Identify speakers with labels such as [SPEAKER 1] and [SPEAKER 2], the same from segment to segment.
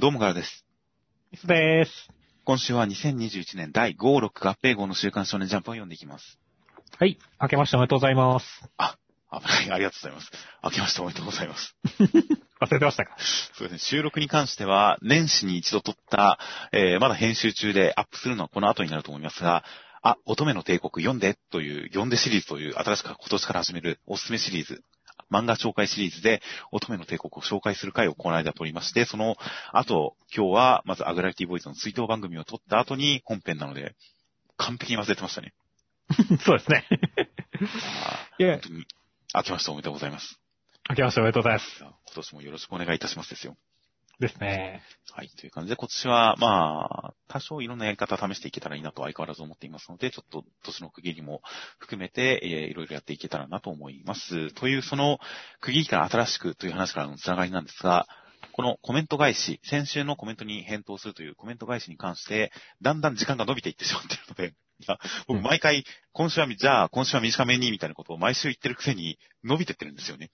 [SPEAKER 1] どうもからです。
[SPEAKER 2] ミスです。
[SPEAKER 1] 今週は2021年第5、6合併号の週刊少年ジャンプを読んでいきます。
[SPEAKER 2] はい。明けましておめでとうございます。
[SPEAKER 1] 危ない、ありがとうございます。明けましておめでとうございます。
[SPEAKER 2] 忘れてましたか？
[SPEAKER 1] そうですね、収録に関しては、年始に一度撮った、えー、まだ編集中でアップするのはこの後になると思いますが、あ、乙女の帝国読んでという、読んでシリーズという新しく今年から始めるおすすめシリーズ、漫画紹介シリーズで乙女の帝国を紹介する回をこの間撮りまして、その後、今日はまずアグラリティボーイズの追悼番組を撮った後に本編なので、完璧に忘れてましたね。
[SPEAKER 2] そうですね。
[SPEAKER 1] あ
[SPEAKER 2] いや
[SPEAKER 1] ー本当に、明けましておめでとうございます。
[SPEAKER 2] 明けましておめでとうございます。
[SPEAKER 1] 今年もよろしくお願いいたしますですよ。
[SPEAKER 2] ですね。
[SPEAKER 1] はい。という感じで、今年は、まあ、多少いろんなやり方試していけたらいいなと相変わらず思っていますので、ちょっと年の区切りも含めて、えーいろいろやっていけたらなと思います。という、その区切りから新しくという話からのつながりなんですが、このコメント返し、先週のコメントに返答するというコメント返しに関して、だんだん時間が伸びていってしまっているので、いや、僕毎回、今週は、じゃあ、今週は短めに、みたいなことを毎週言ってるくせに、伸びてってるんですよね。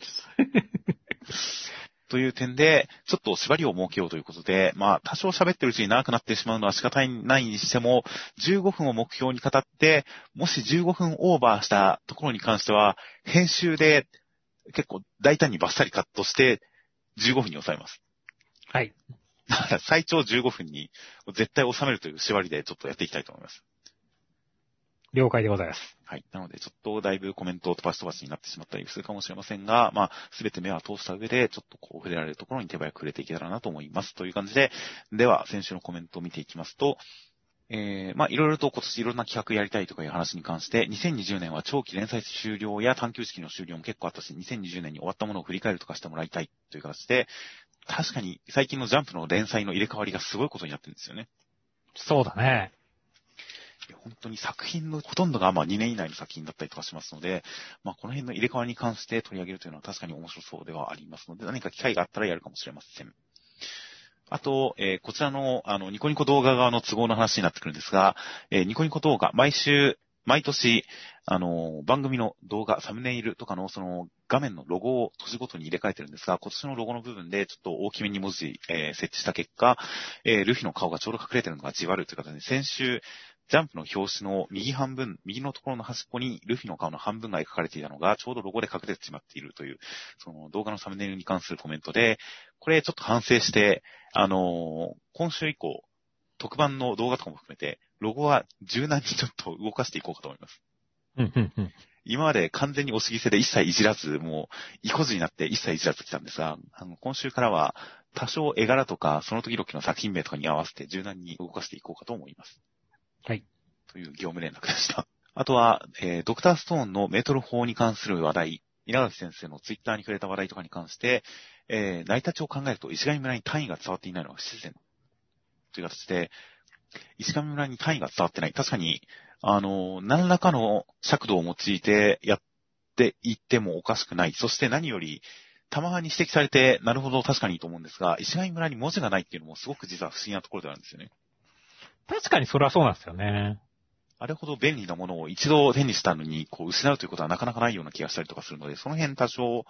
[SPEAKER 1] という点で、ちょっと縛りを設けようということで、まあ、多少喋ってるうちに長くなってしまうのは仕方ないにしても、15分を目標に語って、もし15分オーバーしたところに関しては、編集で結構大胆にバッサリカットして、15分に抑えます。
[SPEAKER 2] はい。
[SPEAKER 1] だから最長15分に絶対収めるという縛りでちょっとやっていきたいと思います。
[SPEAKER 2] 了解でございます。
[SPEAKER 1] はい。なので、ちょっとだいぶコメントを飛ばし飛ばしになってしまったりするかもしれませんが、まあ、すべて目は通した上で、ちょっとこう触れられるところに手早く触れていけたらなと思います。という感じで、では、先週のコメントを見ていきますと、えー、まあ、いろいろと今年いろんな企画やりたいとかいう話に関して、2020年は長期連載終了や探求式の終了も結構あったし、2020年に終わったものを振り返るとかしてもらいたいという形で、確かに最近のジャンプの連載の入れ替わりがすごいことになってるんですよね。
[SPEAKER 2] そうだね。
[SPEAKER 1] 本当に作品のほとんどがまあ2年以内の作品だったりとかしますので、まあこの辺の入れ替わりに関して取り上げるというのは確かに面白そうではありますので、何か機会があったらやるかもしれません。あと、えーこちらの、あの、ニコニコ動画側の都合の話になってくるんですが、えーニコニコ動画、毎週、毎年、あの、番組の動画、サムネイルとかの、その、画面のロゴを年ごとに入れ替えてるんですが、今年のロゴの部分で、ちょっと大きめに文字、えー設置した結果、えールフィの顔がちょうど隠れてるのがじわるという形で、先週、ジャンプの表紙の右半分、右のところの端っこにルフィの顔の半分が描かれていたのが、ちょうどロゴで隠れてしまっているという、その動画のサムネイルに関するコメントで、これちょっと反省して、あのー今週以降、特番の動画とかも含めて、ロゴは柔軟にちょっと動かしていこうかと思います。今まで完全に押し癖で一切いじらず、もう、意固地になって一切いじらず来たんですが、あの、今週からは、多少絵柄とか、その時々の作品名とかに合わせて柔軟に動かしていこうかと思います。
[SPEAKER 2] はい。
[SPEAKER 1] という業務連絡でした。あとは、えードクターストーンのメートル法に関する話題、稲垣先生のツイッターに触れた話題とかに関して、えー成り立ちを考えると石上村に単位が伝わっていないのが不自然。という形で、石上村に単位が伝わってない。確かに、あの、何らかの尺度を用いてやっていってもおかしくない。そして何より、たまに指摘されて、なるほど確かにいいと思うんですが、石上村に文字がないっていうのもすごく実は不思議なところであるんですよね。
[SPEAKER 2] 確かにそれはそうなんですよね。
[SPEAKER 1] あれほど便利なものを一度手にしたのに、こう、失うということはなかなかないような気がしたりとかするので、その辺多少、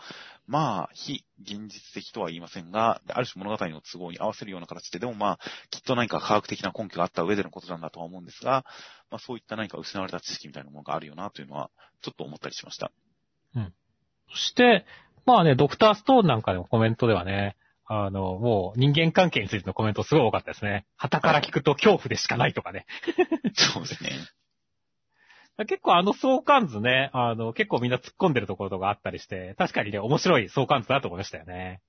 [SPEAKER 1] まあ、非現実的とは言いませんが、ある種物語の都合に合わせるような形で、でもまあ、きっと何か科学的な根拠があった上でのことなんだとは思うんですが、まあそういった何か失われた知識みたいなものがあるよなというのは、ちょっと思ったりしました。
[SPEAKER 2] そして、まあね、ドクターストーンなんかでもコメントではね、あの、もう人間関係についてのコメントすごい多かったですね。旗から聞くと恐怖でしかないとかね。
[SPEAKER 1] そうですね。
[SPEAKER 2] 結構あの相関図ね、あの、結構みんな突っ込んでるところとかあったりして、確かにね、面白い相関図だと思いましたよね。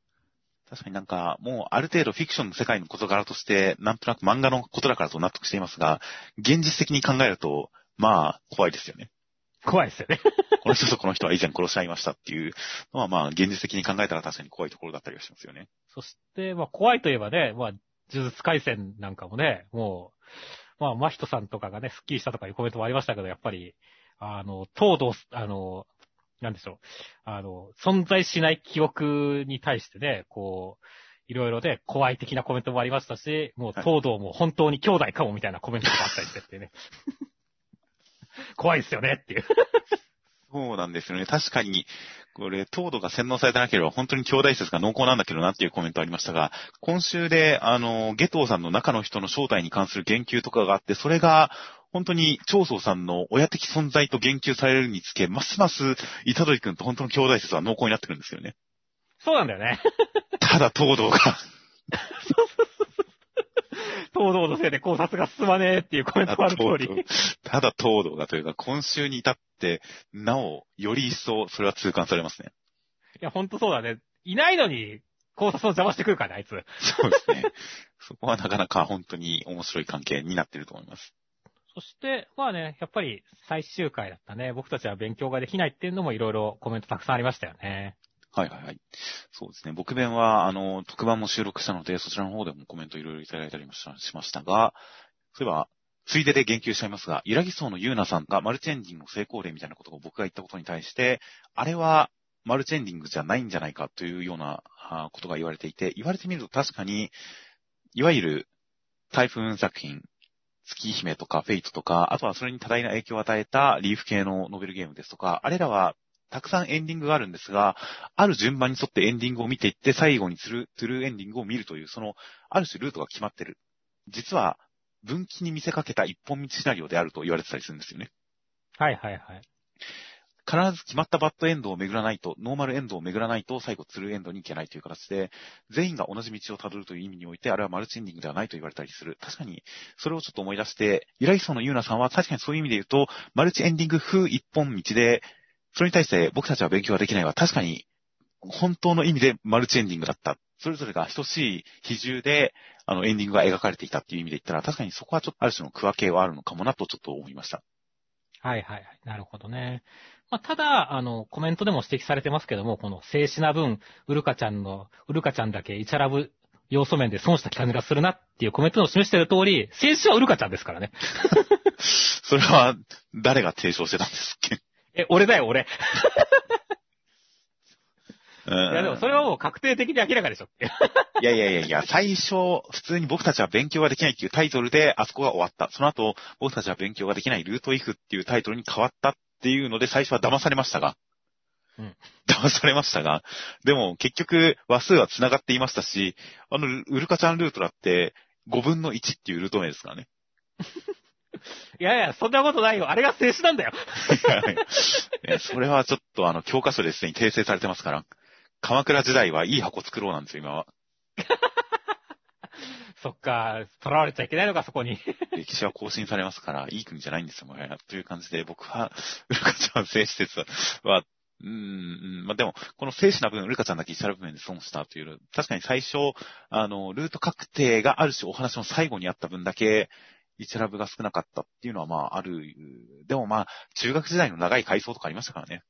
[SPEAKER 1] 確かになんか、もうある程度フィクションの世界の事柄として、なんとなく漫画のことだからと納得していますが、現実的に考えると、まあ、怖いですよね。
[SPEAKER 2] 怖いですよね。
[SPEAKER 1] この人とこの人は以前殺し合いましたっていうのはまあ現実的に考えたら確かに怖いところだったりはしますよね。
[SPEAKER 2] そして、まあ怖いといえばね、まあ、呪術回戦なんかもね、もう、まあ、真人さんとかがね、スッキリしたとかいうコメントもありましたけど、やっぱり、あの、東堂、あの、なんでしょう、あの、存在しない記憶に対してね、こう、いろいろで怖い的なコメントもありましたし、もう
[SPEAKER 1] はい
[SPEAKER 2] 東堂も本当に兄弟かもみたいなコメントがあったりしてってね。怖いですよねっていう。
[SPEAKER 1] そうなんですよね。確かに、これ、糖度が洗脳されてなければ本当に兄弟説が濃厚なんだけどなっていうコメントありましたが、今週で、あの、ゲトウさんの中の人の正体に関する言及とかがあって、それが、本当に長宗さんの親的存在と言及されるにつけ、ますます、イタドリ君と本当の兄弟説は濃厚になってくるんですよね。
[SPEAKER 2] そうなんだよね。
[SPEAKER 1] ただ、糖度が、
[SPEAKER 2] 東道のせいで考察が進まねえっていうコメントもある通り。
[SPEAKER 1] ただ糖度がというか、今週に至って、なお、より一層、それは痛感されますね。
[SPEAKER 2] いや、ほんとそうだね。いないのに、考察を邪魔してくるからね、あいつ。
[SPEAKER 1] そうですね。そこはなかなか本当に面白い関係になっていると思います。
[SPEAKER 2] そして、まあね、やっぱり最終回だったね。僕たちは勉強ができないっていうのもいろいろコメントたくさんありましたよね。
[SPEAKER 1] はいはいはい。そうですね。僕弁は、あの、特番も収録したので、そちらの方でもコメントいろいろいただいたりもしましたが、そういえば、ついでで言及しちゃいますが、揺らぎそうのユーナさんがマルチエンディングの成功例みたいなことを僕が言ったことに対して、あれはマルチエンディングじゃないんじゃないかというようなことが言われていて、言われてみると確かに、いわゆるタイプムーン作品、月姫とかフェイトとか、あとはそれに多大な影響を与えたリーフ系のノベルゲームですとか、あれらはたくさんエンディングがあるんですが、ある順番に沿ってエンディングを見ていって、最後にトゥルトゥルーエンディングを見るという、その、ある種ルートが決まってる。実は、分岐に見せかけた一本道シナリオであると言われてたりするんですよね。
[SPEAKER 2] はいはいはい。
[SPEAKER 1] 必ず決まったバッドエンドを巡らないと、ノーマルエンドを巡らないと、最後ツルーエンドに行けないという形で、全員が同じ道を辿るという意味において、あれはマルチエンディングではないと言われたりする。確かに、それをちょっと思い出して、イライソーのユーナさんは確かにそういう意味で言うと、マルチエンディング風一本道で、それに対して僕たちは勉強ができないは確かに、本当の意味でマルチエンディングだった。それぞれが等しい比重で、あの、エンディングが描かれていたっていう意味で言ったら、確かにそこはちょっとある種の区分けはあるのかもなとちょっと思いました。
[SPEAKER 2] はいはいはい。なるほどね。まあ、ただ、あの、コメントでも指摘されてますけども、この静止な分、ウルカちゃんの、ウルカちゃんだけイチャラブ要素面で損した感じがするなっていうコメントを示している通り、静止はウルカちゃんですからね。
[SPEAKER 1] それは、誰が提唱してたんですっけ？
[SPEAKER 2] え、俺だよ、俺。
[SPEAKER 1] い
[SPEAKER 2] いや、でもそれはもう確定的に明らかでしょって。
[SPEAKER 1] いやいやいやいや、最初、普通に僕たちは勉強ができないっていうタイトルで、あそこが終わった。その後、僕たちは勉強ができないルートイフっていうタイトルに変わったっていうので、最初は騙されましたが。
[SPEAKER 2] うん。
[SPEAKER 1] 騙されましたが。でも、結局、話数は繋がっていましたし、あの、ウルカちゃんルートだって、5分の1っていうルート名ですからね。
[SPEAKER 2] いやいや、そんなことないよ。あれが静止なんだよ。
[SPEAKER 1] ねそれはちょっと、あの、教科書ですでに訂正されてますから。鎌倉時代はいい箱作ろうなんですよ、今は。
[SPEAKER 2] そっか、囚われちゃいけないのか、そこに。
[SPEAKER 1] 歴史は更新されますから、いい国じゃないんですよ、もはや。という感じで、僕は、ウルカちゃん静止説は、うーん、まあ、でも、この静止な分、ウルカちゃんだけイシャル部面で損したという、確かに最初、あの、ルート確定がある種お話の最後にあった分だけ、イチャラブが少なかったっていうのは、まあ、ある。でもまあ、中学時代の長い回想とかありましたからね。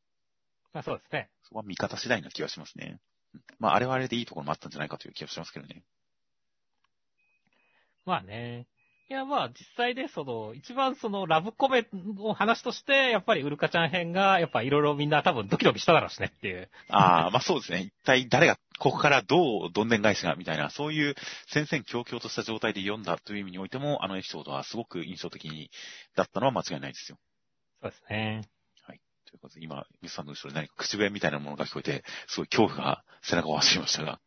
[SPEAKER 2] まあそうですね。
[SPEAKER 1] そこは見方次第な気がしますね。まあ、あれはあれでいいところもあったんじゃないかという気がしますけどね。
[SPEAKER 2] まあね。いや、まあ、実際で、その、一番その、ラブコメの話として、やっぱりウルカちゃん編が、やっぱいろいろみんな多分ドキドキしただろうしねっていう。
[SPEAKER 1] ああ、まあそうですね。一体誰が、ここからどうどんでん返しが、みたいな、そういう戦々恐々とした状態で読んだという意味においても、あのエピソードはすごく印象的にだったのは間違いないですよ。
[SPEAKER 2] そうですね。
[SPEAKER 1] ということで、今、ミスさんの後ろで何か口笛みたいなものが聞こえて、すごい恐怖が背中を走りましたが。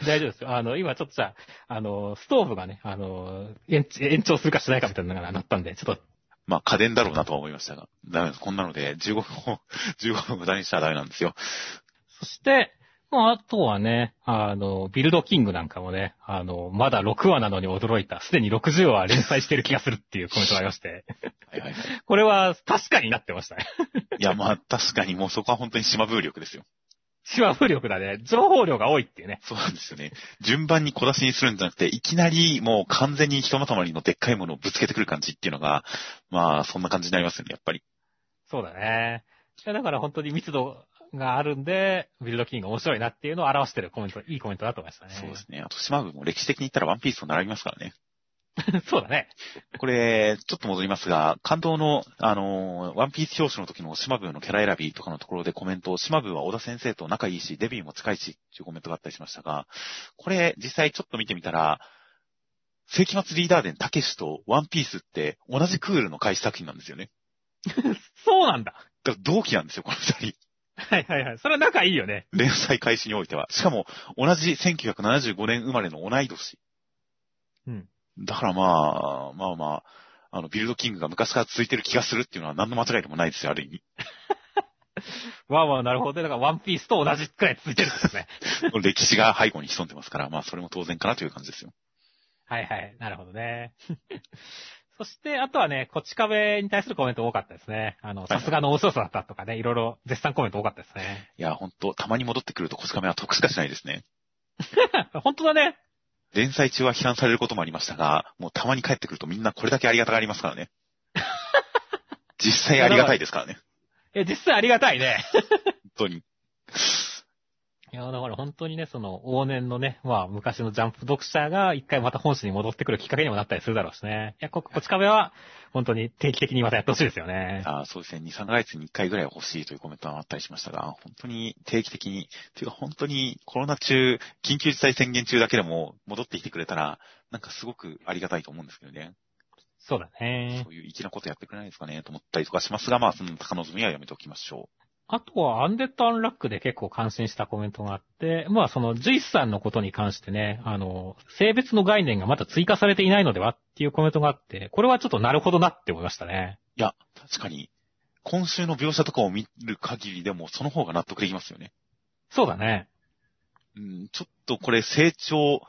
[SPEAKER 2] 大丈夫ですよ。あの、今ちょっとじゃあ、あの、ストーブがね、あの、延延長するかしないかみたいなのがなったんで、ちょっと、
[SPEAKER 1] まあ家電だろうなとは思いましたが。ダメです。こんなので15分を、15分無駄にしたらダメなんですよ。
[SPEAKER 2] そして、まあ、あとはね、あの、ビルドキングなんかもね、あの、まだ6話なのに驚いた。すでに60話連載してる気がするっていうコメントがありまして。
[SPEAKER 1] はいはいはい。
[SPEAKER 2] これは確かになってましたね。
[SPEAKER 1] いや、まあ確かにもうそこは本当に島風力ですよ。
[SPEAKER 2] 島風力だね。情報量が多いっていうね。
[SPEAKER 1] そうなんですよね。順番に小出しにするんじゃなくて、いきなりもう完全に一まとまりのでっかいものをぶつけてくる感じっていうのが、まあそんな感じになりますよね、やっぱり。
[SPEAKER 2] そうだね。いやだから本当に密度があるんで、ビルドキングが面白いなっていうのを表してるコメント、いいコメントだと思いましたね。
[SPEAKER 1] そうですね。あと島部も歴史的に言ったらワンピースと並びますからね。
[SPEAKER 2] そうだね。
[SPEAKER 1] これ、ちょっと戻りますが、感動の、あのー、ワンピース表紙の時の島部のキャラ選びとかのところでコメント、島部は小田先生と仲いいし、デビューも近いし、っていうコメントがあったりしましたが、これ、実際ちょっと見てみたら、世紀末リーダー伝たけしとワンピースって同じクールの開始作品なんですよね。
[SPEAKER 2] そうなんだ。
[SPEAKER 1] だから同期なんですよ、この二人。
[SPEAKER 2] はいはいはい。それは仲いいよね。
[SPEAKER 1] 連載開始においては。しかも、同じ1975年生まれの同い年。
[SPEAKER 2] うん。
[SPEAKER 1] だからまあ、まあまあ、あの、ビルドキングが昔から続いてる気がするっていうのは何の間違いでもないですよ、ある意味。
[SPEAKER 2] わあわあ、なるほどね。だからワンピースと同じくらい続いてるんですね。
[SPEAKER 1] 歴史が背後に潜んでますから、まあそれも当然かなという感じですよ。
[SPEAKER 2] はいはい。なるほどね。そして、あとはね、こっち壁に対するコメント多かったですね。あの、
[SPEAKER 1] はい
[SPEAKER 2] さすがの面白さだったとかね、いろいろ絶賛コメント多かったですね。
[SPEAKER 1] いや、ほんと、たまに戻ってくるとコスカメは得しかしないですね。
[SPEAKER 2] 本当だね。
[SPEAKER 1] 連載中は批判されることもありましたが、もうたまに帰ってくるとみんなこれだけありがたがりますからね。実際ありがたいですからね。
[SPEAKER 2] え、実際ありがたいね。
[SPEAKER 1] 本当に。
[SPEAKER 2] いや、だから本当にね、その、往年のね、まあ、昔のジャンプ読者が一回また本誌に戻ってくるきっかけにもなったりするだろうしね。いや、こ、こっち壁は、本当に定期的にまたやってほしいですよね。
[SPEAKER 1] あそうですね。2、3ヶ月に1回ぐらいは欲しいというコメントがあったりしましたが、本当に定期的に、というか本当にコロナ中、緊急事態宣言中だけでも戻ってきてくれたら、なんかすごくありがたいと思うんですけどね。
[SPEAKER 2] そうだね
[SPEAKER 1] そ。ういう粋なことやってくれないですかねと思ったりとかしますが、まあ、その高望みはやめておきましょ
[SPEAKER 2] あとは、アンデッド・アンラックで結構感心したコメントがあって、まあ、その、ジュイスさんのことに関してね、あの、性別の概念がまだ追加されていないのではっていうコメントがあって、これはちょっとなるほどなって思いましたね。
[SPEAKER 1] う。いや、確かに、今週の描写とかを見る限りでも、その方が納得できますよね。
[SPEAKER 2] そうだね。
[SPEAKER 1] うん、ちょっとこれ成長、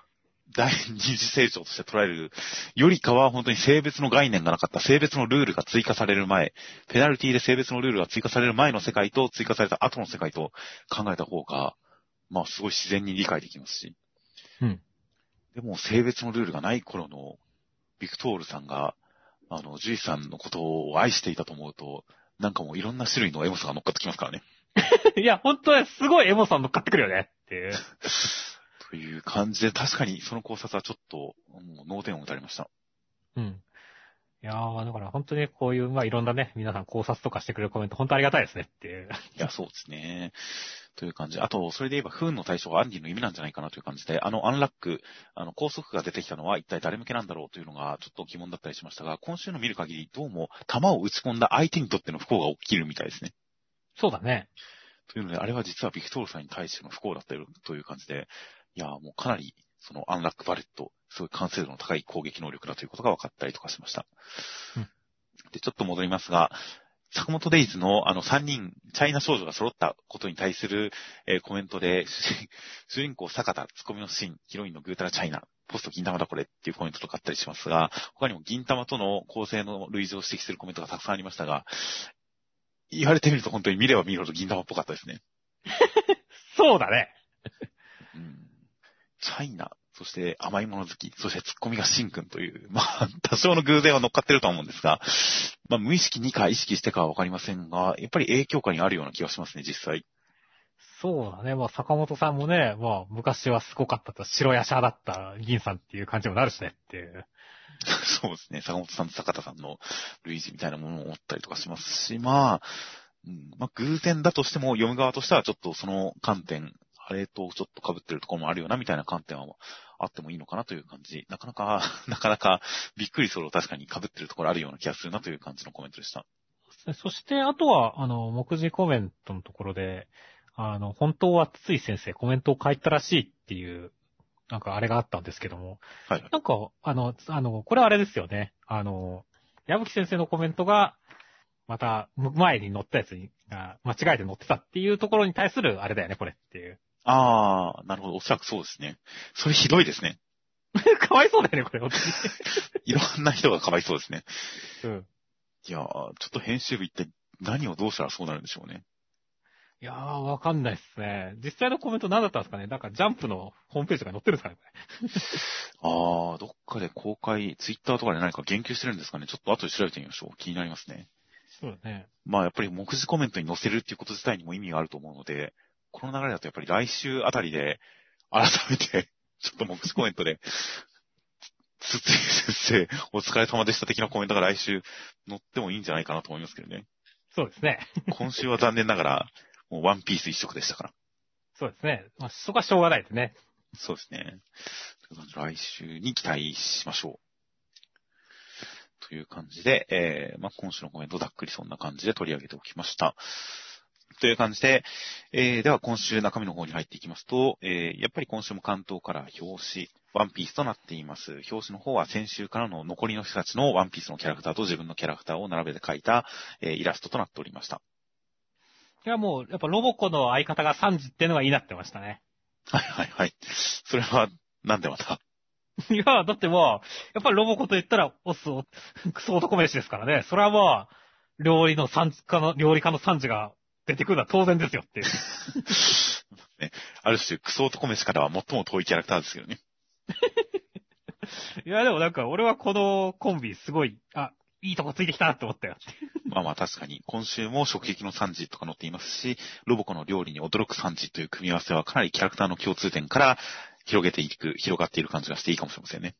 [SPEAKER 1] 第二次成長として捉えるよりかは本当に性別の概念がなかった、性別のルールが追加される前、ペナルティで性別のルールが追加される前の世界と追加された後の世界と考えた方が、まあすごい自然に理解できますし。
[SPEAKER 2] うん。
[SPEAKER 1] でも性別のルールがない頃のビクトールさんが、あの、ジュイさんのことを愛していたと思うと、なんかもういろんな種類のエモさが乗っかってきますからね。
[SPEAKER 2] いや、本当にすごいエモさん乗っかってくるよねっていう。
[SPEAKER 1] という感じで、確かにその考察はちょっと、もう脳天を打たれました。
[SPEAKER 2] うん。いやー、だから本当にこういう、まあいろんなね、皆さん考察とかしてくれるコメント、本当ありがたいですねっていう。
[SPEAKER 1] いや、そうですね。という感じ。あと、それで言えば、不運の対象がアンディの意味なんじゃないかなという感じで、あの、アンラック、あの、高速が出てきたのは一体誰向けなんだろうというのが、ちょっと疑問だったりしましたが、今週の見る限り、どうも、弾を打ち込んだ相手にとっての不幸が起きるみたいですね。
[SPEAKER 2] そうだね。
[SPEAKER 1] というので、あれは実はビクトールさんに対しての不幸だったという感じで、いや、もうかなり、そのアンラックバレット、すごい完成度の高い攻撃能力だということが分かったりとかしました。
[SPEAKER 2] うん
[SPEAKER 1] で、ちょっと戻りますが、坂本デイズのあの3人、チャイナ少女が揃ったことに対する、えーコメントで、主人 主人公坂田、ツッコミのシーン、ヒロインのグータラチャイナ、ポスト銀玉だこれっていうコメントとかあったりしますが、他にも銀玉との構成の類似を指摘するコメントがたくさんありましたが、言われてみると本当に見れば見るほど銀玉っぽかったですね。
[SPEAKER 2] そうだね。
[SPEAKER 1] うんチャイナ、そして甘いもの好き、そしてツッコミがシンくんという、まあ、多少の偶然は乗っかってるとは思うんですが、まあ、無意識にか意識してかはわかりませんが、やっぱり影響下にあるような気がしますね、実際。
[SPEAKER 2] そうだね。まあ坂本さんもね、まあ昔はすごかったと、白ヤシャだった銀さんっていう感じにもなるしねっていう。
[SPEAKER 1] そうですね、坂本さんと坂田さんの類似みたいなものを思ったりとかしますし、まあ、うんまあ、偶然だとしても読む側としてはちょっとその観点、あれとちょっと被ってるところもあるよな、みたいな観点はあってもいいのかなという感じ。なかなか、なかなかびっくりする確かに被ってるところあるような気がするなという感じのコメントでした。
[SPEAKER 2] そして、あとは、あの、目次コメントのところで、あの、本当はつい先生コメントを書いたらしいっていう、なんかあれがあったんですけども、
[SPEAKER 1] はい。
[SPEAKER 2] なんか、あの、あの、これはあれですよね。あの、矢吹先生のコメントが、また、前に載ったやつに、あ間違えて載ってたっていうところに対するあれだよね、これっていう。
[SPEAKER 1] ああ、なるほど。おそらくそうですね。それひどいですね。
[SPEAKER 2] かわいそうだよね、これ、本
[SPEAKER 1] いろんな人がかわいそうですね。
[SPEAKER 2] うん。
[SPEAKER 1] いやー、ちょっと編集部一体何をどうしたらそうなるんでしょうね。
[SPEAKER 2] いやー、わかんないっすね。実際のコメント何だったんですかねなんかジャンプのホームページとかに載ってるんですかねこ
[SPEAKER 1] ああ、どっかで公開、ツイッターとかで何か言及してるんですかねちょっと後で調べてみましょう。気になりますね。
[SPEAKER 2] れ。そうだね。
[SPEAKER 1] まあやっぱり目次コメントに載せるっていうこと自体にも意味があると思うので、この流れだとやっぱり来週あたりで、改めて、ちょっと目次コメントで、つつい先生、お疲れ様でした的なコメントが来週載ってもいいんじゃないかなと思いますけどね。
[SPEAKER 2] そうですね。
[SPEAKER 1] 今週は残念ながら、もうワンピース一色でしたから。
[SPEAKER 2] そうですね。まあ、そこはしょうがないですね。
[SPEAKER 1] そうですね。来週に期待しましょう。という感じで、えー、まあ、今週のコメントざっくりそんな感じで取り上げておきました。という感じで、えー、では今週中身の方に入っていきますと、えー、やっぱり今週も関東から表紙、ワンピースとなっています。表紙の方は先週からの残りの人たちのワンピースのキャラクターと自分のキャラクターを並べて描いた、えー、イラストとなっておりました。
[SPEAKER 2] いやもう、やっぱロボコの相方がサンジっていうのがいいなってましたね。
[SPEAKER 1] はいはいはい。それは、なんでまた？
[SPEAKER 2] いや、だってもう、やっぱりロボコと言ったら、オス、クソ男飯ですからね。それはもう、料理の産地家の、料理家の産地が出てくるのは当然ですよっていう。
[SPEAKER 1] ね、ある種、クソ男飯からは最も遠いキャラクターですけどね。
[SPEAKER 2] いや、でもなんか、俺はこのコンビすごい、あ、いいとこついてきたなって思ったよ。
[SPEAKER 1] まあまあ確かに、今週も食撃の産地とか載っていますし、ロボコの料理に驚く産地という組み合わせはかなりキャラクターの共通点から広げていく、広がっている感じがしていいかもしれませんね。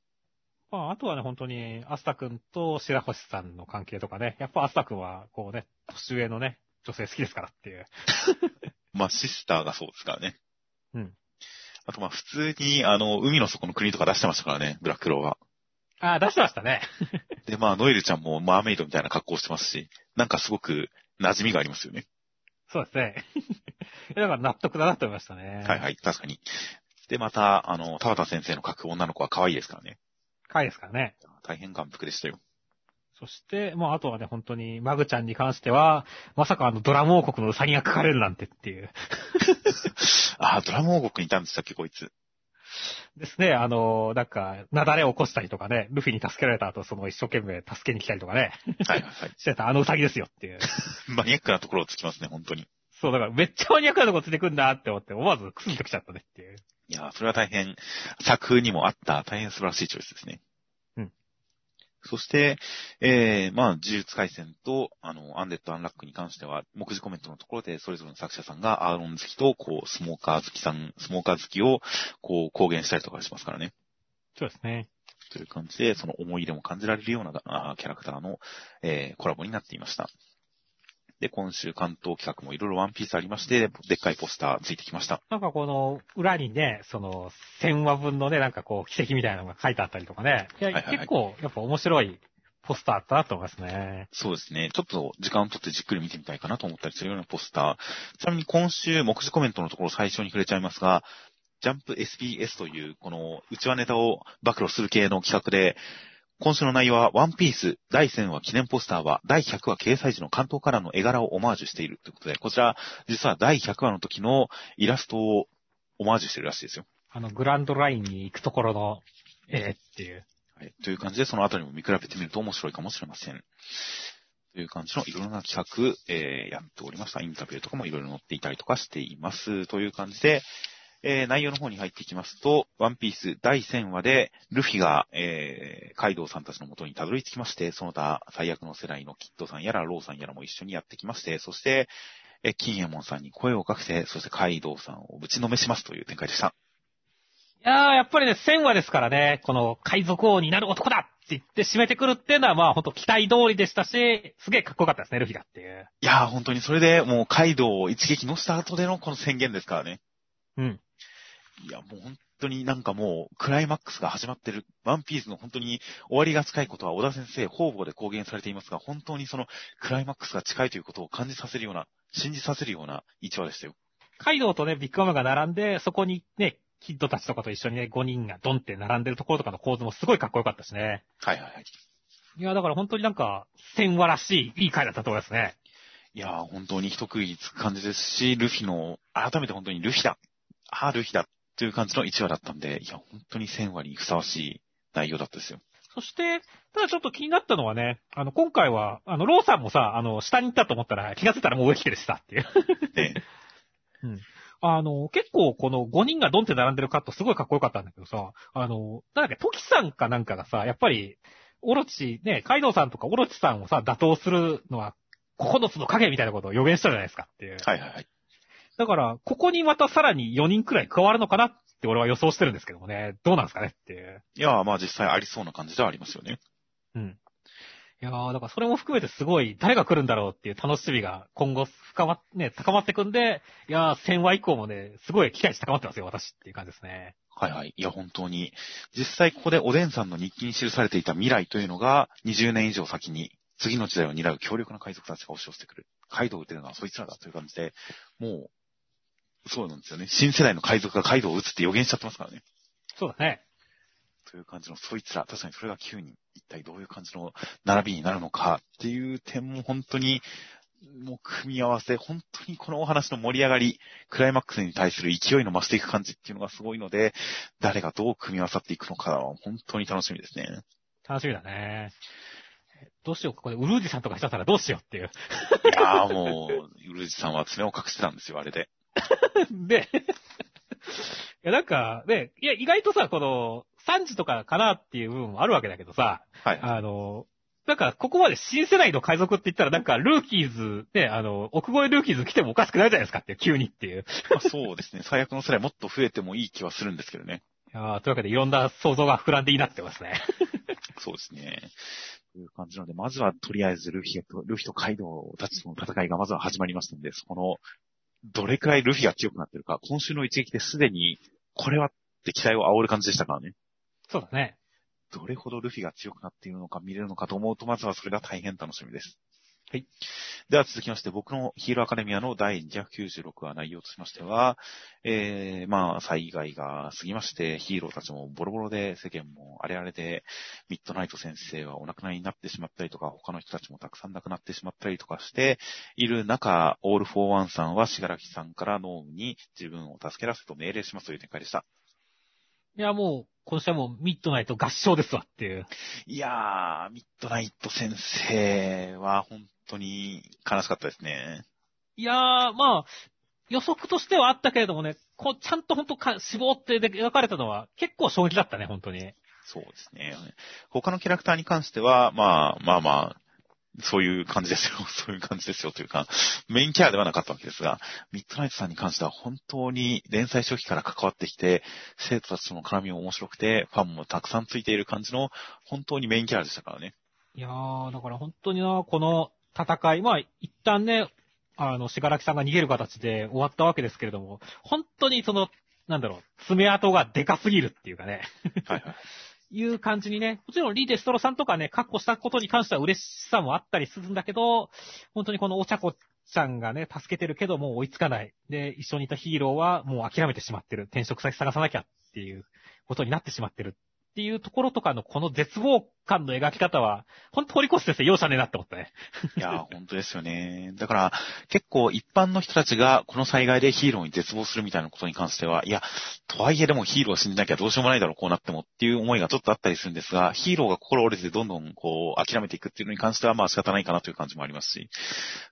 [SPEAKER 2] まあ、あとはね、本当に、アスタ君と白星さんの関係とかね、やっぱアスタ君は、こうね、年上のね、女性好きですからっていう。
[SPEAKER 1] まあ、シスターがそうですからね。
[SPEAKER 2] うん。
[SPEAKER 1] あとまあ、普通に、あの、海の底の国とか出してましたからね、ブラックローが。
[SPEAKER 2] ああ、出してましたね。
[SPEAKER 1] で、まあ、ノエルちゃんもマーメイドみたいな格好してますし、なんかすごく馴染みがありますよね。
[SPEAKER 2] そうですね。だから納得だなと思いましたね。
[SPEAKER 1] はいはい、確かに。で、また、あの、田畑先生の描く女の子は可愛いですからね。
[SPEAKER 2] 可愛いですからね。
[SPEAKER 1] 大変感服でしたよ。
[SPEAKER 2] そして、もうあとはね、本当に、マグちゃんに関しては、まさかあの、ドラム王国のウサギが描かれるなんてっていう。
[SPEAKER 1] ああ、ドラム王国にいたんでしたっけ、こいつ。
[SPEAKER 2] ですね、あの、なんか、雪崩を起こしたりとかね、ルフィに助けられた後、その一生懸命助けに来たりとかね。
[SPEAKER 1] はいはいはい。
[SPEAKER 2] してたあのウサギですよっていう。
[SPEAKER 1] マニアックなところをつきますね、本当に。
[SPEAKER 2] そう、だからめっちゃマニアックなとこついてくんだって思って、思わずクスンときちゃったねっていう。
[SPEAKER 1] いや、それは大変、作風にもあった大変素晴らしいチョイスですね。
[SPEAKER 2] うん。
[SPEAKER 1] そして、えー、まあ、呪術回戦と、あの、アンデッド・アンラックに関しては、目次コメントのところで、それぞれの作者さんがアーロン好きと、こう、スモーカー好きさん、スモーカー好きを、こう、公言したりとかしますからね。
[SPEAKER 2] そうですね。
[SPEAKER 1] という感じで、その思い入れも感じられるようなあキャラクターの、えー、コラボになっていました。で、今週関東企画もいろいろワンピースありまして、でっかいポスターついてきました。
[SPEAKER 2] なんかこの、裏にね、その、1000話分のね、なんかこう、奇跡みたいなのが書いてあったりとかね。いや、はいはいはい、結構、やっぱ面白いポスターあったなと思いますね。
[SPEAKER 1] そうですね。ちょっと時間をとってじっくり見てみたいかなと思ったりするようなポスター。ちなみに今週、目次コメントのところ最初に触れちゃいますが、ジャンプ SBS という、この、内輪ネタを暴露する系の企画で、今週の内容は、ワンピース第1000話記念ポスターは、第100話掲載時の関東からの絵柄をオマージュしているということで、こちら、実は第100話の時のイラストをオマージュしてるらしいですよ。
[SPEAKER 2] あの、グランドラインに行くところの絵っていう。
[SPEAKER 1] はい。という感じで、そのあたりも見比べてみると面白いかもしれません。という感じのいろいろな企画、えー、やっておりました。インタビューとかもいろいろ載っていたりとかしています。という感じで、えー、内容の方に入っていきますと、ワンピース第1000話で、ルフィが、えー、カイドウさんたちの元にたどり着きまして、その他、最悪の世代のキッドさんやら、ローさんやらも一緒にやってきまして、そして、え、金エモンさんに声をかけて、そしてカイドウさんをぶちのめしますという展開でした。
[SPEAKER 2] いやー、やっぱりね、1000話ですからね、この海賊王になる男だって言って締めてくるっていうのは、まあ本当期待通りでしたし、すげえかっこよかったですね、ルフィがっていう。
[SPEAKER 1] いやー、本当にそれでもうカイドウを一撃乗せた後でのこの宣言ですからね。
[SPEAKER 2] うん。
[SPEAKER 1] いや、もう本当になんかもう、クライマックスが始まってる、ワンピースの本当に終わりが近いことは、小田先生、方々で公言されていますが、本当にその、クライマックスが近いということを感じさせるような、信じさせるような一話でしたよ。
[SPEAKER 2] カイドウとね、ビッグマムが並んで、そこにね、キッドたちとかと一緒にね、5人がドンって並んでるところとかの構図もすごいかっこよかったしね。
[SPEAKER 1] はいはいはい。
[SPEAKER 2] いや、だから本当になんか、戦話らしい、いい回だったと思いますね。
[SPEAKER 1] いや、本当に一区切りつく感じですし、ルフィの、改めて本当にルフィだ。ああ、ルフィだという感じの1話だったんで、いや、本当に1000話にふさわしい内容だったですよ。
[SPEAKER 2] そして、ただちょっと気になったのはね、あの、今回は、あの、ローさんもさ、あの、下に行ったと思ったら、気がついたらもう上来てるしさっていう。
[SPEAKER 1] ええ。
[SPEAKER 2] うん。あの、結構この5人がドンって並んでるカットすごいかっこよかったんだけどさ、あの、なんだっけ、トキさんかなんかがさ、やっぱり、オロチ、ね、カイドウさんとかオロチさんをさ、打倒するのは、9つの影みたいなことを予言したじゃないですかっていう。
[SPEAKER 1] はいはいはい。
[SPEAKER 2] だから、ここにまたさらに4人くらい加わるのかなって俺は予想してるんですけどもね。どうなんですかねっていう。
[SPEAKER 1] いやまあ実際ありそうな感じではありますよね。
[SPEAKER 2] うん。いやー、だからそれも含めてすごい、誰が来るんだろうっていう楽しみが今後深まっ、ね、高まってくんで、いやー、1000話以降もね、すごい期待値高まってますよ、私っていう感じですね。
[SPEAKER 1] はいはい。いや、本当に。実際ここでおでんさんの日記に記されていた未来というのが、20年以上先に、次の時代を担う強力な海賊たちが押し寄せてくるカイドウを撃てるのはそいつらだという感じで、もう、そうなんですよね。新世代の海賊がカイドウを撃つって予言しちゃってますからね。
[SPEAKER 2] そうだね。
[SPEAKER 1] という感じのそいつら、確かにそれが9人、一体どういう感じの並びになるのかっていう点も本当に、もう組み合わせ、本当にこのお話の盛り上がり、クライマックスに対する勢いの増していく感じっていうのがすごいので、誰がどう組み合わさっていくのかは本当に楽しみですね。
[SPEAKER 2] 楽しみだね。どうしよう、ここでウルージさんとかしちゃったらどうしようっていう。
[SPEAKER 1] いやーもう、ウルージさんは爪を隠してたんですよ、あれで。
[SPEAKER 2] で、いやなんか、ね、いや意外とさ、この、3時とかかなっていう部分もあるわけだけどさ、
[SPEAKER 1] はい。
[SPEAKER 2] あの、なんか、ここまで新世代の海賊って言ったら、なんか、ルーキーズ、ね、あの、奥越えルーキーズ来てもおかしくないじゃないですかっていう、急にっていう。
[SPEAKER 1] まあ、そうですね。最悪の世代もっと増えてもいい気はするんですけどね。
[SPEAKER 2] いやーというわけで、いろんな想像が膨らんでいいなってますね。
[SPEAKER 1] そうですね。という感じなので、まずはとりあえずルフィと、ルフィとカイドウたちとの戦いがまずは始まりましたので、そこの、どれくらいルフィが強くなってるか、今週の一撃ですでに、これはって期待を煽る感じでしたからね。
[SPEAKER 2] そうだね。
[SPEAKER 1] どれほどルフィが強くなっているのか見れるのかと思うと、まずはそれが大変楽しみです。
[SPEAKER 2] はい。
[SPEAKER 1] では続きまして、僕のヒーローアカデミアの第296話内容としましては、えー、まあ、災害が過ぎまして、ヒーローたちもボロボロで、世間も荒れ荒れで、ミッドナイト先生はお亡くなりになってしまったりとか、他の人たちもたくさん亡くなってしまったりとかして、いる中、オール・フォー・ワンさんは、死柄木さんから脳無に自分を助けさせと命令しますという展開でした。
[SPEAKER 2] いや、もう、今週はもう、ミッドナイト合掌ですわっていう。
[SPEAKER 1] いやー、ミッドナイト先生は本当に悲しかったですね。
[SPEAKER 2] いやー、まあ、予測としてはあったけれどもね、こう、ちゃんと本当か、絞ってで描かれたのは、結構衝撃だったね、本当に。
[SPEAKER 1] そうですね。他のキャラクターに関しては、まあまあまあ、そういう感じですよ。そういう感じですよというか、メインキャラではなかったわけですが、ミッドナイトさんに関しては本当に連載初期から関わってきて、生徒たちとの絡みも面白くて、ファンもたくさんついている感じの、本当にメインキャラでしたからね。
[SPEAKER 2] いやー、だから本当にな、この戦い、まあ、一旦ね、あの、しがらきさんが逃げる形で終わったわけですけれども、本当にその、なんだろう、爪痕がでかすぎるっていうかね、
[SPEAKER 1] はいはい。
[SPEAKER 2] いう感じにね、もちろんリーデストロさんとかね、確保したことに関しては嬉しさもあったりするんだけど、本当にこのお茶子ちゃんがね、助けてるけどもう追いつかない。で、一緒にいたヒーローはもう諦めてしまってる。転職先探さなきゃっていうことになってしまってる。っていうところとかのこの絶望感の描き方は、本当堀越先生容赦ねえなって思ったね。
[SPEAKER 1] いやー、本当ですよね。だから、結構一般の人たちがこの災害でヒーローに絶望するみたいなことに関しては、いや、とはいえでもヒーローを信じなきゃどうしようもないだろう、こうなってもっていう思いがちょっとあったりするんですが、ヒーローが心折れてどんどんこう、諦めていくっていうのに関しては、まあ仕方ないかなという感じもありますし、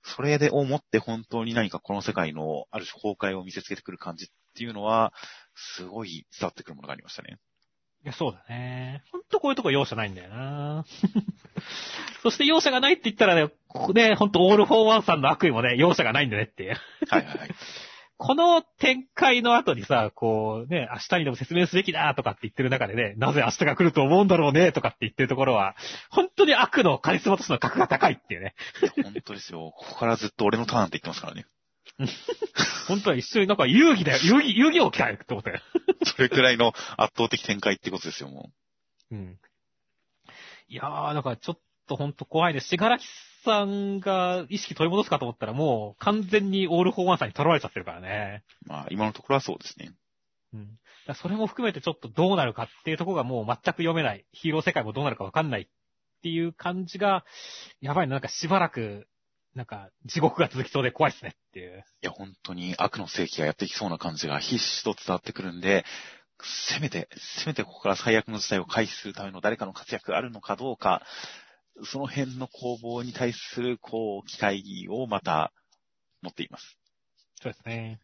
[SPEAKER 1] それで思って本当に何かこの世界のある種崩壊を見せつけてくる感じっていうのは、すごい伝わってくるものがありましたね。
[SPEAKER 2] いや、そうだね。ほんとこういうとこ容赦ないんだよな そして容赦がないって言ったらね、ここね、ほんとオールフォーワンさんの悪意もね、容赦がないんだねっていう。
[SPEAKER 1] はいはいはい。
[SPEAKER 2] この展開の後にさ、こうね、明日にでも説明すべきだとかって言ってる中でね、なぜ明日が来ると思うんだろうねとかって言ってるところは、本当に悪のカリスマとしての格が高いっていうね。
[SPEAKER 1] いや本当ですよ。ここからずっと俺のターンって言ってますからね。
[SPEAKER 2] 本当は一緒になんか遊戯だよ、遊戯、遊戯王来たよって思ったよ。
[SPEAKER 1] それくらいの圧倒的展開ってことですよ、もう。
[SPEAKER 2] うん。いやー、だからちょっとほんと怖いです。しがらきさんが意識取り戻すかと思ったらもう完全にオールフォーワンさんに取られちゃってるからね。
[SPEAKER 1] まあ、今のところはそうですね。
[SPEAKER 2] うん。それも含めてちょっとどうなるかっていうところがもう全く読めない。ヒーロー世界もどうなるかわかんないっていう感じが、やばいな、なんかしばらく、なんか地獄が続きそうで怖いっすねっていう。
[SPEAKER 1] いや、本当に悪の世紀がやってきそうな感じが必死と伝わってくるんで、せめて、せめてここから最悪の事態を回避するための誰かの活躍があるのかどうか、その辺の攻防に対する、こう、期待をまた持っています。
[SPEAKER 2] そうですね。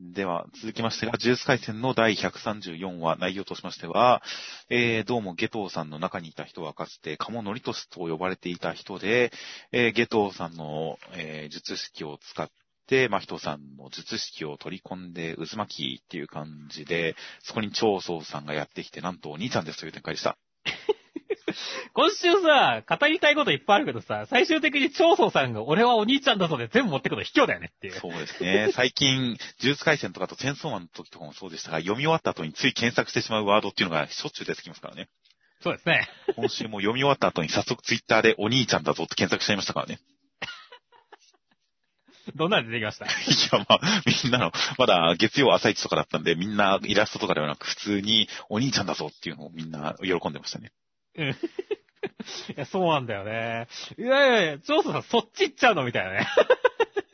[SPEAKER 1] では、続きましてが、呪術回戦の第134話、内容としましては、えー、どうもゲトウさんの中にいた人はかつて、鴨のりとしと呼ばれていた人で、えー、ゲトウさんの、えー、術式を使って、真人さんの術式を取り込んで渦巻きっていう感じで、そこに長宗さんがやってきて、なんとお兄ちゃんですという展開でした。
[SPEAKER 2] 今週さ、語りたいこといっぱいあるけどさ、最終的に長宗さんが俺はお兄ちゃんだぞで全部持ってくの卑怯だよねっていう。
[SPEAKER 1] そうですね。最近、呪術回戦とかと戦争マンの時とかもそうでしたが、読み終わった後につい検索してしまうワードっていうのがしょっちゅう出てきますからね。
[SPEAKER 2] そうですね。
[SPEAKER 1] 今週も読み終わった後に早速ツイッターでお兄ちゃんだぞって検索しちゃいましたからね。
[SPEAKER 2] どんなの出てきました？
[SPEAKER 1] いや、まあ、みんなの、まだ月曜朝一とかだったんで、みんなイラストとかではなく、普通にお兄ちゃんだぞっていうのをみんな喜んでましたね。
[SPEAKER 2] うん。いや、そうなんだよね。いやいやいや、ジョーソンさんそっち行っちゃうのみたいなね。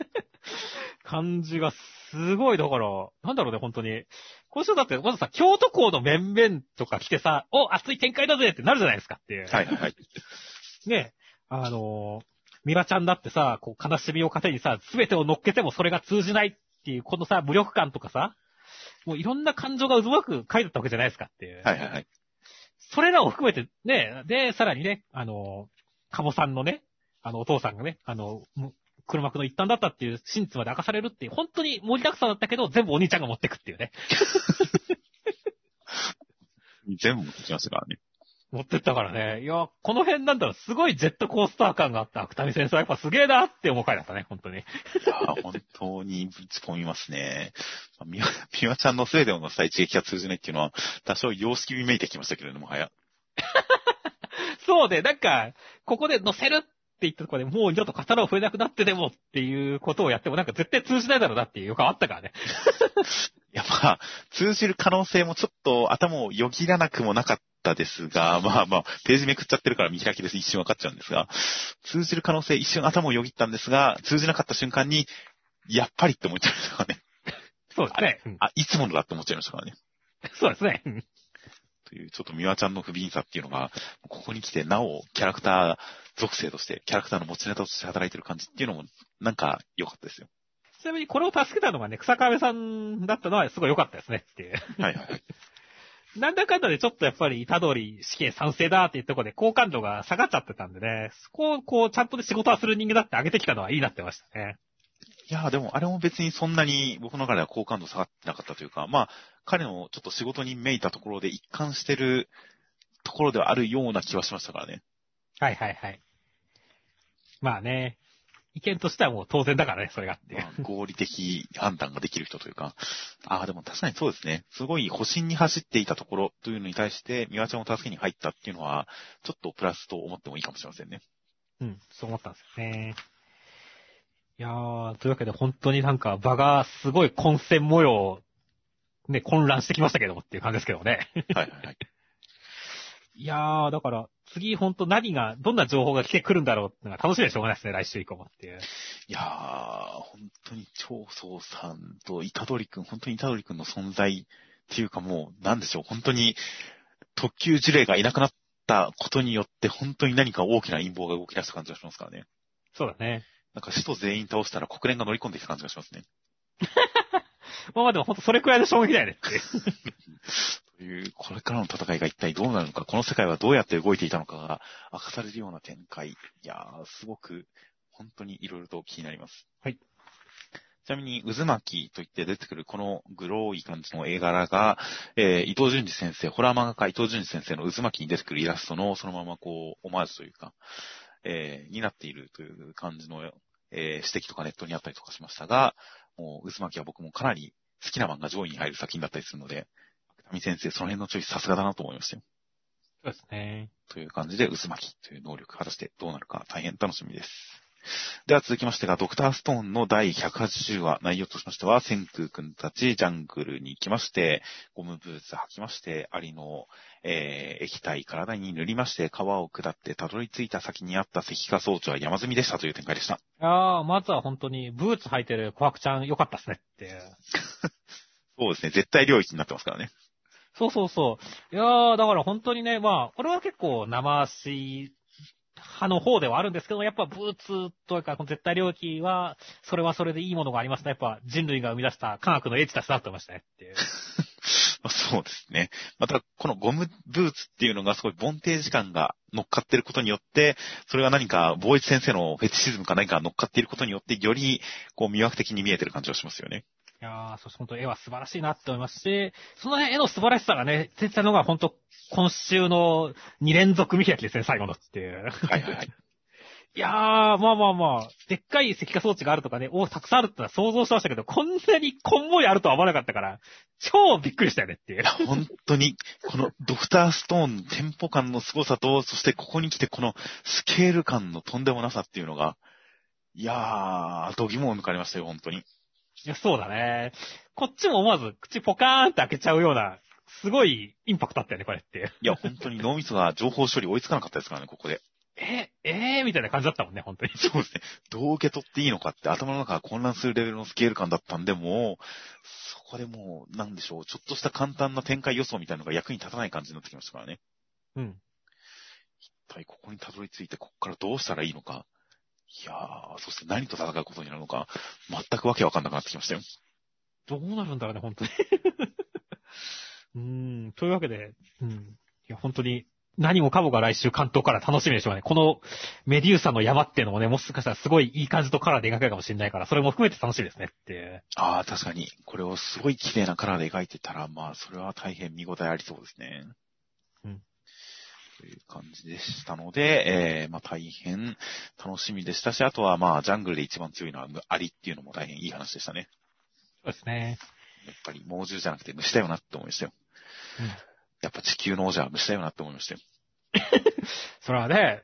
[SPEAKER 2] 感じがすごい、だから、なんだろうね、本当に。今週だって、まずさ、京都校の面々とか来てさ、お、熱い展開だぜってなるじゃないですかっていう。
[SPEAKER 1] はいはいはい。
[SPEAKER 2] ね、あのー、ミラちゃんだってさ、こう、悲しみを糧にさ、すべてを乗っけてもそれが通じないっていう、このさ、無力感とかさ、もういろんな感情がうまく書いてたわけじゃないですかっていう。
[SPEAKER 1] はいはいはい。
[SPEAKER 2] それらを含めて、ね、で、さらにね、あの、カボさんのね、あの、お父さんがね、あの、黒幕の一端だったっていう真実まで明かされるっていう、本当に盛りだくさんだったけど、全部お兄ちゃんが持ってくっていうね。
[SPEAKER 1] 全部持ってきますからね。
[SPEAKER 2] 持ってったからね。いや、この辺なんだろう、すごいジェットコースター感があった芥見先生はやっぱすげえなって思う回だったね、本当に。
[SPEAKER 1] いやー本当にぶち込みますね。まあみわ、みわちゃんのスウェーデンのさ、一撃が通じないっていうのは、多少様式見めいてきましたけれども、はや。
[SPEAKER 2] そうで、なんか、ここで乗せるって言ったところでもう二度と刀を触れなくなってでもっていうことをやってもなんか絶対通じないだろうなっていう予感あったからね。
[SPEAKER 1] いや、まあ、通じる可能性もちょっと頭をよぎらなくもなかったですが、まあまあ、ページめくっちゃってるから見開きです一瞬分かっちゃうんですが、通じる可能性一瞬頭をよぎったんですが、通じなかった瞬間に、やっぱりって思っちゃいましたからね。
[SPEAKER 2] そうですね。うん
[SPEAKER 1] あ、いつものだって思っちゃいましたからね。
[SPEAKER 2] そうですね。うん
[SPEAKER 1] という、ちょっとミワちゃんの不憫さっていうのが、ここに来てなおキャラクター属性として、キャラクターの持ちネタとして働いてる感じっていうのも、なんか良かったですよ。
[SPEAKER 2] ちなみにこれを助けたのがね、草壁さんだったのはすごい良かったですねっていう。
[SPEAKER 1] はいはいはい。
[SPEAKER 2] なんだかんだでちょっとやっぱり、虎杖死刑賛成だっていうところで好感度が下がっちゃってたんでね、そこをこう、ちゃんとで仕事はする人間だって上げてきたのはいいなってましたね。
[SPEAKER 1] いやーでもあれも別にそんなに僕の中では好感度下がってなかったというか、まあ、彼のちょっと仕事にめいたところで一貫してるところではあるような気はしましたからね。
[SPEAKER 2] はいはいはい。まあね、意見としてはもう当然だからね、それがっていう。
[SPEAKER 1] まあ合理的判断ができる人というか。ああ、でも確かにそうですね。すごい保身に走っていたところというのに対して、ミワちゃんを助けに入ったっていうのは、ちょっとプラスと思ってもいいかもしれませんね。
[SPEAKER 2] うん、そう思ったんですよね。いやー、というわけで本当になんか場がすごい混戦模様、ね、混乱してきましたけどもっていう感じですけどもね。
[SPEAKER 1] はいはいはい。
[SPEAKER 2] いやー、だから、次本当何が、どんな情報が来てくるんだろうっていうのが楽しみでしょうがないですね、来週以降もっていう。
[SPEAKER 1] いやー、本当に長宗さんと虎杖くん、本当に虎杖くんの存在っていうかもう、なんでしょう、本当に特級事例がいなくなったことによって、本当に何か大きな陰謀が動き出した感じがしますからね。
[SPEAKER 2] そうだね。
[SPEAKER 1] なんか使徒全員倒したら国連が乗り込んできた感じがしますね。
[SPEAKER 2] まあまあでも本当それくらいの衝撃だよね。
[SPEAKER 1] という、これからの戦いが一体どうなるのか、この世界はどうやって動いていたのかが明かされるような展開。いやー、すごく、本当に色々と気になります。
[SPEAKER 2] はい。
[SPEAKER 1] ちなみに、渦巻きといって出てくるこのグローい感じの絵柄が、えー伊藤淳二先生、ホラー漫画家伊藤淳二先生の渦巻きに出てくるイラストのそのままこう、オマージュというか、えーになっているという感じの、えー指摘とかネットにあったりとかしましたが、もう渦巻きは僕もかなり好きな漫画上位に入る作品だったりするので、芥見先生、その辺のチョイスさすがだなと思いましたよ。
[SPEAKER 2] そうですね。
[SPEAKER 1] という感じで、渦巻きという能力、果たしてどうなるか大変楽しみです。では続きましてが、ドクターストーンの第180話、内容としましては、千空くんたちジャングルに行きまして、ゴムブーツ履きまして、アリの、えー液体体に塗りまして、川を下ってたどり着いた先にあった石化装置は山積みでしたという展開でした。
[SPEAKER 2] ああ、まずは本当にブーツ履いてる琥珀ちゃん良かったっすねって。
[SPEAKER 1] そうですね、絶対領域になってますからね。
[SPEAKER 2] そうそうそう。いやー、だから本当にね、まあ、俺は結構生足派の方ではあるんですけど、やっぱブーツというか、この絶対領域は、それはそれでいいものがありますね。やっぱ人類が生み出した科学の英知だしなって思いましたねっていう。
[SPEAKER 1] そうですね。また、このゴムブーツっていうのがすごいボンテージ感が乗っかってることによって、それが何か、ボーイチ先生のフェチシズムか何か乗っかっていることによって、より、こう、魅惑的に見えてる感じがしますよね。
[SPEAKER 2] いやー、そして本当絵は素晴らしいなって思いますし、その絵の素晴らしさがね、出てたのが本当今週の2連続見開きですね、最後のっていう。
[SPEAKER 1] はいはいはい。
[SPEAKER 2] いやー、まあまあまあ、でっかい石化装置があるとかね、おたくさんあるってのは想像してましたけど、こんなにこんもりあるとは思わなかったから、超びっくりしたよねっていう。
[SPEAKER 1] 本当に、このドクターストーンのテンポ感の凄さと、そしてここに来てこのスケール感のとんでもなさっていうのが、いやー、度肝を抜かれましたよ、本当に。
[SPEAKER 2] いや、そうだね。こっちも思わず口ポカーンって開けちゃうような、すごいインパクトあったよね、これって。
[SPEAKER 1] いや、本当に脳みそが情報処理追いつかなかったですからね、ここで。
[SPEAKER 2] え、えー、みたいな感じだったもんね、本当に。
[SPEAKER 1] そうですね。どう受け取っていいのかって頭の中が混乱するレベルのスケール感だったんで、もう、そこでもう、なんでしょう、ちょっとした簡単な展開予想みたいなのが役に立たない感じになってきましたからね。
[SPEAKER 2] うん。
[SPEAKER 1] 一体ここにたどり着いて、ここからどうしたらいいのか。いやー、そして何と戦うことになるのか、全くわけわかんなくなってきましたよ。
[SPEAKER 2] どうなるんだろうね、本当に。うーん、というわけで、うん。いや、本当に、何もかもが来週関東から楽しみでしょうね。このメデューサの山っていうのもね、もしかしたらすごいいい感じとカラーで描けるかもしれないから、それも含めて楽しみですねっていう。
[SPEAKER 1] ああ、確かに、これをすごい綺麗なカラーで描いてたら、まあ、それは大変見応えありそうですね。
[SPEAKER 2] うん。
[SPEAKER 1] という感じでしたので、えー、まあ大変楽しみでしたし、あとはまあ、ジャングルで一番強いのはアリっていうのも大変いい話でしたね。
[SPEAKER 2] そうですね。
[SPEAKER 1] やっぱり猛獣じゃなくて虫だよなって思いましたよ。
[SPEAKER 2] うん。
[SPEAKER 1] やっぱ地球の王者は虫だよなって思いましたよ。
[SPEAKER 2] それはね、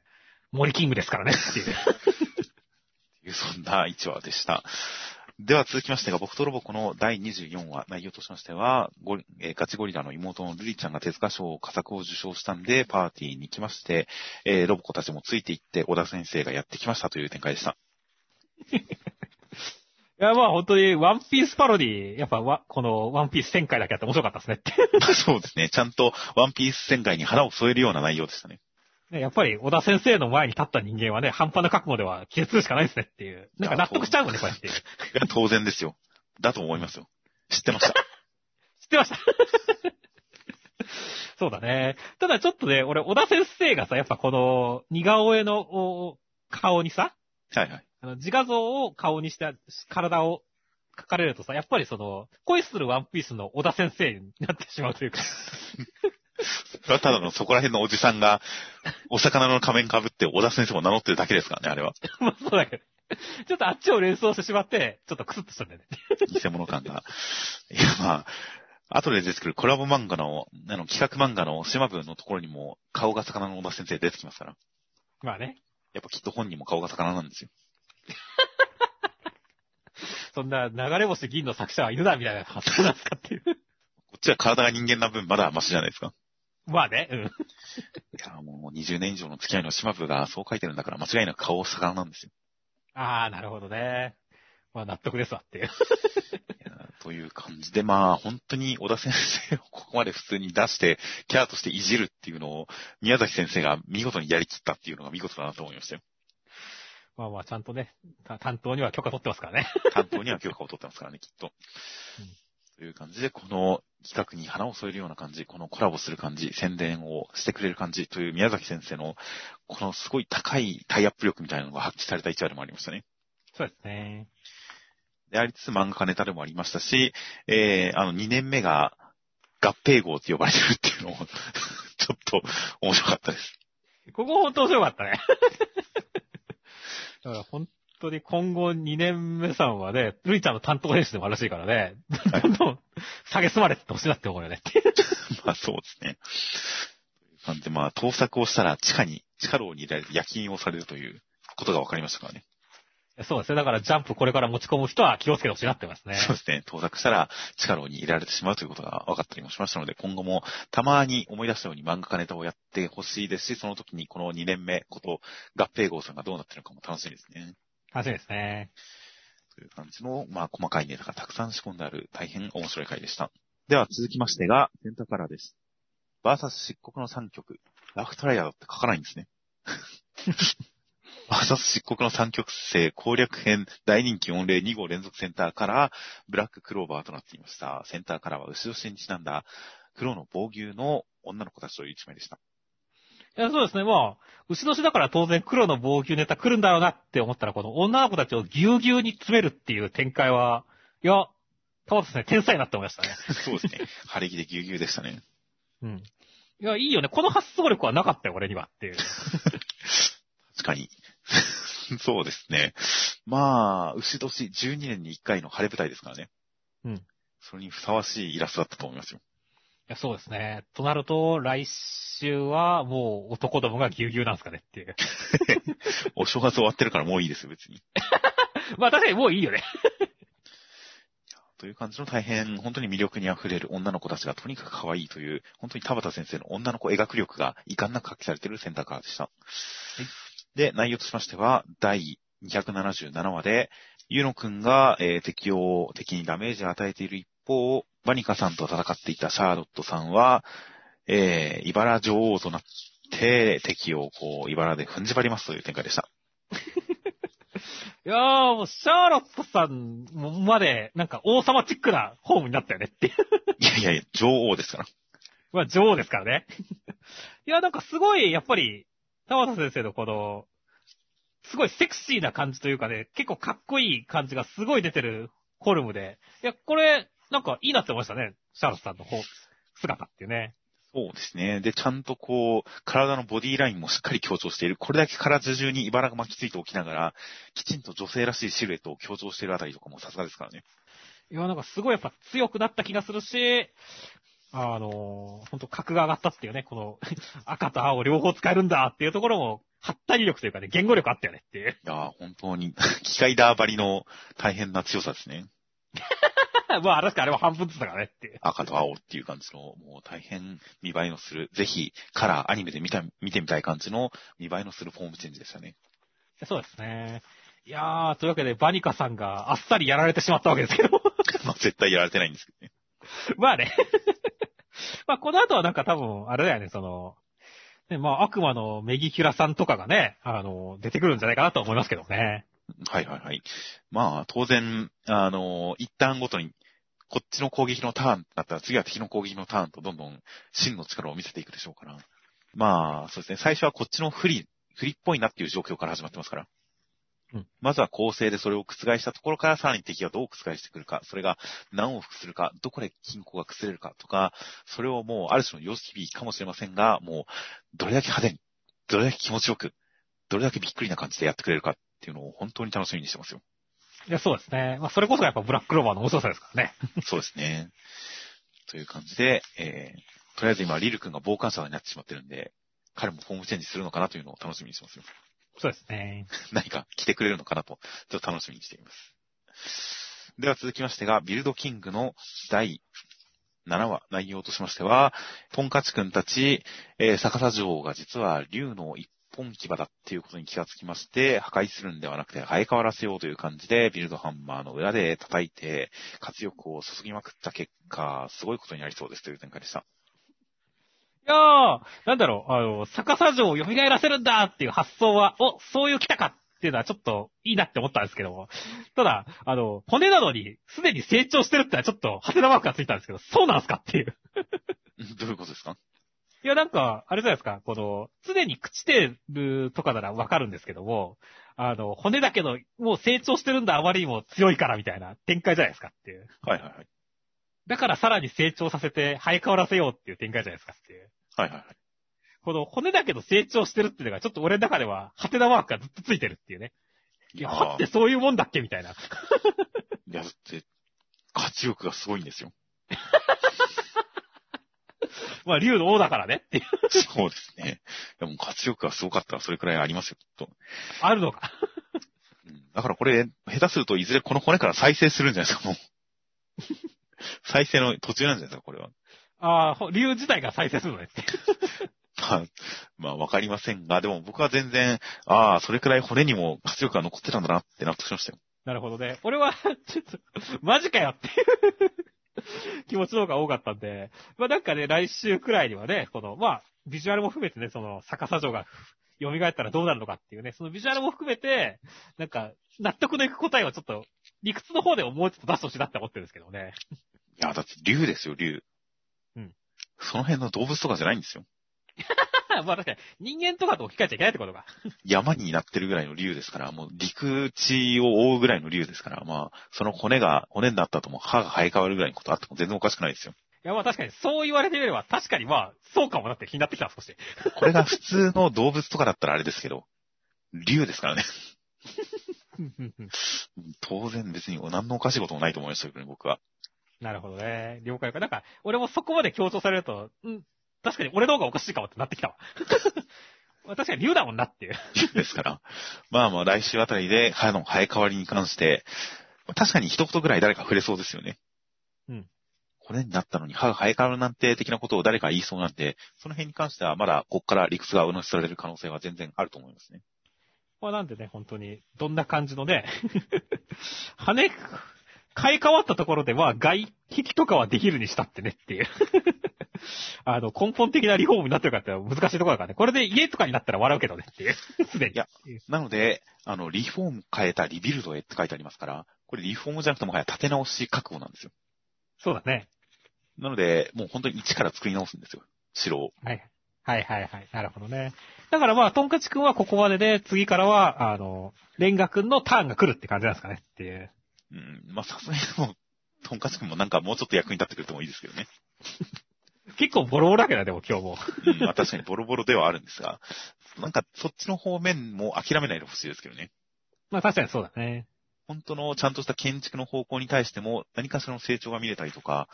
[SPEAKER 2] 森キングですからねっていう。
[SPEAKER 1] いうそんな1話でした。では続きましてが、僕とロボコの第24話、内容としましては、ゴリえーガチゴリラの妹のルリちゃんが手塚賞佳作を受賞したんで、パーティーに来まして、えーロボコたちもついていって、小田先生がやってきましたという展開でした。
[SPEAKER 2] いや、まあ本当に、ワンピースパロディ、やっぱわ、このワンピース1000回だけあって面白かったですねって。
[SPEAKER 1] そうですね。ちゃんとワンピース戦会に腹を添えるような内容でしたね。
[SPEAKER 2] ねやっぱり、小田先生の前に立った人間はね、半端な覚悟では気絶するしかないですねっていう。なんか納得しちゃうもんね、こうやって。知
[SPEAKER 1] いや当然ですよ。だと思いますよ。知ってました。
[SPEAKER 2] ってました。そうだね。ただちょっとね、俺、小田先生がさ、やっぱこの、似顔絵のお顔にさ、
[SPEAKER 1] はいはい。
[SPEAKER 2] あの自画像を顔にした体を描かれるとさ、やっぱりその、恋するワンピースの小田先生になってしまうというか。
[SPEAKER 1] それはただのそこら辺のおじさんが、お魚の仮面被って小田先生を名乗ってるだけですからね、あれは。
[SPEAKER 2] まあそうだけど。ちょっとあっちを連想してしまって、ちょっとクスッとしたんだよね。
[SPEAKER 1] 偽物感が。いや、まあ、後で出てくるコラボ漫画の、あの、企画漫画の島部のところにも、顔が魚の小田先生出てきますから。
[SPEAKER 2] まあね。
[SPEAKER 1] やっぱきっと本人も顔が魚なんですよ。
[SPEAKER 2] そんな流れ星銀の作者はいるな、みたいな発想なんですかっていう。
[SPEAKER 1] こっちは体が人間な分まだマシじゃないですか。
[SPEAKER 2] まあね、うん。
[SPEAKER 1] いや、もう20年以上の付き合いの島部がそう書いてるんだから間違いなく顔魚なんですよ。
[SPEAKER 2] ああ、なるほどね。まあ納得ですわっていう。
[SPEAKER 1] という感じで、まあ、本当に小田先生をここまで普通に出して、キャラとしていじるっていうのを、宮崎先生が見事にやりきったっていうのが見事だなと思いましたよ。
[SPEAKER 2] まあまあ、ちゃんとね、た担当には許可取ってますからね。
[SPEAKER 1] 担当には許可を取ってますからね、きっと。
[SPEAKER 2] うん
[SPEAKER 1] という感じで、この企画に花を添えるような感じ、このコラボする感じ、宣伝をしてくれる感じという宮崎先生の、このすごい高いタイアップ力みたいなのが発揮された一話でもありましたね。
[SPEAKER 2] そうですね。
[SPEAKER 1] でありつつ漫画家ネタでもありましたし、えー、あの2年目が合併号って呼ばれてるっていうのも、ちょっと面白かったです。
[SPEAKER 2] ここ本当面白かったね。だから本当に今後2年目さんはね、ルイちゃんの担当編集でもあるらしいからね、どんどん下げすまれてってほしいなって思うよね。
[SPEAKER 1] まあそうですね。なんでまあ、盗作をしたら地下に、地下牢に入れられて夜勤をされるということが分かりましたからね。
[SPEAKER 2] そうですね。だからジャンプこれから持ち込む人は気をつけてほしいなってますね。
[SPEAKER 1] そうですね。盗作したら地下牢に入れられてしまうということが分かったりもしましたので、今後もたまに思い出したように漫画家ネタをやってほしいですし、その時にこの2年目こと合併号さんがどうなってるのかも楽しみですね。
[SPEAKER 2] 楽しみですね。
[SPEAKER 1] という感じの、まあ、細かいネタがたくさん仕込んである大変面白い回でした。では続きましてが、センターカラーです。バーサス漆黒の3曲。ラフトライアーって書かないんですね。バーサス漆黒の3曲生攻略編大人気御礼2号連続センターカラー、ブラッククローバーとなっていました。センターカラーは牛年にちなんだ黒の防牛の女の子たちという一枚でした。
[SPEAKER 2] いや、そうですね。まあ、牛年だから当然黒の防御ネタ来るんだろうなって思ったら、この女の子たちをぎゅうぎゅうに詰めるっていう展開は、いや、たまですね、天才だって思いましたね。
[SPEAKER 1] そうですね。晴れ着でぎゅうぎゅうでしたね。
[SPEAKER 2] うん。いや、いいよね。この発想力はなかったよ、俺にはっていう。
[SPEAKER 1] 確かに。そうですね。まあ、牛年12年に1回の晴れ舞台ですからね。
[SPEAKER 2] うん。
[SPEAKER 1] それにふさわしいイラストだったと思いますよ。
[SPEAKER 2] や、そうですね。となると、来週はもう男どもがぎゅうぎゅうなんですかねっていう。
[SPEAKER 1] お正月終わってるからもういいですよ、別に。
[SPEAKER 2] まあ確かにもういいよね。
[SPEAKER 1] という感じの大変、本当に魅力に溢れる女の子たちがとにかく可愛いという、本当に田畑先生の女の子描く力が遺憾なく発揮されているセンターカーでした。で、内容としましては、第277話で、ユノ君が、えー敵を、敵にダメージを与えている一方、バニカさんと戦っていたシャーロットさんは、えー、茨女王となって、敵をこう、茨で踏んじばりますという展開でした。
[SPEAKER 2] いやー、もうシャーロットさんまで、なんか王様チックなホームになったよねってい
[SPEAKER 1] やいやいや、女王ですから。
[SPEAKER 2] まあ女王ですからね。いや、なんかすごい、やっぱり、田畑先生のこの、すごいセクシーな感じというかね、結構かっこいい感じがすごい出てるフォルムで。いや、これ、なんかいいなって思いましたね。シャーロットさんの方、姿っていうね。
[SPEAKER 1] そうですね。で、ちゃんとこう、体のボディラインもしっかり強調している。これだけ体中に茨が巻きついておきながら、きちんと女性らしいシルエットを強調しているあたりとかもさすがですからね。
[SPEAKER 2] いや、なんかすごいやっぱ強くなった気がするし、あのー、ほんと格が上がったっていうね、この 赤と青両方使えるんだっていうところも、はったり力というかね、言語力あったよねっていう。
[SPEAKER 1] いやー本当に、機械ダー張りの大変な強さですね。
[SPEAKER 2] まあ、確かあれは半分ずつだからねって。
[SPEAKER 1] 赤と青っていう感じの、もう大変見栄えのする、ぜひ、カラー、アニメで見た、見てみたい感じの見栄えのするフォームチェンジでしたね。
[SPEAKER 2] そうですね。いやー、というわけで、バニカさんがあっさりやられてしまったわけですけど。
[SPEAKER 1] まあ、絶対やられてないんですけどね。
[SPEAKER 2] まあね。まあ、この後はなんか多分、あれだよね、その、ね、まあ、悪魔のメギキュラさんとかがね、あの、出てくるんじゃないかなと思いますけどね。
[SPEAKER 1] はいはいはい。まあ、当然、あの、一旦ごとに、こっちの攻撃のターンだったら次は敵の攻撃のターンとどんどん真の力を見せていくでしょうから。まあ、そうですね。最初はこっちの不利、不利っぽいなっていう状況から始まってますから。
[SPEAKER 2] うん
[SPEAKER 1] まずは構成でそれを覆したところからさらに敵がどう覆してくるか、それが何往復するか、どこで均衡が崩れるかとか、それをもうある種の様式美かもしれませんが、もうどれだけ派手に、どれだけ気持ちよく、どれだけびっくりな感じでやってくれるかっていうのを本当に楽しみにしてますよ。
[SPEAKER 2] いや、そうですね。まあ、それこそがやっぱブラックローバーの面白さですからね。
[SPEAKER 1] そうですね。という感じで、えー、とりあえず今、リル君が傍観者になってしまってるんで、彼もフォームチェンジするのかなというのを楽しみにしてますよ。
[SPEAKER 2] そうですね。
[SPEAKER 1] 何か来てくれるのかなと、ちょっと楽しみにしています。では続きましてが、ビルドキングの第7話、内容としましては、トンカチ君たち、えー、逆さ女王が実は竜の一本牙だっていうことに気がつきまして、破壊するんではなくて生え変わらせようという感じで、ビルドハンマーの裏で叩いて、活力を注ぎまくった結果、すごいことになりそうですという展開でした。
[SPEAKER 2] いやー、なんだろう、あの、逆さ城を蘇らせるんだっていう発想は、お、そういう来たかっていうのはちょっといいなって思ったんですけども。ただ、あの、骨なのに、すでに成長してるってのはちょっと、ハテナマークがついたんですけど、そうなんすかっていう。
[SPEAKER 1] どういうことですか？
[SPEAKER 2] いや、なんか、あれじゃないですか、この、常に朽ちてるとかならわかるんですけども、あの、骨だけど、もう成長してるんだ、あまりにも強いからみたいな展開じゃないですかっていう。
[SPEAKER 1] はいはいはい。
[SPEAKER 2] だからさらに成長させて生え変わらせようっていう展開じゃないですかっていう。
[SPEAKER 1] はいはいはい。
[SPEAKER 2] この骨だけど成長してるっていうのがちょっと俺の中では、ハテナマークがずっとついてるっていうね。いや、はってそういうもんだっけみたいな。
[SPEAKER 1] いや、だって、活力がすごいんですよ。
[SPEAKER 2] まあ、竜の王だからねっていう。
[SPEAKER 1] そうですね。いやもう活力がすごかったらそれくらいありますよ、きっと。
[SPEAKER 2] あるのか。
[SPEAKER 1] うんだからこれ、下手するといずれこの骨から再生するんじゃないですか、もう。再生の途中なんじゃないですか、これは。
[SPEAKER 2] ああ、ほ竜自体が再生するのねって。
[SPEAKER 1] まあ、まあ、わかりませんが、でも僕は全然、ああ、それくらい骨にも活力が残ってたんだなって納得しましたよ。
[SPEAKER 2] なるほどね。俺は、ちょっと、マジかよっていう 気持ちの方が多かったんで、まあなんかね、来週くらいにはね、この、まあ、ビジュアルも含めてね、その、逆さ城が蘇ったらどうなるのかっていうね、そのビジュアルも含めて、なんか、納得のいく答えをちょっと、理屈の方でももうちょっと出してほしいなって思ってるんですけどね。
[SPEAKER 1] いや、だって竜ですよ、竜。
[SPEAKER 2] うん。
[SPEAKER 1] その辺の動物とかじゃないんですよ。
[SPEAKER 2] まあ確かに、人間とかと置き換えちゃいけないってことか。
[SPEAKER 1] 山になってるぐらいの竜ですから、もう陸地を覆うぐらいの竜ですから、まあ、その骨が、骨になった後も歯が生え変わるぐらいのことあっても全然おかしくないですよ。
[SPEAKER 2] いやまあ確かに、そう言われてみれば、確かにまあ、そうかもなって気になってきた、少し。
[SPEAKER 1] これが普通の動物とかだったらあれですけど、竜ですからね。当然別に何のおかしいこともないと思いましたけどね、僕は。
[SPEAKER 2] なるほどね。了解か。なんか、俺もそこまで強調されると、うん、確かに俺の方がおかしいかもってなってきたわ。確かに竜だもんなっていう。
[SPEAKER 1] ですから。まあまあ来週あたりで歯の生え変わりに関して、確かに一言ぐらい誰か触れそうですよね。
[SPEAKER 2] うん。
[SPEAKER 1] これになったのに歯が生え変わるなんて的なことを誰か言いそうなんで、その辺に関してはまだここから理屈がうなしされる可能性は全然あると思いますね。
[SPEAKER 2] まあなんでね、本当に、どんな感じのね、羽、買い替わったところでは外壁とかはできるにしたってねっていう。あの、根本的なリフォームになってるかって難しいところだからね。これで家とかになったら笑うけどねっていう。すでに。
[SPEAKER 1] いやなので、あの、リフォーム変えたリビルドへって書いてありますから、これリフォームじゃなくてもはや立て直し覚悟なんですよ。
[SPEAKER 2] そうだね。
[SPEAKER 1] なので、もう本当に一から作り直すんですよ。城を。
[SPEAKER 2] はい。はいはいはい。なるほどね。だからまあ、トンカチくんはここまでで、次からは、あの、レンガくんのターンが来るって感じなんですかねっていう。
[SPEAKER 1] うん、まあさすがにもう、トンカツくんもなんかもうちょっと役に立ってくれてもいいですけどね。
[SPEAKER 2] 結構ボロボロだけどね、でも今日も。
[SPEAKER 1] うん、まあ確かにボロボロではあるんですが、なんかそっちの方面も諦めないでほしいですけどね。
[SPEAKER 2] まあ確かにそうだね。
[SPEAKER 1] 本当のちゃんとした建築の方向に対しても何かしらの成長が見れたりとか、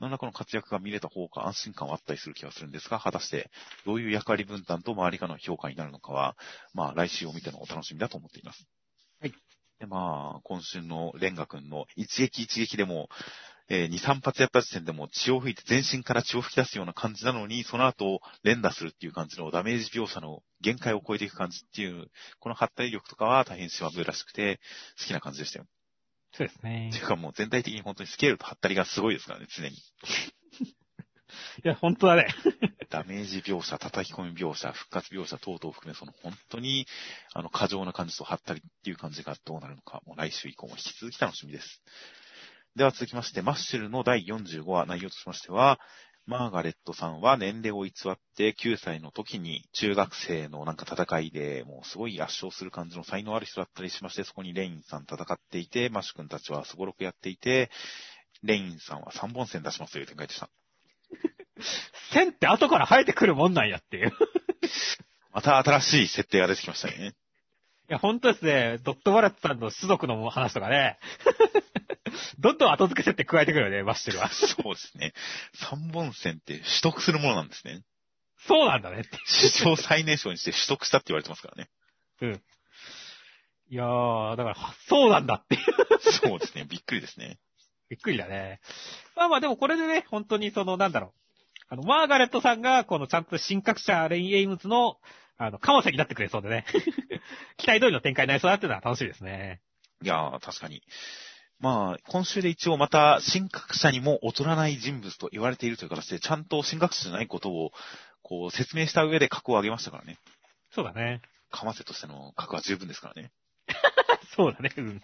[SPEAKER 1] 何らかの活躍が見れた方が安心感はあったりする気がするんですが、果たしてどういう役割分担と周りからの評価になるのかは、まあ来週を見てのお楽しみだと思っています。
[SPEAKER 2] はい。
[SPEAKER 1] で、まあ、今週のレンガ君の一撃一撃でも、えー、2、3発やった時点でも血を吹いて全身から血を吹き出すような感じなのに、その後連打するっていう感じのダメージ描写の限界を超えていく感じっていう、この発体力とかは大変シワブーらしくて好きな感じでしたよ。
[SPEAKER 2] そうですね
[SPEAKER 1] って。いうかもう全体的に本当にスケールとハったりがすごいですからね、常に。
[SPEAKER 2] いや、本当だね。
[SPEAKER 1] ダメージ描写、叩き込み描写、復活描写等々を含め、その本当に、あの、過剰な感じとハったりっていう感じがどうなるのか、もう来週以降も引き続き楽しみです。では続きまして、マッシュルの第45話内容としましては、マーガレットさんは年齢を偽って9歳の時に中学生のなんか戦いでもうすごい圧勝する感じの才能ある人だったりしまして、そこにレインさん戦っていて、マッシュ君たちはすごろくやっていて、レインさんは3本線出しますという展開でした。
[SPEAKER 2] 線って後から生えてくるもんなんやっていう。い
[SPEAKER 1] また新しい設定が出てきましたね。
[SPEAKER 2] や、本当ですね。ドットバレットさんの種族の話とかね。どんどん後付け設定加えてくるよね、マッシュルは。
[SPEAKER 1] そうですね。3本線って取得するものなんですね。
[SPEAKER 2] そうなんだね。
[SPEAKER 1] 史上最年少にして取得したって言われてますからね。
[SPEAKER 2] うん。いやー、だから、そうなんだっていう。
[SPEAKER 1] そうですね。びっくりですね。
[SPEAKER 2] びっくりだね。まあまあでもこれでね、本当にその、なんだろう。あの、マーガレットさんが、このちゃんと神覚者レイン・エイムズの、あの、かませになってくれそうでね。期待通りの展開になりそうだっていうのは楽しいですね。
[SPEAKER 1] いやー、確かに。まあ、今週で一応また、神覚者にも劣らない人物と言われているという形で、ちゃんと神覚者じゃないことを、こう、説明した上で格を上げましたからね。
[SPEAKER 2] そうだね。
[SPEAKER 1] かませとしての格は十分ですからね。
[SPEAKER 2] そうだね。うん。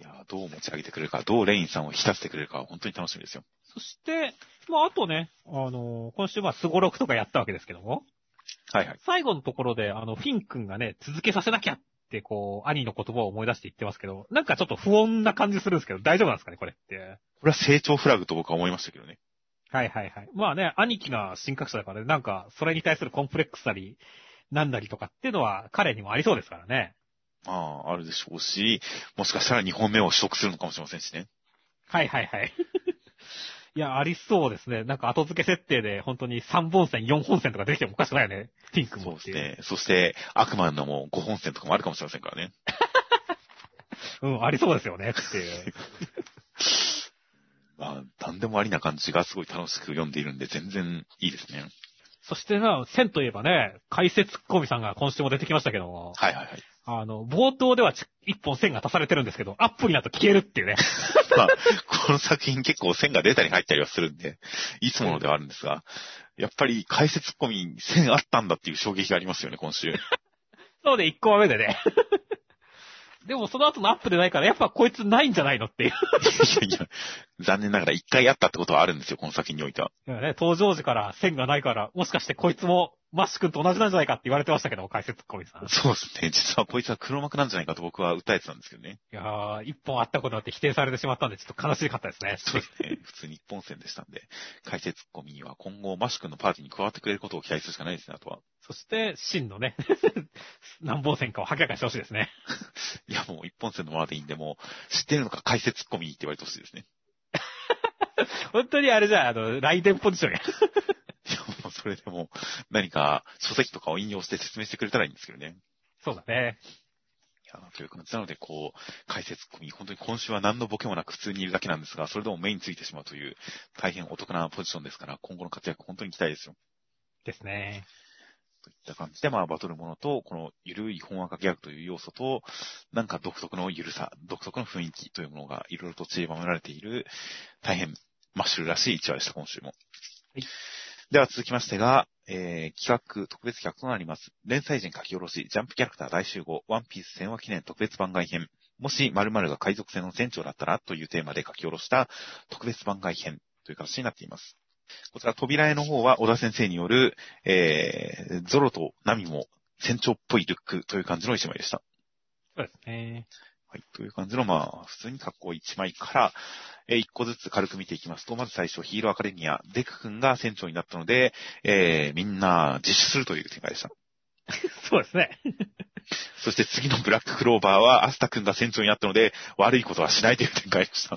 [SPEAKER 1] いやー、どう持ち上げてくれるか、どうレインさんを浸せてくれるか、本当に楽しみですよ。
[SPEAKER 2] そして、まああとね、あの今週まあスゴロクとかやったわけですけども、
[SPEAKER 1] はいはい。
[SPEAKER 2] 最後のところで、あの、フィン君がね、続けさせなきゃって、こう、兄の言葉を思い出して言ってますけど、なんかちょっと不穏な感じするんですけど、大丈夫なんですかね、これって。
[SPEAKER 1] これは成長フラグと僕は思いましたけどね。
[SPEAKER 2] はいはいはい。まあね、兄貴が新格者だからね、なんか、それに対するコンプレックスなり、なんだりとかっていうのは彼にもありそうですからね。
[SPEAKER 1] まあ、あるでしょうし、もしかしたら2本目を取得するのかもしれませんしね。
[SPEAKER 2] はいはいはい。いや、ありそうですね。なんか後付け設定で本当に3本線、4本線とか出てきてもおかしくないよね。フィン君
[SPEAKER 1] そう
[SPEAKER 2] もっていう。
[SPEAKER 1] ですね。そして、悪魔のも5本線とかもあるかもしれませんからね。
[SPEAKER 2] うん、ありそうですよね、っていう。
[SPEAKER 1] まあ、なんでもありな感じがすごい楽しく読んでいるんで、全然いいですね。
[SPEAKER 2] そしてな、線といえばね、解説コミさんが今週も出てきましたけども、
[SPEAKER 1] はいはいはい。
[SPEAKER 2] あの、冒頭ではち一本線が足されてるんですけど、アップになると消えるっていうね。
[SPEAKER 1] まあ、この作品結構線が出たり入ったりはするんで、いつものではあるんですが、やっぱり解説込みに線あったんだっていう衝撃がありますよね、今週。い
[SPEAKER 2] そうで、1個目でね。でもその後のアップでないから、やっぱこいつないんじゃないのっていう。
[SPEAKER 1] やいや、残念ながら一回あったってことはあるんですよ、この作品においては。
[SPEAKER 2] いやね、登場時から線がないから、もしかしてこいつもマッシュ君と同じなんじゃないかって言われてましたけど、解説コミさん。い
[SPEAKER 1] そうですね。実はこいつは黒幕なんじゃないかと僕は訴えてたんですけどね。
[SPEAKER 2] やー、一本あったことになって否定されてしまったんで、ちょっと悲しかったですね。
[SPEAKER 1] そうですね。普通に一本線でしたんで、解説込みには今後マッシュ君のパーティーに加わってくれることを期待するしかないですね、あとは。
[SPEAKER 2] そして、真のね、何本線かを明らかにしてほしいですね。
[SPEAKER 1] いや、もう一本線のままでいいんで、もう、知ってるのか解説込みにって言われてほしいですね。
[SPEAKER 2] 本当にあれじゃん、あの、来電ポジションや。
[SPEAKER 1] いや、もうそれでも何か書籍とかを引用して説明してくれたらいいんですけどね。
[SPEAKER 2] そうだね。
[SPEAKER 1] いや、という感じなので、こう、解説込み、本当に今週は何のボケもなく普通にいるだけなんですが、それでも目についてしまうという、大変お得なポジションですから、今後の活躍本当に期待ですよ。
[SPEAKER 2] ですね。
[SPEAKER 1] といった感じで、まあ、バトルものと、このゆるい本赤ギャグという要素と、なんか独特のゆるさ、独特の雰囲気というものがいろいろと散りばめられている、大変マッシュルらしい一話でした、今週も。
[SPEAKER 2] はい。
[SPEAKER 1] では続きましてが、えー、企画、特別企画となります。連載人書き下ろし、ジャンプキャラクター大集合、ワンピース戦話記念特別番外編。もし〇〇が海賊船の船長だったらというテーマで書き下ろした特別番外編という形になっています。こちら扉絵の方は小田先生による、えー、ゾロとナミも船長っぽいルックという感じの一枚でした。
[SPEAKER 2] そうですね。
[SPEAKER 1] はい。という感じの、まあ、普通に格好一枚から、えー一個ずつ軽く見ていきますと、まず最初、ヒーローアカデミア、デク君が船長になったので、えー、みんな自首するという展開でした。
[SPEAKER 2] そうですね。
[SPEAKER 1] そして次のブラッククローバーは、アスタ君が船長になったので、悪いことはしないという展開でした。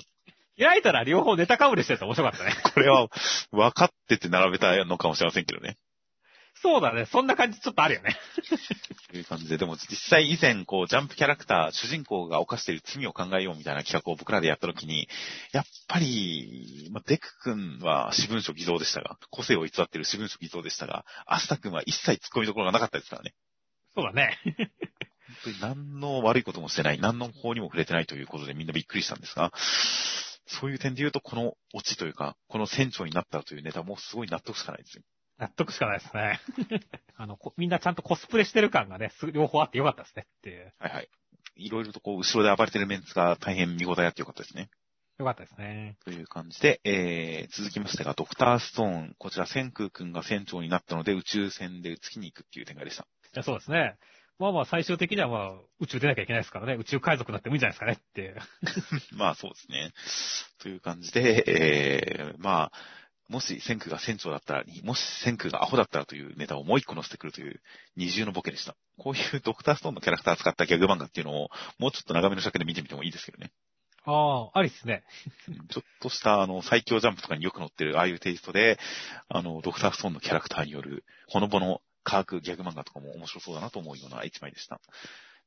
[SPEAKER 2] 開いたら両方ネタかぶりしてたら面白かったね。
[SPEAKER 1] これは、分かってて並べたのかもしれませんけどね。
[SPEAKER 2] そうだね。そんな感じちょっとあるよね。
[SPEAKER 1] という感じで、でも実際以前、こう、ジャンプキャラクター、主人公が犯している罪を考えようみたいな企画を僕らでやった時に、やっぱり、まあ、デク君は私文書偽造でしたが、個性を偽っている私文書偽造でしたが、アスタ君は一切突っ込みどころがなかったですからね。
[SPEAKER 2] そうだね。
[SPEAKER 1] 本当に何の悪いこともしてない、何の法にも触れてないということでみんなびっくりしたんですが、そういう点で言うと、このオチというか、この船長になったというネタもすごい納得しかないですよ。
[SPEAKER 2] 納得しかないですね。あの、こみんなちゃんとコスプレしてる感がね、す両方あってよかったですねっていう。
[SPEAKER 1] はいはい。いろいろとこう、後ろで暴れてるメンツが大変見応えあってよかったですね。
[SPEAKER 2] よかったですね。
[SPEAKER 1] という感じで、えー、続きましてが、ドクターストーン。こちら、千空くんが船長になったので、宇宙船で月に行くっていう展開でした。
[SPEAKER 2] いや、そうですね。まあまあ最終的にはまあ宇宙出なきゃいけないですからね。宇宙海賊になってもいいんじゃないですかねって。
[SPEAKER 1] まあそうですね。という感じで、えー、まあ、もし千空が船長だったら、もし千空がアホだったらというネタをもう一個載せてくるという二重のボケでした。こういうドクターストーンのキャラクターを使ったギャグ漫画っていうのを、もうちょっと長めの尺で見てみてもいいですけどね。
[SPEAKER 2] ああ、ありっすね。
[SPEAKER 1] ちょっとした、あの、最強ジャンプとかによく載ってる、ああいうテイストで、あの、ドクターストーンのキャラクターによる、ほのぼの科学ギャグ漫画とかも面白そうだなと思うような一枚でした。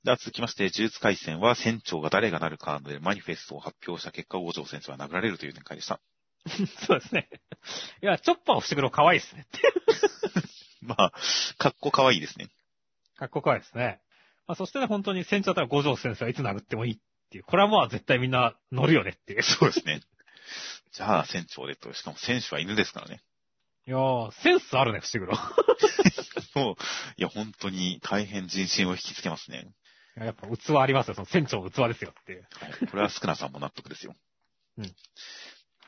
[SPEAKER 1] では続きまして、呪術回戦は船長が誰がなるかでマニフェストを発表した結果、王城先生は殴られるという展開でした。
[SPEAKER 2] そうですね。いや、チョッパーをしてくるの可愛いですね。
[SPEAKER 1] まあ、かっこかわいいですね。
[SPEAKER 2] かっこ可愛いですね。まあ、そしてね、本当に船長だったら五条先生はいつ殴ってもいいっていう。これはまあ絶対みんな乗るよねっていう。
[SPEAKER 1] そうですね。じゃあ、船長でと、しかも選手は犬ですからね。
[SPEAKER 2] いやー、センスあるね、伏黒。い
[SPEAKER 1] そう。いや、本当に大変人心を引きつけますね。
[SPEAKER 2] ややっぱ器ありますよ、その船長の器ですよっていう。
[SPEAKER 1] はい。これはスクナさんも納得ですよ。
[SPEAKER 2] うん。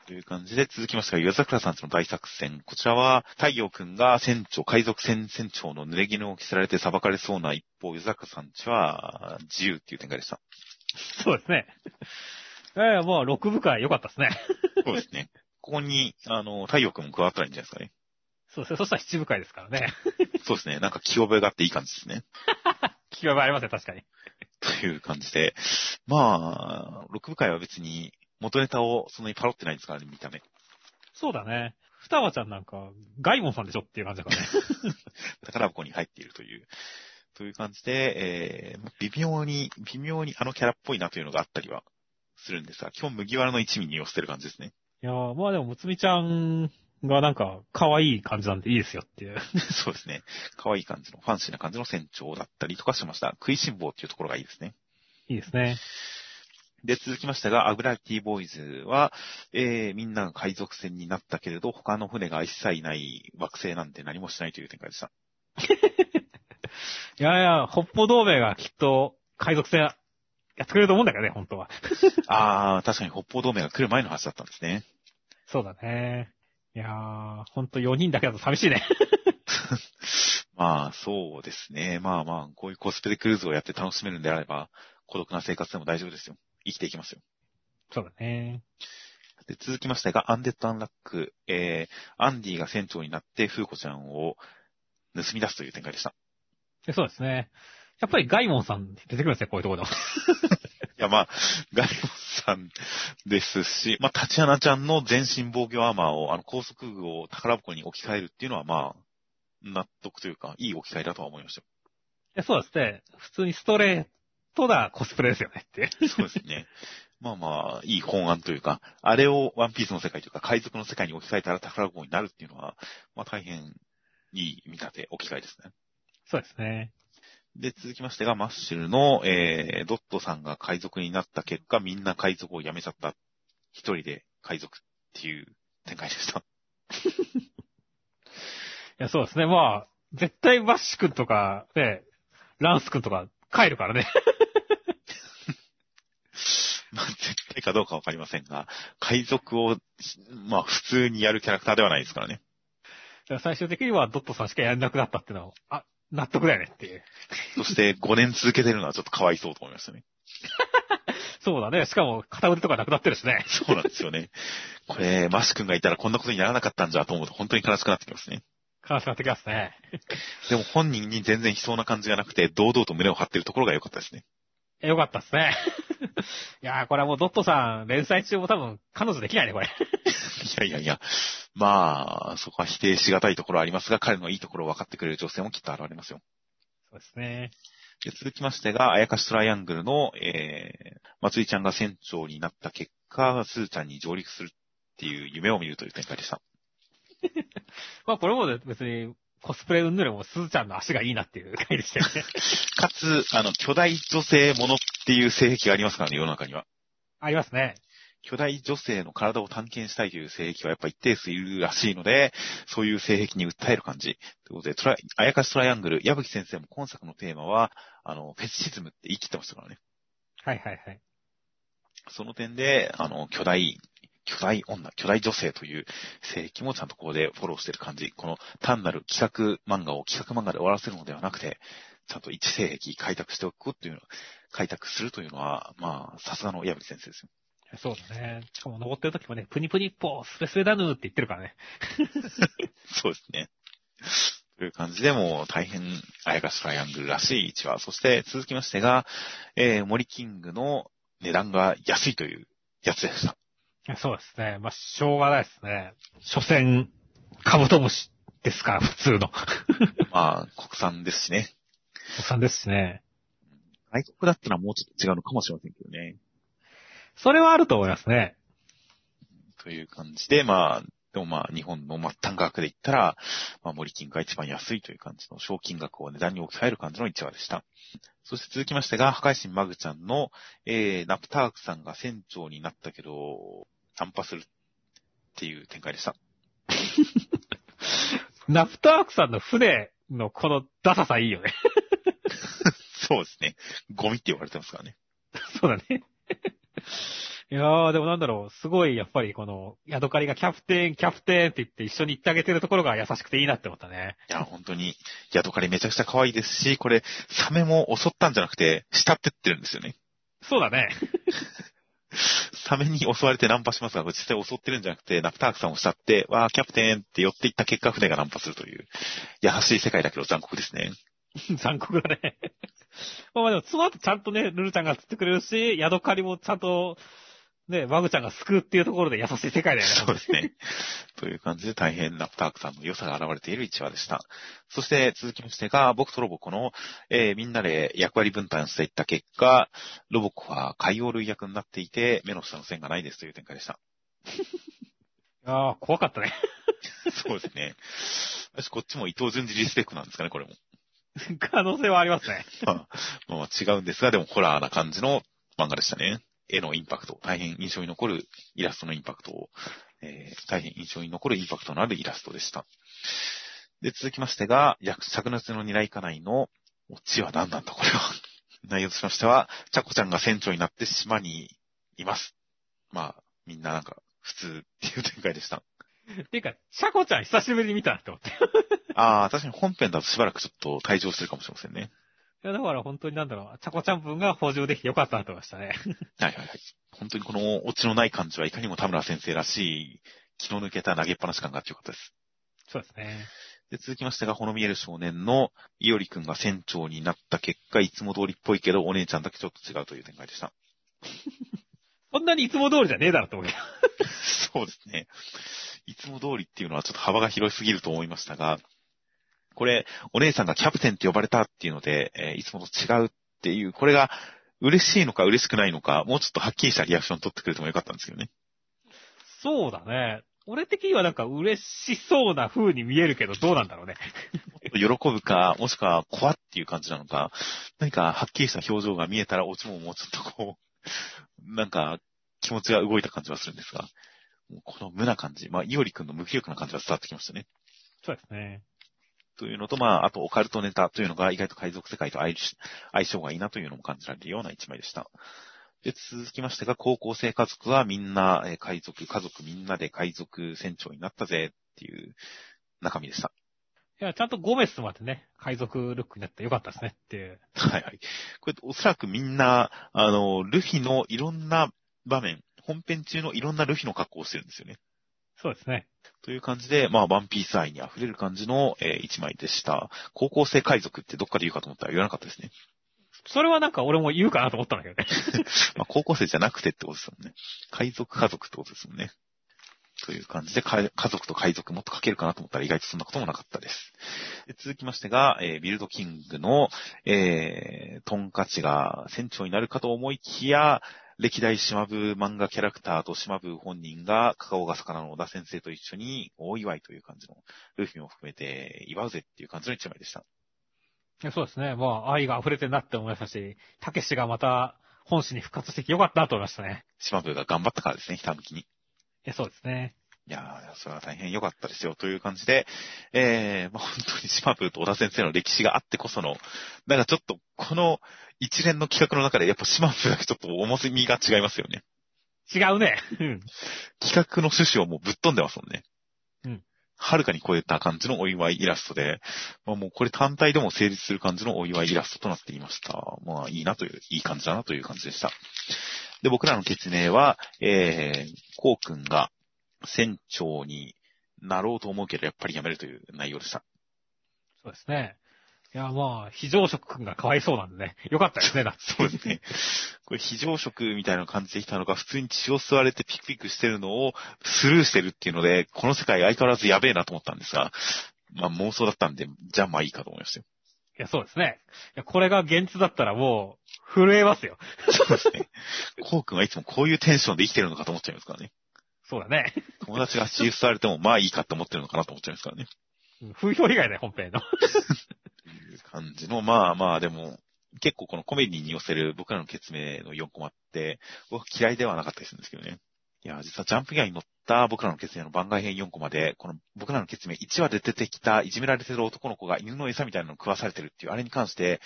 [SPEAKER 1] という感じで続きましては、岩桜さんちの大作戦。こちらは、太陽くんが船長、海賊船船長の濡れ衣を着せられて裁かれそうな一方、岩桜さんちは自由っていう展開でした。
[SPEAKER 2] そうですね。いやいや、まあ、6部会良かったですね。
[SPEAKER 1] そうですね。ここに、あの、太陽くんも加わったらいいんじゃないですかね。
[SPEAKER 2] そうですね。そしたら7部会ですからね。
[SPEAKER 1] そうですね。なんか気覚えがあっていい感じですね。
[SPEAKER 2] 気がありますね、確かに。
[SPEAKER 1] という感じで。まあ、6部会は別に元ネタをそんなにパロってないですからね、見た目。
[SPEAKER 2] そうだね。双葉ちゃんなんか、ガイモンさんでしょっていう感じだからね。
[SPEAKER 1] 宝箱に入っているという、という感じで、えー、微妙に、微妙にあのキャラっぽいなというのがあったりはするんですが、基本麦わらの一味に寄せてる感じですね。
[SPEAKER 2] いやー、まあでも、むつみちゃんがなんか、可愛い感じなんでいいですよっていう。
[SPEAKER 1] そうですね。可愛い感じの、ファンシーな感じの船長だったりとかしました。食いしん坊っていうところがいいですね。
[SPEAKER 2] いいですね。
[SPEAKER 1] で、続きましたが、アグラティボーイズは、えー、みんなが海賊船になったけれど、他の船が一切ない惑星なんて何もしないという展開でした。
[SPEAKER 2] いやいや、北方同盟がきっと、海賊船やってくれると思うんだけどね、本当は。
[SPEAKER 1] あー、確かに北方同盟が来る前の話だったんですね。
[SPEAKER 2] そうだね。いやー、ほんと4人だけだと寂しいね。
[SPEAKER 1] まあ、そうですね。まあまあ、こういうコスプレクルーズをやって楽しめるんであれば、孤独な生活でも大丈夫ですよ。生きていきますよ。
[SPEAKER 2] そうだね。
[SPEAKER 1] で続きましてが、アンデッド・アンラック。えー、アンディが船長になって、フーコちゃんを盗み出すという展開でした。
[SPEAKER 2] でそうですね。やっぱりガイモンさん出てくるんですね、こういうところでも。
[SPEAKER 1] や、まあ、ガリボスさんですし、まあ、タチアナちゃんの全身防御アーマーを、あの、高速具を宝箱に置き換えるっていうのは、まあ、納得というか、いい置き換えだとは思いましたよ。
[SPEAKER 2] いやそうですね。普通にストレートなコスプレですよねって。
[SPEAKER 1] そうですね。まあまあ、いい本案というか、あれをワンピースの世界というか、海賊の世界に置き換えたら宝箱になるっていうのは、まあ大変いい見立て、置き換えですね。
[SPEAKER 2] そうですね。
[SPEAKER 1] で、続きましてが、マッシュルの、えー、ドットさんが海賊になった結果、みんな海賊を辞めちゃった。一人で海賊っていう展開でした。
[SPEAKER 2] いや、そうですね。まあ、絶対バッシュ君とか、ね、ランス君とか帰るからね。
[SPEAKER 1] まあ、絶対かどうかわかりませんが、海賊を、まあ、普通にやるキャラクターではないですからね。
[SPEAKER 2] 最終的にはドットさんしかやんなくなったっていうのは、あ、納得だよねっていう。
[SPEAKER 1] そして、5年続けてるのはちょっとかわいそうと思いましたね。
[SPEAKER 2] そうだね。しかも、片腕とかなくなってるしね。
[SPEAKER 1] そうなんですよね。これ、マッシュ君がいたらこんなことにならなかったんじゃと思うと本当に悲しくなってきますね。
[SPEAKER 2] 悲しくなってきますね。
[SPEAKER 1] でも本人に全然悲壮な感じがなくて、堂々と胸を張ってるところが良かったですね。
[SPEAKER 2] えよかったですね。いやー、これはもうドットさん、連載中も多分、彼女できないね、これ。
[SPEAKER 1] いやいやいや、まあ、そこは否定しがたいところはありますが、彼のいいところを分かってくれる女性もきっと現れますよ。
[SPEAKER 2] そうですね。
[SPEAKER 1] で続きましてが、あやかしトライアングルの、えー、まつりちゃんが船長になった結果、すーちゃんに上陸するっていう夢を見るという展開でした。
[SPEAKER 2] まあ、これもね別に、コスプレうんぬれも、すずちゃんの足がいいなっていう回でしたよね。
[SPEAKER 1] かつ、あの、巨大女性ものっていう性癖がありますからね、世の中には。
[SPEAKER 2] ありますね。
[SPEAKER 1] 巨大女性の体を探検したいという性癖はやっぱ一定数いるらしいので、そういう性癖に訴える感じ。ということで、トライ、あやかしトライアングル、矢吹先生も今作のテーマは、あの、フェチシズムって言い切ってましたからね。
[SPEAKER 2] はいはいはい。
[SPEAKER 1] その点で、あの、巨大、巨大女、巨大女性という性癖もちゃんとここでフォローしてる感じ。この単なる企画漫画を企画漫画で終わらせるのではなくて、ちゃんと一性癖開拓しておくっていうの、開拓するというのは、まあ、さすがの矢吹先生ですよ。
[SPEAKER 2] そうだね。しかも登ってる時もね、プニプニっぽ、スレスレだぬーって言ってるからね。
[SPEAKER 1] そうですね。という感じでもう大変あやかしトライアングルらしい1話。そして続きましてが、えー、森キングの値段が安いというやつでした。
[SPEAKER 2] そうですね。まあ、しょうがないですね。所詮、カブトムシですから、普通の。
[SPEAKER 1] まあ、国産ですしね。
[SPEAKER 2] 国産ですしね。
[SPEAKER 1] 外国だったらもうちょっと違うのかもしれませんけどね。
[SPEAKER 2] それはあると思いますね。
[SPEAKER 1] という感じで、まあ、でもまあ、日本の末端価格で言ったら、まあ、森金が一番安いという感じの小金額を値段に置き換える感じの1話でした。そして続きましてが、破壊神マグちゃんの、えー、ナプタークさんが船長になったけど、単破するっていう展開でした。
[SPEAKER 2] ナプタークさんの船のこのダサさいいよね。
[SPEAKER 1] そうですね。ゴミって言われてますからね。
[SPEAKER 2] そうだね。いやー、でもなんだろう、すごいやっぱりこの、ヤドカリがキャプテン、キャプテンって言って一緒に行ってあげてるところが優しくていいなって思ったね。
[SPEAKER 1] いや、本当に、ヤドカリめちゃくちゃ可愛いですし、これ、サメも襲ったんじゃなくて、慕ってってるんですよね。
[SPEAKER 2] そうだね。
[SPEAKER 1] サメに襲われてナンパしますが、実際襲ってるんじゃなくて、ナプタークさんを慕って、わー、キャプテンって寄っていった結果、船がナンパするという、優しい世界だけど残酷ですね。
[SPEAKER 2] 残酷だね。まあでも、その後ちゃんとね、ルルちゃんが釣ってくれるし、ヤドカリもちゃんと、ね、マグちゃんが救うっていうところで優しい世界だよね。
[SPEAKER 1] そうですね。という感じで大変ナプタークさんの良さが現れている1話でした。そして続きましてが、僕とロボコの、えー、みんなで役割分担していった結果、ロボコは海洋類役になっていて、目の下の線がないですという展開でした。
[SPEAKER 2] ああ、怖かったね。
[SPEAKER 1] そうですね。私こっちも伊藤淳二リスペクトなんですかね、これも。
[SPEAKER 2] 可能性はありますね。
[SPEAKER 1] まあ、まあ違うんですが、でもホラーな感じの漫画でしたね。絵のインパクト、大変印象に残るイラストのインパクトを、えー、大変印象に残るインパクトのあるイラストでした。で、続きましてが、灼熱の狙いかないの、オチは何なんだこれは。内容としましては、チャコちゃんが船長になって島にいます。まあ、みんななんか、普通っていう展開でした。
[SPEAKER 2] っていうか、シャコちゃん久しぶりに見たなって思って。
[SPEAKER 1] ああ、確かに本編だとしばらくちょっと退場してるかもしれませんね。
[SPEAKER 2] いや、だから本当になんだろう、チャコちゃん分が補充できてよかったなと思いましたね。
[SPEAKER 1] はいはいはい。本当にこのオチのない感じはいかにも田村先生らしい、気の抜けた投げっぱなし感があってよかったです。
[SPEAKER 2] そうですね。
[SPEAKER 1] で、続きましてが、ほの見える少年の、いおりくんが船長になった結果、いつも通りっぽいけど、お姉ちゃんだけちょっと違うという展開でした。
[SPEAKER 2] そんなにいつも通りじゃねえだろと思うけど。
[SPEAKER 1] そうですね。いつも通りっていうのはちょっと幅が広すぎると思いましたが、これ、お姉さんがキャプテンって呼ばれたっていうので、えーいつもと違うっていう、これが嬉しいのか嬉しくないのか、もうちょっとはっきりしたリアクション取ってくれてもよかったんですけどね。
[SPEAKER 2] そうだね。俺的にはなんか嬉しそうな風に見えるけど、どうなんだろうね。
[SPEAKER 1] 喜ぶか、もしくは怖っていう感じなのか、何かはっきりした表情が見えたら、オチももうちょっとこう、なんか気持ちが動いた感じはするんですが、この無な感じ、まあ、イオリ君の無気力な感じが伝わってきましたね。
[SPEAKER 2] そうですね。
[SPEAKER 1] というのと、まあ、あとオカルトネタというのが意外と海賊世界と相相性がいいなというのも感じられるような一枚でした。で、続きましてが、高校生家族はみんな、えー海賊、家族みんなで海賊船長になったぜっていう中身でした。
[SPEAKER 2] いや、ちゃんとゴメスまでね、海賊ルックになってよかったですねっていう。
[SPEAKER 1] はいはい。これ、おそらくみんな、あの、ルフィのいろんな場面、本編中のいろんなルフィの格好をしてるんですよね。
[SPEAKER 2] そうですね。
[SPEAKER 1] という感じで、まあ、ワンピース愛に溢れる感じの、えー一枚でした。高校生海賊ってどっかで言うかと思ったら言わなかったですね。
[SPEAKER 2] それはなんか俺も言うかなと思ったんだけどね。
[SPEAKER 1] まあ、高校生じゃなくてってことですもんね。海賊家族ってことですもんね。という感じで、か家族と海賊もっと書けるかなと思ったら意外とそんなこともなかったです。で続きましてが、えービルドキングの、えートンカチが船長になるかと思いきや、歴代島部漫画キャラクターと島部本人が、カカオが魚の小田先生と一緒に大祝いという感じの、ルフィも含めて祝うぜっていう感じの一枚でした。
[SPEAKER 2] いやそうですね。まあ、愛が溢れてるなって思いましたし、たけしがまた本誌に復活してきてよかったなと思いましたね。
[SPEAKER 1] 島部が頑張ったからですね、ひたむきに。
[SPEAKER 2] そうですね。
[SPEAKER 1] いやー、それは大変良かったですよ。という感じで、えー、まあ、本当に島風と小田先生の歴史があってこその、なんかちょっと、この一連の企画の中で、やっぱ島風だけちょっと重みが違いますよね。
[SPEAKER 2] 違うね。うん。
[SPEAKER 1] 企画の趣旨をもうぶっ飛んでますもんね。
[SPEAKER 2] うん。
[SPEAKER 1] はるかに超えた感じのお祝いイラストで、まあ、もうこれ単体でも成立する感じのお祝いイラストとなっていました。まあいいなという、いい感じだなという感じでした。で、僕らの決命は、えー、こうくんが船長になろうと思うけど、やっぱりやめるという内容でした。
[SPEAKER 2] そうですね。いや、まあ、非常食くんがかわいそうなんでね。よかったですね、だって。
[SPEAKER 1] そうですね。これ非常食みたいな感じできたのが、普通に血を吸われてピクピクしてるのをスルーしてるっていうので、この世界相変わらずやべえなと思ったんですが、まあ妄想だったんで、じゃあまあいいかと思いましたよ。
[SPEAKER 2] いや、そうですね。いや、これが現実だったらもう、震えますよ。
[SPEAKER 1] そうですね。コウ君はいつもこういうテンションで生きてるのかと思っちゃいますからね。
[SPEAKER 2] そうだね。
[SPEAKER 1] 友達が血を吸われてもまあいいかって思ってるのかなと思っちゃいますからね。
[SPEAKER 2] うん風評以外ね、本編の。
[SPEAKER 1] という感じの、まあまあでも、結構このコメディに寄せる僕らの決命の4コマって、僕嫌いではなかったりするんですけどね。いや、実はジャンプギアに乗った僕らの決命の番外編4コマで、この僕らの決命1話で出てきたいじめられてる男の子が犬の餌みたいなのを食わされてるっていう、あれに関して、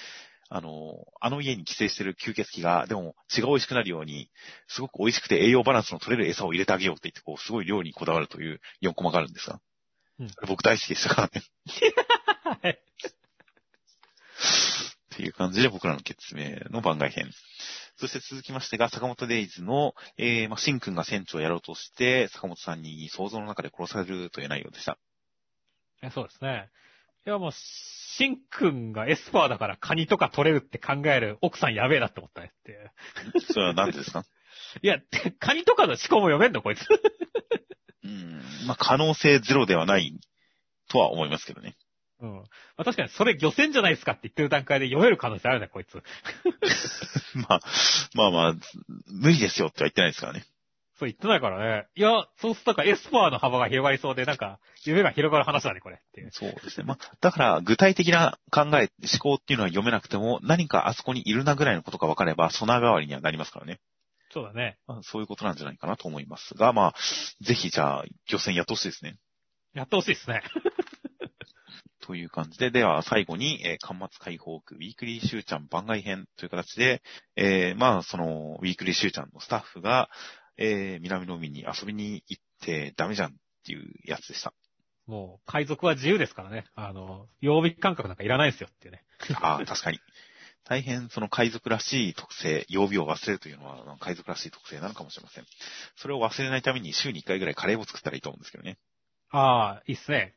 [SPEAKER 1] あの、あの家に寄生してる吸血鬼が、でも血が美味しくなるように、すごく美味しくて栄養バランスの取れる餌を入れてあげようって言って、こう、すごい量にこだわるという4コマがあるんですが、
[SPEAKER 2] うん
[SPEAKER 1] 僕大好きでしたからね。
[SPEAKER 2] は い
[SPEAKER 1] っていう感じで僕らの決命の番外編。そして続きましてが、坂本デイズの、えー、まあ、シンくんが船長をやろうとして、坂本さんに想像の中で殺されるという内容でした。
[SPEAKER 2] そうですね。いや、もう、シンくんがエスパーだからカニとか取れるって考える奥さんやべえなって思ったねって。
[SPEAKER 1] それは何でですか？
[SPEAKER 2] いや、てカニとかの思考も読めんのこいつ。
[SPEAKER 1] うん、まあ、可能性ゼロではないとは思いますけどね。
[SPEAKER 2] うん。まあ確かにそれ漁船じゃないですかって言ってる段階で読める可能性あるね、こいつ。
[SPEAKER 1] まあ、まあまあ、無理ですよっては言ってないですからね。
[SPEAKER 2] そう言ってないからね。いや、そうするとなんかエスパーの幅が広がりそうで、なんか、夢が広がる話だね、これ。っていう。
[SPEAKER 1] そうですね。まあ、だから、具体的な考え、思考っていうのは読めなくても、何かあそこにいるなぐらいのことが分かれば、ソナー代わりにはなりますからね。
[SPEAKER 2] そうだね。
[SPEAKER 1] まあ、そういうことなんじゃないかなと思いますが、まあ、ぜひじゃあ、漁船やってほしいですね。
[SPEAKER 2] やってほしいですね。
[SPEAKER 1] という感じで、では最後に、えー、端末解放区ウィークリーシューちゃん番外編という形で、えー、まあ、その、ウィークリーシューちゃんのスタッフが、えー、南の海に遊びに行ってダメじゃんっていうやつでした。
[SPEAKER 2] もう、海賊は自由ですからね。あの、曜日感覚なんかいらないですよっていうね。
[SPEAKER 1] ああ、確かに。大変その海賊らしい特性、曜日を忘れるというのは海賊らしい特性なのかもしれません。それを忘れないために週に1回ぐらいカレーを作ったらいいと思うんですけどね。
[SPEAKER 2] ああ、いいっすね。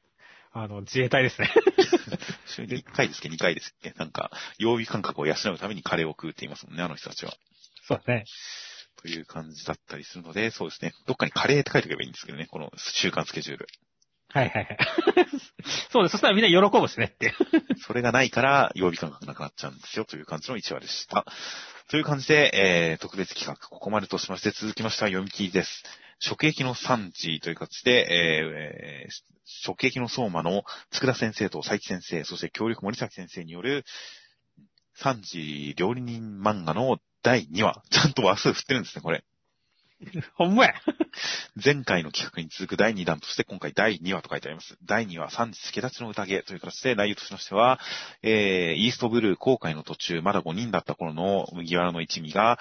[SPEAKER 2] あの、自衛隊ですね。
[SPEAKER 1] 週に1回ですっけ ?2 回ですっけなんか、曜日感覚を養うためにカレーを食うって言いますもんね、あの人たちは。
[SPEAKER 2] そうね。
[SPEAKER 1] という感じだったりするので、そうですね。どっかにカレーって書いておけばいいんですけどね、この週間スケジュール。
[SPEAKER 2] はいはいはい。そうです。そしたらみんな喜ぶしねって。
[SPEAKER 1] それがないから、曜日感がなくなっちゃうんですよ、という感じの1話でした。という感じで、えー、特別企画、ここまでとしまして、続きましては読み切りです。食液の産地という形で、えーえー食液の相馬の佃先生と佐伯先生、そして協力森崎先生による、産地料理人漫画の第2話。ちゃんと話数振ってるんですね、これ。
[SPEAKER 2] ほんまや。
[SPEAKER 1] 前回の企画に続く第2弾として今回第2話と書いてあります。第2話、三時助立ちの宴という形で内容としましては、えー、イーストブルー航海の途中、まだ5人だった頃の麦わらの一味が、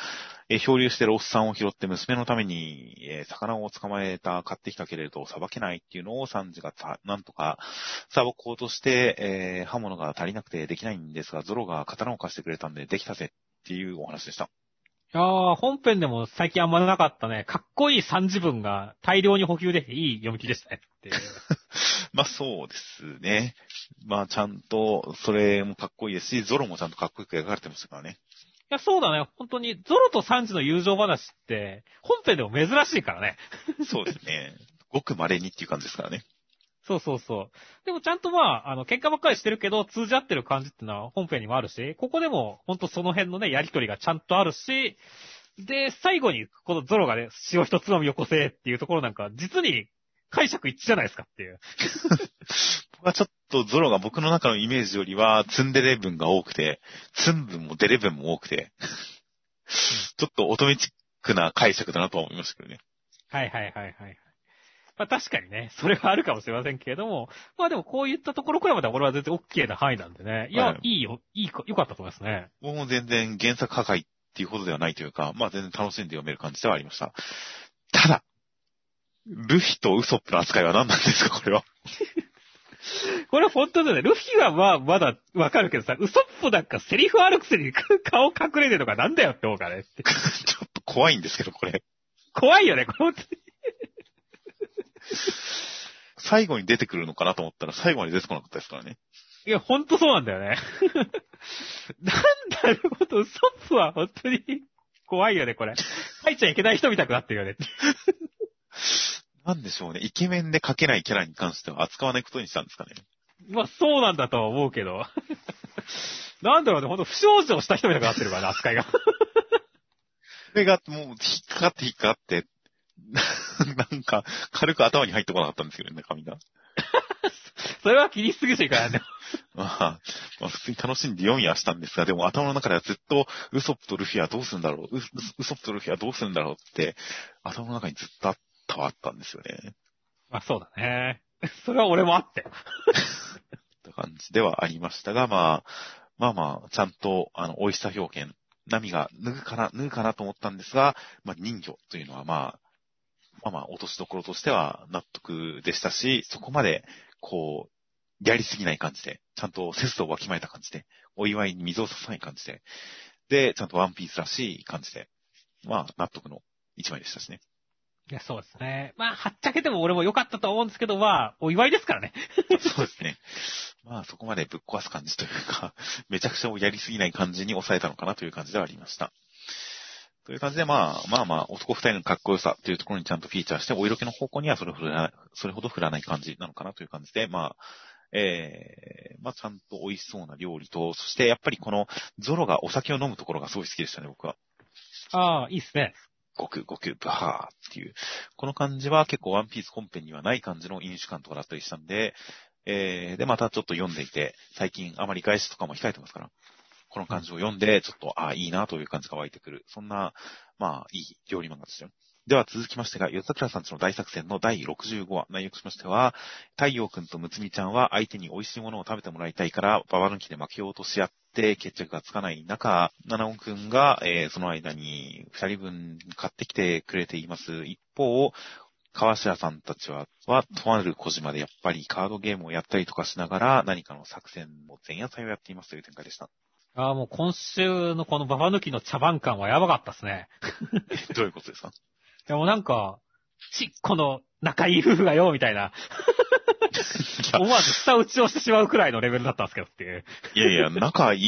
[SPEAKER 1] えー漂流してるおっさんを拾って娘のために、えー魚を捕まえた、買ってきたけれど、裁けないっていうのを三時がたなんとか、裁こうとして、えー刃物が足りなくてできないんですが、ゾロが刀を貸してくれたんでできたぜっていうお話でした。
[SPEAKER 2] いやー、本編でも最近あんまなかったね。かっこいい三次文が大量に補給できていい読み切りでしたね。
[SPEAKER 1] まあそうですね。まあちゃんと、それもかっこいいですし、ゾロもちゃんとかっこよく描かれてましたからね。
[SPEAKER 2] いや、そうだね。本当に、ゾロとサンジの友情話って、本編でも珍しいからね。
[SPEAKER 1] そうですね。ごく稀にっていう感じですからね。
[SPEAKER 2] そうそうそう。でもちゃんとまあ、あの、喧嘩ばっかりしてるけど、通じ合ってる感じってのは本編にもあるし、ここでも本当その辺のね、やりとりがちゃんとあるし、で、最後に、このゾロがね、塩一つまみよこせっていうところなんか、実に解釈一致じゃないですかっていう。
[SPEAKER 1] 僕はちょっとゾロが僕の中のイメージよりは、ツンデレ分が多くて、ツン分もデレ分も多くて、ちょっと乙女チックな解釈だなとは思いましたけどね。
[SPEAKER 2] はいはいはいはい。まあ確かにね、それはあるかもしれませんけれども、まあでもこういったところくらいまでは俺は全然 OK な範囲なんでね。いや、
[SPEAKER 1] はい
[SPEAKER 2] い、いよ、いいか、良かったと思いますね。
[SPEAKER 1] 僕も全然原作破壊っていうほどではないというか、まあ全然楽しんで読める感じではありました。ただ、ルフィとウソップの扱いは何なんですか、これは。
[SPEAKER 2] これ本当だね。ルフィはまあ、まだわかるけどさ、ウソップなんかセリフあるくせに顔隠れてるのがなんだよって思うからね。
[SPEAKER 1] ちょっと怖いんですけど、これ。
[SPEAKER 2] 怖いよね、これ。
[SPEAKER 1] 最後に出てくるのかなと思ったら最後まで出てこなかったですからね。
[SPEAKER 2] いや、ほんとそうなんだよね。なんだろうと、ウソップは本当に 怖いよね、これ。書いちゃいけない人みたくなってるよね。
[SPEAKER 1] なんでしょうね。イケメンで描けないキャラに関しては扱わないことにしたんですかね。
[SPEAKER 2] まあ、そうなんだとは思うけど。なんだろうね、ほんと不祥事をした人みたくなってるからね、扱いが。
[SPEAKER 1] これがもう引っかかって引っかかって、なんか軽く頭に入ってこなかったんですけどね、髪が。
[SPEAKER 2] それは気にしすぎちゃいかないね。
[SPEAKER 1] まあ、まあ普通に楽しんで読みはしたんですが、でも頭の中ではずっとウソップとルフィはどうするんだろう、ウソップとルフィはどうするんだろうって、頭の中にずっとあったはあったんですよね。
[SPEAKER 2] まあ、そうだね。それは俺もあって。
[SPEAKER 1] って感じではありましたが、まあ、まあまあ、ちゃんと、あの、美味しさ表現、波が脱ぐかな、脱ぐかなと思ったんですが、まあ、人魚というのはまあ、まあまあ、落としどころとしては納得でしたし、そこまで、こう、やりすぎない感じで、ちゃんと節度をわきまえた感じで、お祝いに水を差さない感じで、で、ちゃんとワンピースらしい感じで、まあ、納得の一枚でしたしね。
[SPEAKER 2] いや、そうですね。まあ、はっちゃけても俺も良かったと思うんですけど、まあ、お祝いですからね。
[SPEAKER 1] そうですね。まあそこまでぶっ壊す感じというか、めちゃくちゃやりすぎない感じに抑えたのかなという感じではありました。という感じでまあまあまあ男二人のかっこよさというところにちゃんとフィーチャーして、お色気の方向にはそれほど振らないそれほど振らない感じなのかなという感じで、まあ、えー、まあちゃんと美味しそうな料理と、そしてやっぱりこのゾロがお酒を飲むところがすごい好きでしたね、僕は。
[SPEAKER 2] ああ、いいっすね。
[SPEAKER 1] ごくごくブハーっていう。この感じは結構ワンピース本編にはない感じの飲酒感とかだったりしたんで、えー、で、またちょっと読んでいて、最近あまり外出とかも控えてますから、この感じを読んで、ちょっと、ああ、いいなという感じが湧いてくる。そんな、まあ、いい料理漫画ですよ。では続きましてが、ヨタクラさんちの大作戦の第65話、内容としましては、太陽くんとむつみちゃんは相手に美味しいものを食べてもらいたいから、ババ抜きで負けようとし合って決着がつかない中、七尾くんが、えーその間に二人分買ってきてくれています。一方、川白さんたちは、は、とある小島でやっぱりカードゲームをやったりとかしながら、何かの作戦の前夜祭をやっていますという展開でした。
[SPEAKER 2] ああ、もう今週のこのババ抜きの茶番感はやばかったですね。
[SPEAKER 1] え どういうことですか？
[SPEAKER 2] でもなんか、ちっこの仲いい夫婦がよ、みたいな。思わず下打ちをしてしまうくらいのレベルだったんですけどっていう。
[SPEAKER 1] いやいや、仲い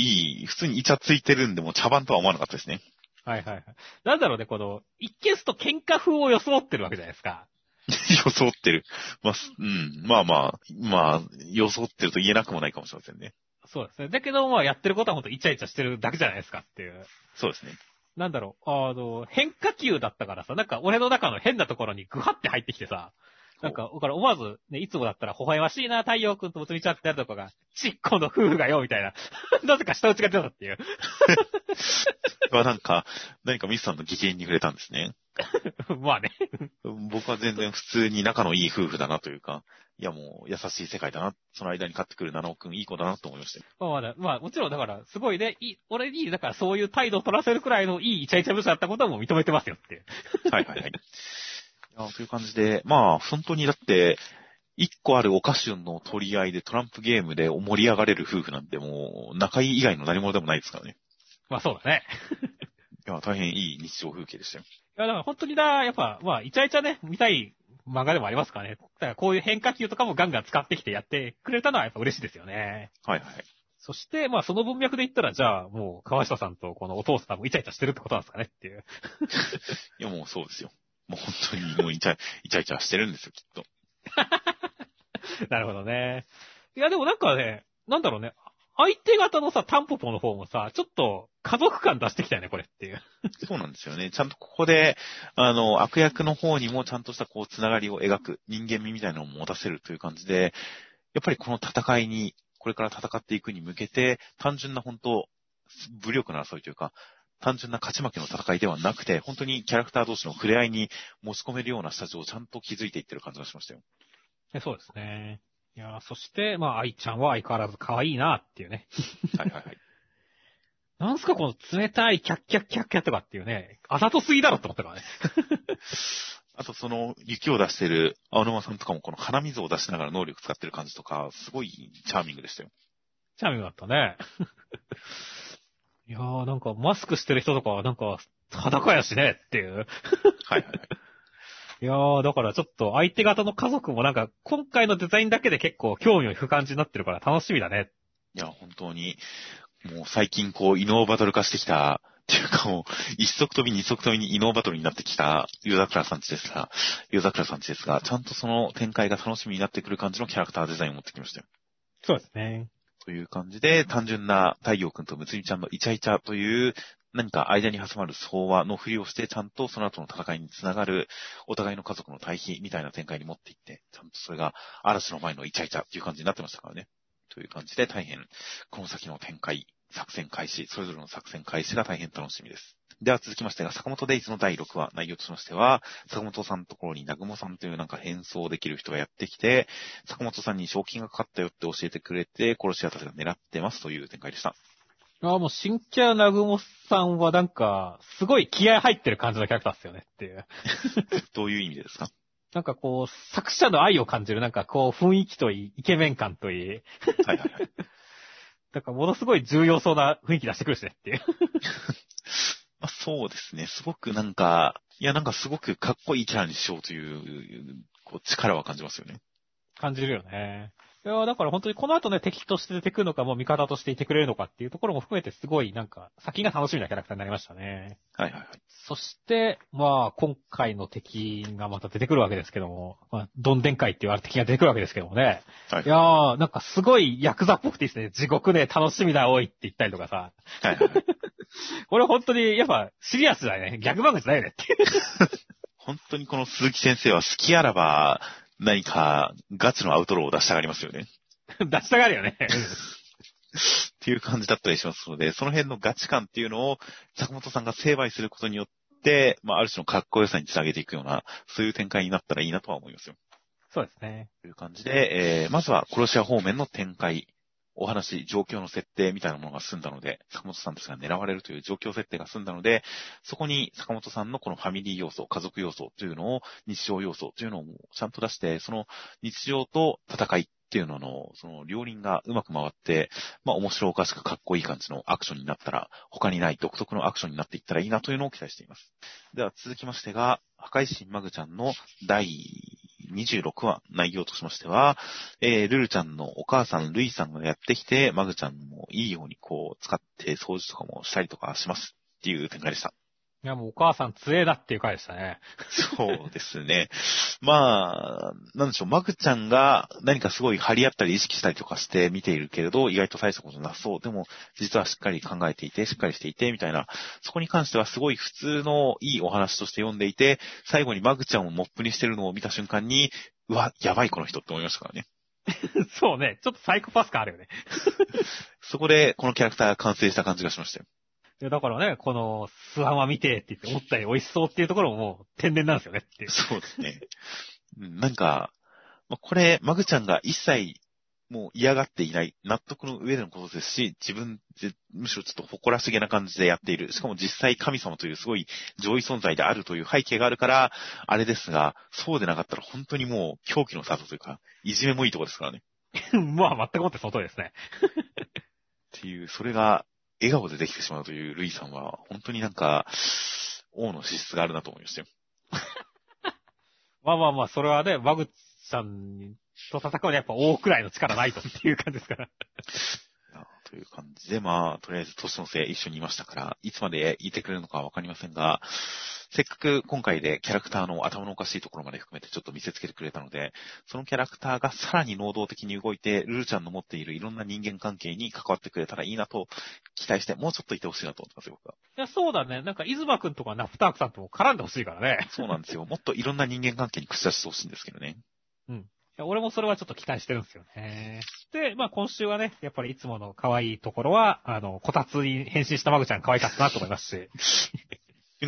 [SPEAKER 1] い、普通にイチャついてるんで、もう茶番とは思わなかったですね。
[SPEAKER 2] はいはいはい。なんだろうね、この、一見すると喧嘩風を装ってるわけじゃないですか。
[SPEAKER 1] 装ってる。まあ、すうん。まあまあ、まあ、装ってると言えなくもないかもしれませんね。
[SPEAKER 2] そうですね。だけど、まあやってることは本当イチャイチャしてるだけじゃないですかっていう。
[SPEAKER 1] そうですね。
[SPEAKER 2] なんだろう、あの、変化球だったからさ、なんか俺の中の変なところにグハって入ってきてさ、なんか、だから思わず、ね、いつもだったら微笑ましいな、太陽くんとむつみちゃんってやるとこが、ちっこの夫婦がよ、みたいな。なぜか下打ちが出たっていう。
[SPEAKER 1] はなんか、何かミスさんの技研に触れたんですね。
[SPEAKER 2] まあね。
[SPEAKER 1] 僕は全然普通に仲のいい夫婦だなというか、いやもう優しい世界だな。その間に買ってくる七尾くんいい子だなと思いましたよ。
[SPEAKER 2] まあまあ、まあもちろんだから、すごいね、いい、俺に、だからそういう態度を取らせるくらいのいいイチャイチャ部署だったことはもう認めてますよって。
[SPEAKER 1] はいはいはい。という感じで、まあ、本当にだって、一個あるお菓子の取り合いでトランプゲームで盛り上がれる夫婦なんてもう、仲いい以外の何者でもないですからね。
[SPEAKER 2] まあそうだね。
[SPEAKER 1] いや、大変いい日常風景でしたよ。
[SPEAKER 2] いや、だから本当にだ、やっぱ、まあ、イチャイチャね、見たい漫画でもありますからね。だからこういう変化球とかもガンガン使ってきてやってくれたのはやっぱ嬉しいですよね。
[SPEAKER 1] はいはい。
[SPEAKER 2] そして、まあその文脈で言ったら、じゃあもう川下さんとこのお父さんもイチャイチャしてるってことなんですかねっていう。
[SPEAKER 1] いやもうそうですよ。もう本当にもうイチャイチャイチャしてるんですよ、きっと。
[SPEAKER 2] なるほどね。いや、でもなんかね、なんだろうね。相手方のさ、タンポポの方もさ、ちょっと家族感出してきたよね、これっていう。
[SPEAKER 1] そうなんですよね。ちゃんとここで、あの、悪役の方にもちゃんとしたこう、つながりを描く人間味みたいなのを持たせるという感じで、やっぱりこの戦いに、これから戦っていくに向けて、単純な本当、武力の争いというか、単純な勝ち負けの戦いではなくて、本当にキャラクター同士の触れ合いに持ち込めるような下地をちゃんと築いていってる感じがしましたよ。
[SPEAKER 2] えそうですね。いや、そして、まあ、愛ちゃんは相変わらず可愛いなっていうね。
[SPEAKER 1] はいはいはい。
[SPEAKER 2] なんすかこの冷たいキャッキャッキャッキャとかっていうね。あざとすぎだろって思ったからね。
[SPEAKER 1] あとその雪を出してる青沼さんとかもこの鼻水を出しながら能力使ってる感じとか、すごいチャーミングでしたよ。
[SPEAKER 2] チャーミングだったね。いやー、なんかマスクしてる人とかはなんか裸やしねっていう。
[SPEAKER 1] はいはいはい。
[SPEAKER 2] いやー、だからちょっと相手方の家族もなんか今回のデザインだけで結構興味を引く感じになってるから楽しみだね。
[SPEAKER 1] いや、本当に、もう最近こう、異能バトル化してきた、っていうかもう、一足飛び二足飛びに異能バトルになってきた、ユーザクラさんちですが、ユーザクラさんちですが、ちゃんとその展開が楽しみになってくる感じのキャラクターデザインを持ってきましたよ。
[SPEAKER 2] そうですね。
[SPEAKER 1] という感じで、単純な太陽くんとむつみちゃんのイチャイチャという、何か間に挟まる相和のふりをして、ちゃんとその後の戦いにつながる、お互いの家族の対比みたいな展開に持っていって、ちゃんとそれが嵐の前のイチャイチャっていう感じになってましたからね。という感じで大変、この先の展開、作戦開始、それぞれの作戦開始が大変楽しみです。では続きましてが、坂本デイズの第6話、内容としましては、坂本さんのところに南雲さんというなんか変装できる人がやってきて、坂本さんに賞金がかかったよって教えてくれて、殺し屋たちが狙ってますという展開でした。
[SPEAKER 2] ああ、もう新キャラナグモさんはなんか、すごい気合入ってる感じのキャラクターですよねっていう。
[SPEAKER 1] どういう意味でですか？
[SPEAKER 2] なんかこう、作者の愛を感じる、なんかこう、雰囲気といい、イケメン感といい、
[SPEAKER 1] はいはいはい。
[SPEAKER 2] なんかものすごい重要そうな雰囲気出してくるしねっていう。
[SPEAKER 1] まあ、そうですね。すごくなんか、いやなんかすごくかっこいいキャラにしようという、こう力は感じますよね。
[SPEAKER 2] 感じるよね。いや、だから本当にこの後ね、敵として出てくるのか、もう味方としていてくれるのかっていうところも含めてすごいなんか、先が楽しみなキャラクターになりましたね。
[SPEAKER 1] はいはいはい。
[SPEAKER 2] そして、まあ、今回の敵がまた出てくるわけですけども、まあ、どんでん会って言われる敵が出てくるわけですけどもね。
[SPEAKER 1] はい
[SPEAKER 2] いやー、なんかすごいヤクザっぽくていいですね。地獄ね、楽しみだ、おいって言ったりとかさ。
[SPEAKER 1] はいはいはい。
[SPEAKER 2] これ本当に、やっぱ、シリアスだよね。逆漫画じゃないよねって。
[SPEAKER 1] 本当にこの鈴木先生は好きあらば、何かガチのアウトローを出したがりますよね。
[SPEAKER 2] 出したがるよね。
[SPEAKER 1] っていう感じだったりしますので、その辺のガチ感っていうのを坂本さんが成敗することによって、まあ、ある種のかっこよさにつなげていくような、そういう展開になったらいいなとは思いますよ。
[SPEAKER 2] そうですね。
[SPEAKER 1] という感じで、えー、まずは殺し屋方面の展開、お話、状況の設定みたいなものが済んだので、坂本さんたちが狙われるという状況設定が済んだので、そこに坂本さんのこのファミリー要素、家族要素というのを、日常要素というのをちゃんと出して、その日常と戦いっていうのの、その両輪がうまく回って、まあ面白おかしくかっこいい感じのアクションになったら、他にない独特のアクションになっていったらいいなというのを期待しています。では続きましてが、破壊神マグちゃんの第26話内容としましては、えー、ルルちゃんのお母さん、ルイさんがやってきて、マグちゃんもいいようにこう使って掃除とかもしたりとかしますっていう展開でした。
[SPEAKER 2] いや、もうお母さん強えなっていう回でしたね。
[SPEAKER 1] そうですね。まあ、なんでしょう、マグちゃんが何かすごい張り合ったり意識したりとかして見ているけれど、意外と大したことなさそう。でも、実はしっかり考えていて、しっかりしていて、みたいな、そこに関してはすごい普通のいいお話として読んでいて、最後にマグちゃんをモップにしてるのを見た瞬間に、うわ、やばいこの人って思いましたからね。
[SPEAKER 2] そうね。ちょっとサイコパス感あるよね。
[SPEAKER 1] そこで、このキャラクターが完成した感じがしましたよ。
[SPEAKER 2] いやだからね、この、スワンは見てって言って思ったより美味しそうっていうところももう天然なんですよねっていう。
[SPEAKER 1] そうですね。うんなんか、まあこれ、マグちゃんが一切もう嫌がっていない、納得の上でのことですし、自分で、むしろちょっと誇らしげな感じでやっている。しかも実際神様というすごい上位存在であるという背景があるから、あれですが、そうでなかったら本当にもう狂気の里というか、いじめもいいとこですからね。
[SPEAKER 2] まあ、全くもってその通りですね。
[SPEAKER 1] っていう、それが笑顔でできてしまうというルイさんは、本当になんか、王の資質があるなと思いましたよ。
[SPEAKER 2] まあまあまあ、それはね、バグさんと戦うにはやっぱ王くらいの力ないとっていう感じですから。
[SPEAKER 1] という感じで、まあ、とりあえず年のせい一緒にいましたから、いつまでいてくれるのかはわかりませんが、せっかく今回でキャラクターの頭のおかしいところまで含めてちょっと見せつけてくれたので、そのキャラクターがさらに能動的に動いて、ルルちゃんの持っているいろんな人間関係に関わってくれたらいいなと期待して、もうちょっといてほしいなと思ってますよ、僕は。
[SPEAKER 2] いや、そうだね。なんか、イズマくんとかナフタークさんとも絡んでほしいからね。
[SPEAKER 1] そうなんですよ。もっといろんな人間関係に口出してほしいんですけどね。
[SPEAKER 2] いや俺もそれはちょっと期待してるんですよね。で、まあ今週はね、やっぱりいつもの可愛いところは、あの、こたつに変身したマグちゃん可愛かったなと思いますし。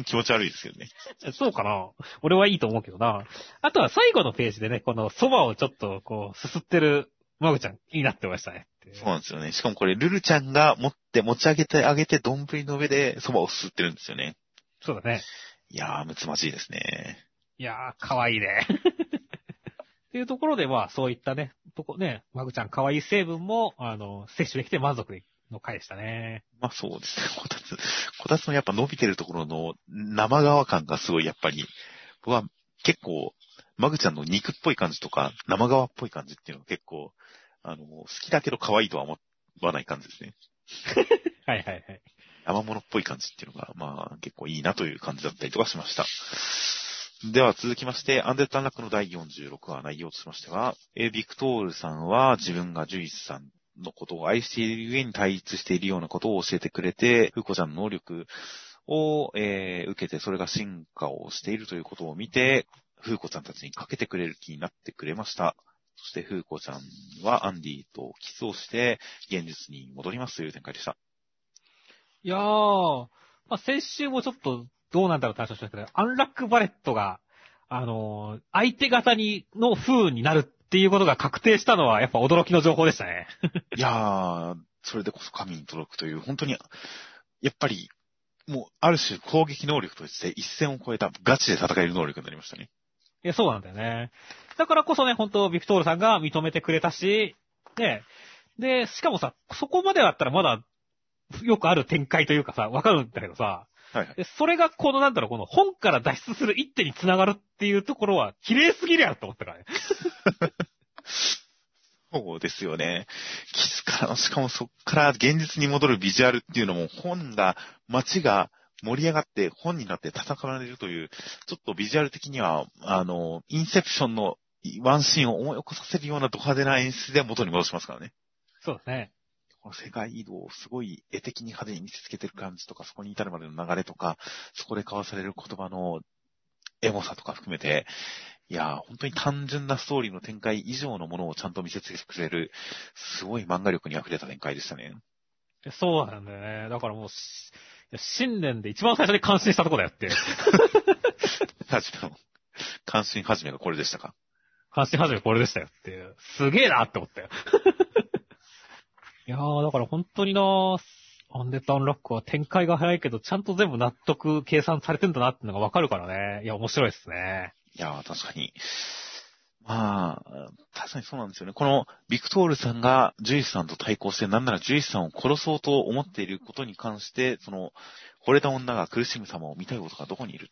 [SPEAKER 1] 気持ち悪いですけどね。
[SPEAKER 2] そうかな俺はいいと思うけどな。あとは最後のページでね、この蕎麦をちょっとこう、すすってるマグちゃん、いいなってましたね。
[SPEAKER 1] そうなんですよね。しかもこれ、ルルちゃんが持って持ち上げてあげて、丼の上で蕎麦をすすってるんですよね。
[SPEAKER 2] そうだね。
[SPEAKER 1] いやー、むつまじいですね。
[SPEAKER 2] いやー、可愛いね。っていうところで、まあ、そういったね、とこね、マグちゃん可愛い成分も、あの、摂取できて満足の回でしたね。
[SPEAKER 1] まあそうですね。こたつ、こたつのやっぱ伸びてるところの生側感がすごいやっぱり、僕は結構、マグちゃんの肉っぽい感じとか、生側っぽい感じっていうのが結構、あの、好きだけど可愛いとは思わない感じですね。
[SPEAKER 2] はいはいはい。
[SPEAKER 1] 生物っぽい感じっていうのが、まあ結構いいなという感じだったりとかしました。では続きまして、アンデッド・アンラックの第46話内容としましては、えビクトールさんは自分がジュイスさんのことを愛しているゆえに対立しているようなことを教えてくれて、フーコちゃんの能力を、えー受けてそれが進化をしているということを見て、フーコちゃんたちにかけてくれる気になってくれました。そしてフーコちゃんはアンディとキスをして現実に戻りますという展開でした。
[SPEAKER 2] いやー、まあ、先週もちょっとどうなんだろうって話をしたけど、アンラックバレットが、あのー相手方に、の風になるっていうことが確定したのは、やっぱ驚きの情報でしたね。
[SPEAKER 1] いやー、それでこそ神に届くという、本当に、やっぱり、もう、ある種攻撃能力として一線を越えたガチで戦える能力になりましたね。
[SPEAKER 2] いや、そうなんだよね。だからこそね、本当ビクトールさんが認めてくれたし、ね、で、しかもさ、そこまでだったらまだ、よくある展開というかさ、わかるんだけどさ、
[SPEAKER 1] はいはい。
[SPEAKER 2] でそれがこのなんだろう、この本から脱出する一手に繋がるっていうところは、綺麗すぎるやろと思ったからね。
[SPEAKER 1] そうですよね。キスからの、しかもそっから現実に戻るビジュアルっていうのも本が、街が盛り上がって本になって戦われるという、ちょっとビジュアル的には、あの、インセプションのワンシーンを思い起こさせるようなド派手な演出で元に戻しますからね。
[SPEAKER 2] そうだね。
[SPEAKER 1] この世界移動をすごい絵的に派手に見せつけてる感じとか、そこに至るまでの流れとか、そこで交わされる言葉のエモさとか含めて、いやー、本当に単純なストーリーの展開以上のものをちゃんと見せつけてくれる、すごい漫画力に溢れた展開でしたね。
[SPEAKER 2] そうなんだよね。だからもう新年で一番最初に感心したとこだよって。
[SPEAKER 1] 確かの、関心始めがこれでしたか。
[SPEAKER 2] 感心始めこれでしたよっていう。すげえなって思ったよ。いやー、だから本当になーアンデッドアンラックは展開が早いけど、ちゃんと全部納得、計算されてんだなってのがわかるからね。いや、面白いですね。
[SPEAKER 1] いやー、確かに。まあ、確かにそうなんですよね。このビクトールさんがジュイスさんと対抗して、なんならジュイスさんを殺そうと思っていることに関して、その、惚れた女が苦しむ様を見たいことがどこにいる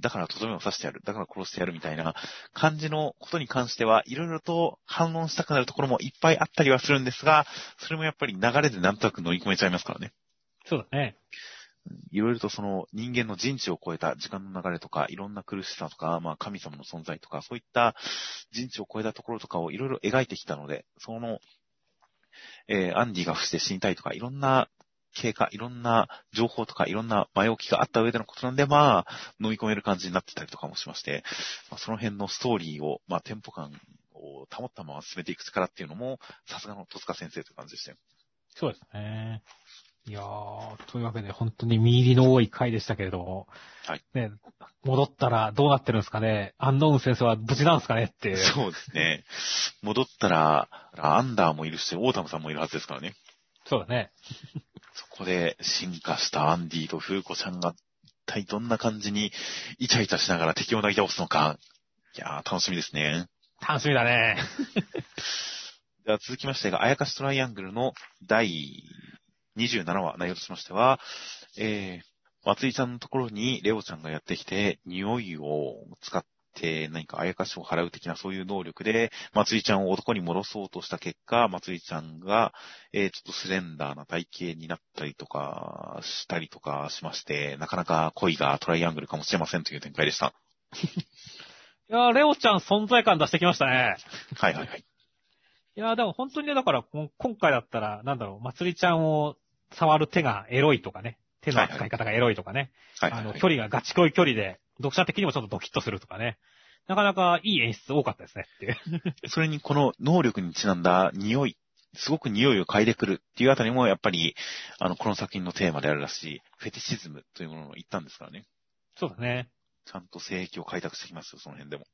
[SPEAKER 1] だからとどめを刺してやる。だから殺してやるみたいな感じのことに関しては、いろいろと反論したくなるところもいっぱいあったりはするんですが、それもやっぱり流れでなんとなく乗り込めちゃいますからね。
[SPEAKER 2] そうだね。
[SPEAKER 1] いろいろとその人間の人知を超えた時間の流れとか、いろんな苦しさとか、まあ神様の存在とか、そういった人知を超えたところとかをいろいろ描いてきたので、その、えー、アンディが伏して死にたいとか、いろんな経過、いろんな情報とか、いろんな前置きがあった上でのことなんで、まあ、飲み込める感じになってたりとかもしまして、まあ、その辺のストーリーを、まあ、テンポ感を保ったまま進めていく力っていうのも、さすがの戸塚先生という感じでしたよ。
[SPEAKER 2] そうですね。いやー、というわけで本当に見入りの多い回でしたけれども、
[SPEAKER 1] はい。
[SPEAKER 2] ね、戻ったらどうなってるんですかね？アンノーン先生は無事なんですかねって。
[SPEAKER 1] そうですね。戻ったら、アンダーもいるし、オータムさんもいるはずですからね。
[SPEAKER 2] そうだね。
[SPEAKER 1] そこで進化したアンディとフーコちゃんが一体どんな感じにイチャイチャしながら敵をなぎ倒すのか。いやー、楽しみですね。
[SPEAKER 2] 楽しみだね。
[SPEAKER 1] では続きましてが、あやかしトライアングルの第27話内容としましては、えー、祭里ちゃんのところにレオちゃんがやってきて、匂いを使っって何かあやかしを払う的なそういう能力で、松井ちゃんを男に戻そうとした結果、松井ちゃんが、えー、ちょっとスレンダーな体型になったりとか、したりとかしまして、なかなか恋がトライアングルかもしれませんという展開でした。
[SPEAKER 2] いやー、レオちゃん存在感出してきましたね。
[SPEAKER 1] はいはいはい。
[SPEAKER 2] いやー、でも本当にね、だから、今回だったら、なんだろう、松井ちゃんを触る手がエロいとかね。手の扱い方がエロいとかね。はいはい、あの、距離がガチ恋距離で、読者的にもちょっとドキッとするとかね。なかなかいい演出多かったですねっていう。
[SPEAKER 1] それにこの能力にちなんだ匂い、すごく匂いを嗅いでくるっていうあたりもやっぱり、あの、この作品のテーマであるらしい、フェティシズムというものの言ったんですからね。
[SPEAKER 2] そうだね。
[SPEAKER 1] ちゃんと性域を開拓してきますよ、その辺でも。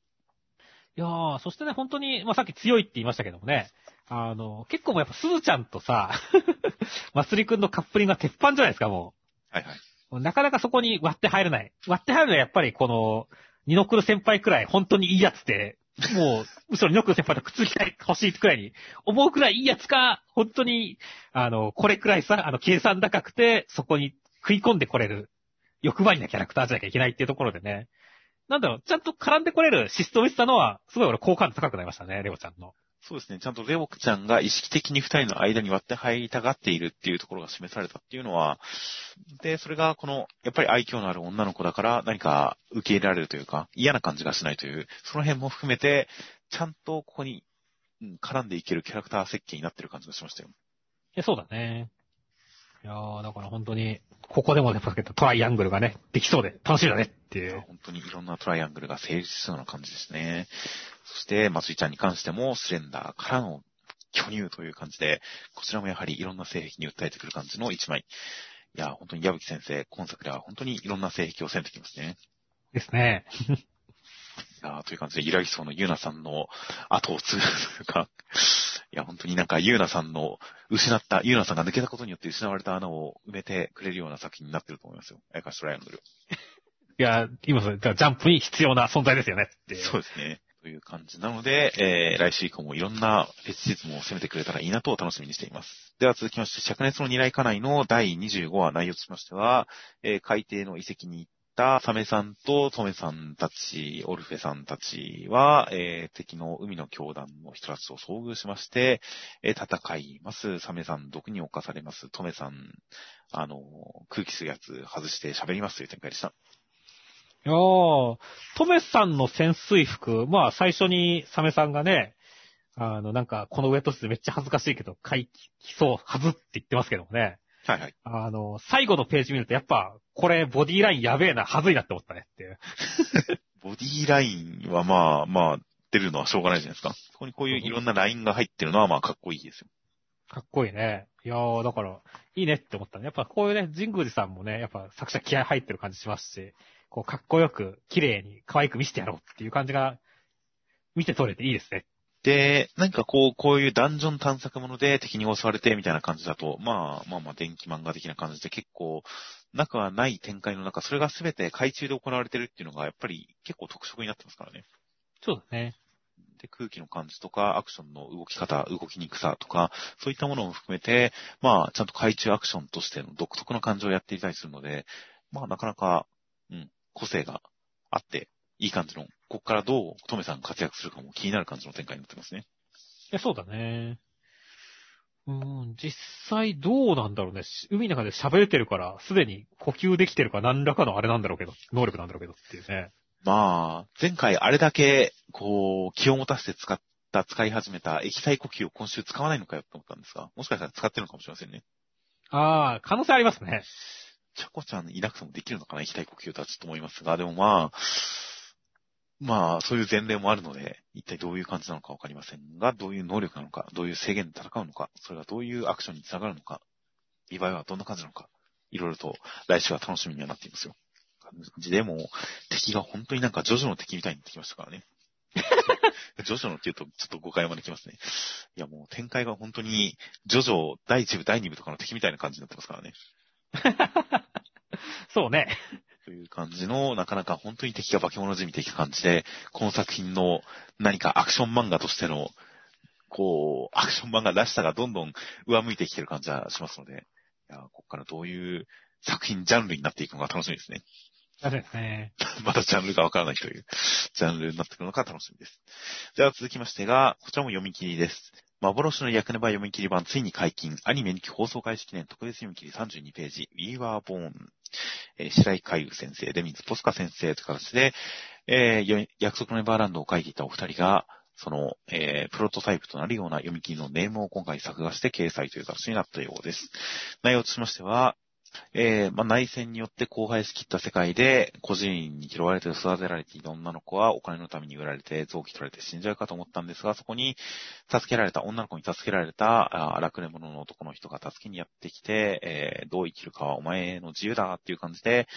[SPEAKER 2] いやー、そしてね、本当に、まあ、さっき強いって言いましたけどもね、あの、結構もうやっぱすずちゃんとさ、まつりくんのカップリングが鉄板じゃないですか、も
[SPEAKER 1] う。はいはい。
[SPEAKER 2] なかなかそこに割って入れない。割って入るのはやっぱりこの、ニノクル先輩くらい本当にいいやつで、もう、嘘にニノクル先輩とくっつきたい、欲しいくらいに思うくらいいいやつか、本当に、あの、これくらいさ、あの、計算高くて、そこに食い込んでこれる、欲張りなキャラクターじゃなきゃいけないっていうところでね。なんだろう、ちゃんと絡んでこれるシステムしたのは、すごい俺好感度高くなりましたね、レオちゃんの。
[SPEAKER 1] そうですね。ちゃんとレオクちゃんが意識的に二人の間に割って入りたがっているっていうところが示されたっていうのは、で、それがこの、やっぱり愛嬌のある女の子だから何か受け入れられるというか、嫌な感じがしないという、その辺も含めて、ちゃんとここに、うん、絡んでいけるキャラクター設計になってる感じがしましたよ。い
[SPEAKER 2] や、そうだね。いやー、だから本当に、ここでもやっぱトライアングルがね、できそうで楽しみだねっていう。
[SPEAKER 1] 本当にいろんなトライアングルが成立しそうな感じですね。そして、松井ちゃんに関しても、スレンダーからの巨乳という感じで、こちらもやはりいろんな性癖に訴えてくる感じの一枚。いや、本当に矢吹先生、今作では本当にいろんな性癖を攻めてきますね。
[SPEAKER 2] ですね。
[SPEAKER 1] いやという感じで、イラギソのユーナさんの後を継ぐというか、いや、本当になんかユーナさんの失った、ユーナさんが抜けたことによって失われた穴を埋めてくれるような作品になってると思いますよ。エカシトライアングル。
[SPEAKER 2] いや、今それ、ジャンプに必要な存在ですよねって
[SPEAKER 1] そうですね。という感じなので、えー、来週以降もいろんなフェチシズムを攻めてくれたらいいなと楽しみにしています。では続きまして、灼熱の二来家内の第25話内容としましては、えー、海底の遺跡に行ったサメさんとトメさんたち、オルフェさんたちは、えー、敵の海の教団の人たちと遭遇しまして、えー、戦います。サメさん毒に侵されます。トメさん、あの、空気するやつ外して喋りますという展開でした。
[SPEAKER 2] いやー、トメさんの潜水服、まあ最初にサメさんがね、あの、なんか、このウェットスーツめっちゃ恥ずかしいけど、買いそう、はずって言ってますけどもね。
[SPEAKER 1] はいはい。
[SPEAKER 2] あの、最後のページ見ると、やっぱ、これ、ボディラインやべえな、はずいなって思ったねっていう。
[SPEAKER 1] ボディラインはまあ、まあ、出るのはしょうがないじゃないですか。そこにこういういろんなラインが入ってるのはまあ、かっこいいですよ。
[SPEAKER 2] かっこいいね。いやー、だから、いいねって思ったね。やっぱこういうね、神宮寺さんもね、やっぱ作者気合入ってる感じしますし、こう、かっこよく、綺麗に、可愛く見せてやろうっていう感じが、見て取れていいですね。
[SPEAKER 1] で、何かこう、こういうダンジョン探索もので敵に襲われてみたいな感じだと、まあまあまあ電気漫画的な感じで結構、なくはない展開の中、それが全て海中で行われてるっていうのがやっぱり結構特色になってますからね。
[SPEAKER 2] そうだね。
[SPEAKER 1] で、空気の感じとか、アクションの動き方、動きにくさとか、そういったものも含めて、まあ、ちゃんと海中アクションとしての独特な感情をやっていたりするので、まあ、なかなか、うん、個性があって、いい感じの、こっからどうトメさん活躍するかも気になる感じの展開になってますね。
[SPEAKER 2] いや、そうだね。うん、実際どうなんだろうね。し海の中で喋れてるから、すでに呼吸できてるか何らかのあれなんだろうけど、能力なんだろうけどっていうね。
[SPEAKER 1] まあ、前回あれだけ、こう、気を持たせて使った、使い始めた液体呼吸を今週使わないのかよって思ったんですが、もしかしたら使ってるのかもしれませんね。
[SPEAKER 2] ああ、可能性ありますね。
[SPEAKER 1] チャコちゃんいなくてもできるのかな液体呼吸とはちょっと思いますが、でもまあ、まあ、そういう前例もあるので、一体どういう感じなのかわかりませんが、どういう能力なのか、どういう制限で戦うのか、それがどういうアクションにつながるのか、見栄えはどんな感じなのか、いろいろと来週は楽しみにはなっていますよ。感じでも、敵が本当になんかジョジョの敵みたいになってきましたからね。ジョジョのって言うとちょっと誤解まできますね。いやもう展開が本当に、ジョジョ第1部第2部とかの敵みたいな感じになってますからね。
[SPEAKER 2] そうね。
[SPEAKER 1] という感じの、なかなか本当に敵が化け物じみていく感じで、この作品の何かアクション漫画としての、こう、アクション漫画らしさがどんどん上向いてきてる感じはしますので、いや、ここからどういう作品ジャンルになっていくのか楽しみですね。
[SPEAKER 2] そうですね。
[SPEAKER 1] まだジャンルがわからないという、ジャンルになってくるのか楽しみです。では続きましてが、こちらも読み切りです。幻の役ネバ読み切り版ついに解禁、アニメ2期放送開始記念特別読み切り32ページ、We Were Born、えー白井海優先生、デミズポスカ先生という形で、えー約束のネバーランドを書いていたお二人が、その、えープロトタイプとなるような読み切りのネームを今回作画して掲載という形になったようです。内容としましては、えーまあ、内戦によって荒廃しきった世界で、孤児院に拾われて育てられていた女の子はお金のために売られて、臓器取られて死んじゃうかと思ったんですが、そこに助けられた、女の子に助けられた、あ楽れ者の男の人が助けにやってきて、えーどう生きるかはお前の自由だっていう感じで、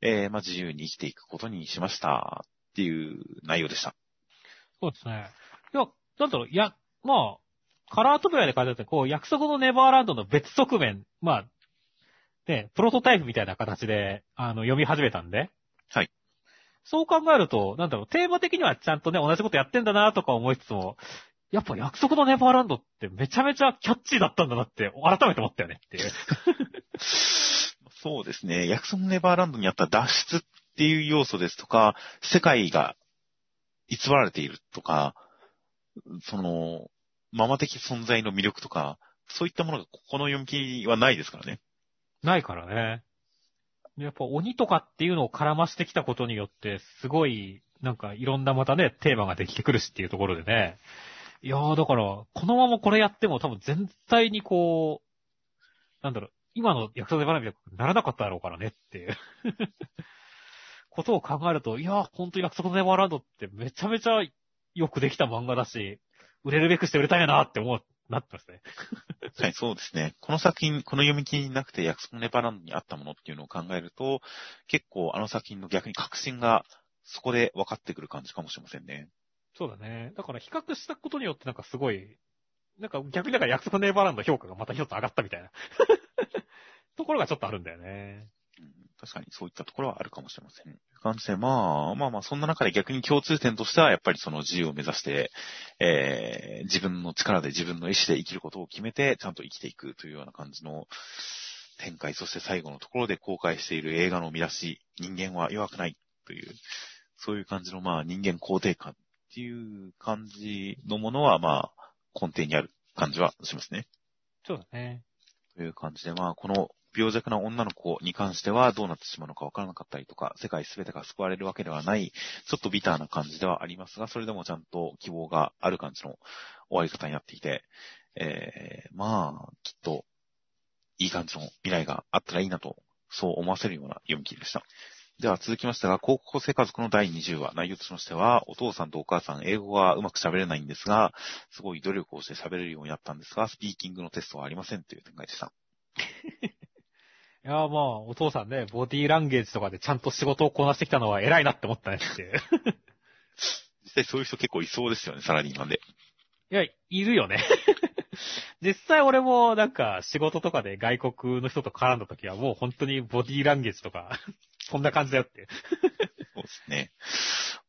[SPEAKER 1] えーまあ、自由に生きていくことにしましたっていう内容でした。
[SPEAKER 2] そうですね。いや、なんだろう、いや、まあ、カラートプラで書いてあって、こう、約束のネバーランドの別側面、まあ、ね、プロトタイプみたいな形で、あの、読み始めたんで。
[SPEAKER 1] はい。
[SPEAKER 2] そう考えると、なんだろう、テーマ的にはちゃんとね、同じことやってんだなとか思いつつも、やっぱ約束のネバーランドってめちゃめちゃキャッチーだったんだなって、改めて思ったよねっていう。
[SPEAKER 1] そうですね。約束のネバーランドにあった脱出っていう要素ですとか、世界が偽られているとか、その、ママ的存在の魅力とか、そういったものがここの読み切りはないですからね。
[SPEAKER 2] ないからね。やっぱ鬼とかっていうのを絡ましてきたことによって、すごい、なんかいろんなまたね、テーマができてくるしっていうところでね。いやー、だから、このままこれやっても多分全体にこう、なんだろう、今の約束でバラビにならなかっただろうからねっていう。ことを考えると、いやー、ほんと約束のネバーランドってめちゃめちゃよくできた漫画だし、売れるべくして売れたんやなって思う、なってますね。
[SPEAKER 1] はい、そうですね。この作品、この読み切りになくて約束のネバーランドにあったものっていうのを考えると、結構あの作品の逆に革新がそこで分かってくる感じかもしれませんね。
[SPEAKER 2] そうだね。だから比較したことによってなんかすごい、なんか逆にだから約束のネイバーランドの評価がまた一つ上がったみたいな ところがちょっとあるんだよね。
[SPEAKER 1] うん確かにそういったところはあるかもしれません。感じで、まあ、まあまあ、そんな中で逆に共通点としては、やっぱりその自由を目指して、えー、自分の力で自分の意志で生きることを決めて、ちゃんと生きていくというような感じの展開、そして最後のところで公開している映画の見出し、人間は弱くないという、そういう感じのまあ人間肯定感っていう感じのものは、まあ、根底にある感じはしますね。
[SPEAKER 2] そうだね。
[SPEAKER 1] という感じで、まあ、この病弱な女の子に関してはどうなってしまうのかわからなかったりとか、世界全てが救われるわけではない、ちょっとビターな感じではありますが、それでもちゃんと希望がある感じの終わり方になっていて、えー、まあ、きっと、いい感じの未来があったらいいなと、そう思わせるような読み切りでした。では続きましてが、高校生家族の第20話、内容としましては、お父さんとお母さん、英語がうまく喋れないんですが、すごい努力をして喋れるようになったんですが、スピーキングのテストはありませんという展開でした。
[SPEAKER 2] いやーまあ、お父さんね、ボディーランゲージとかでちゃんと仕事をこなしてきたのは偉いなって思ったねって。
[SPEAKER 1] 実際そういう人結構いそうですよね、サラリーマンで。
[SPEAKER 2] いや、いるよね。実際俺もなんか仕事とかで外国の人と絡んだ時はもう本当にボディーランゲージとか、そんな感じだよって。
[SPEAKER 1] そうですね。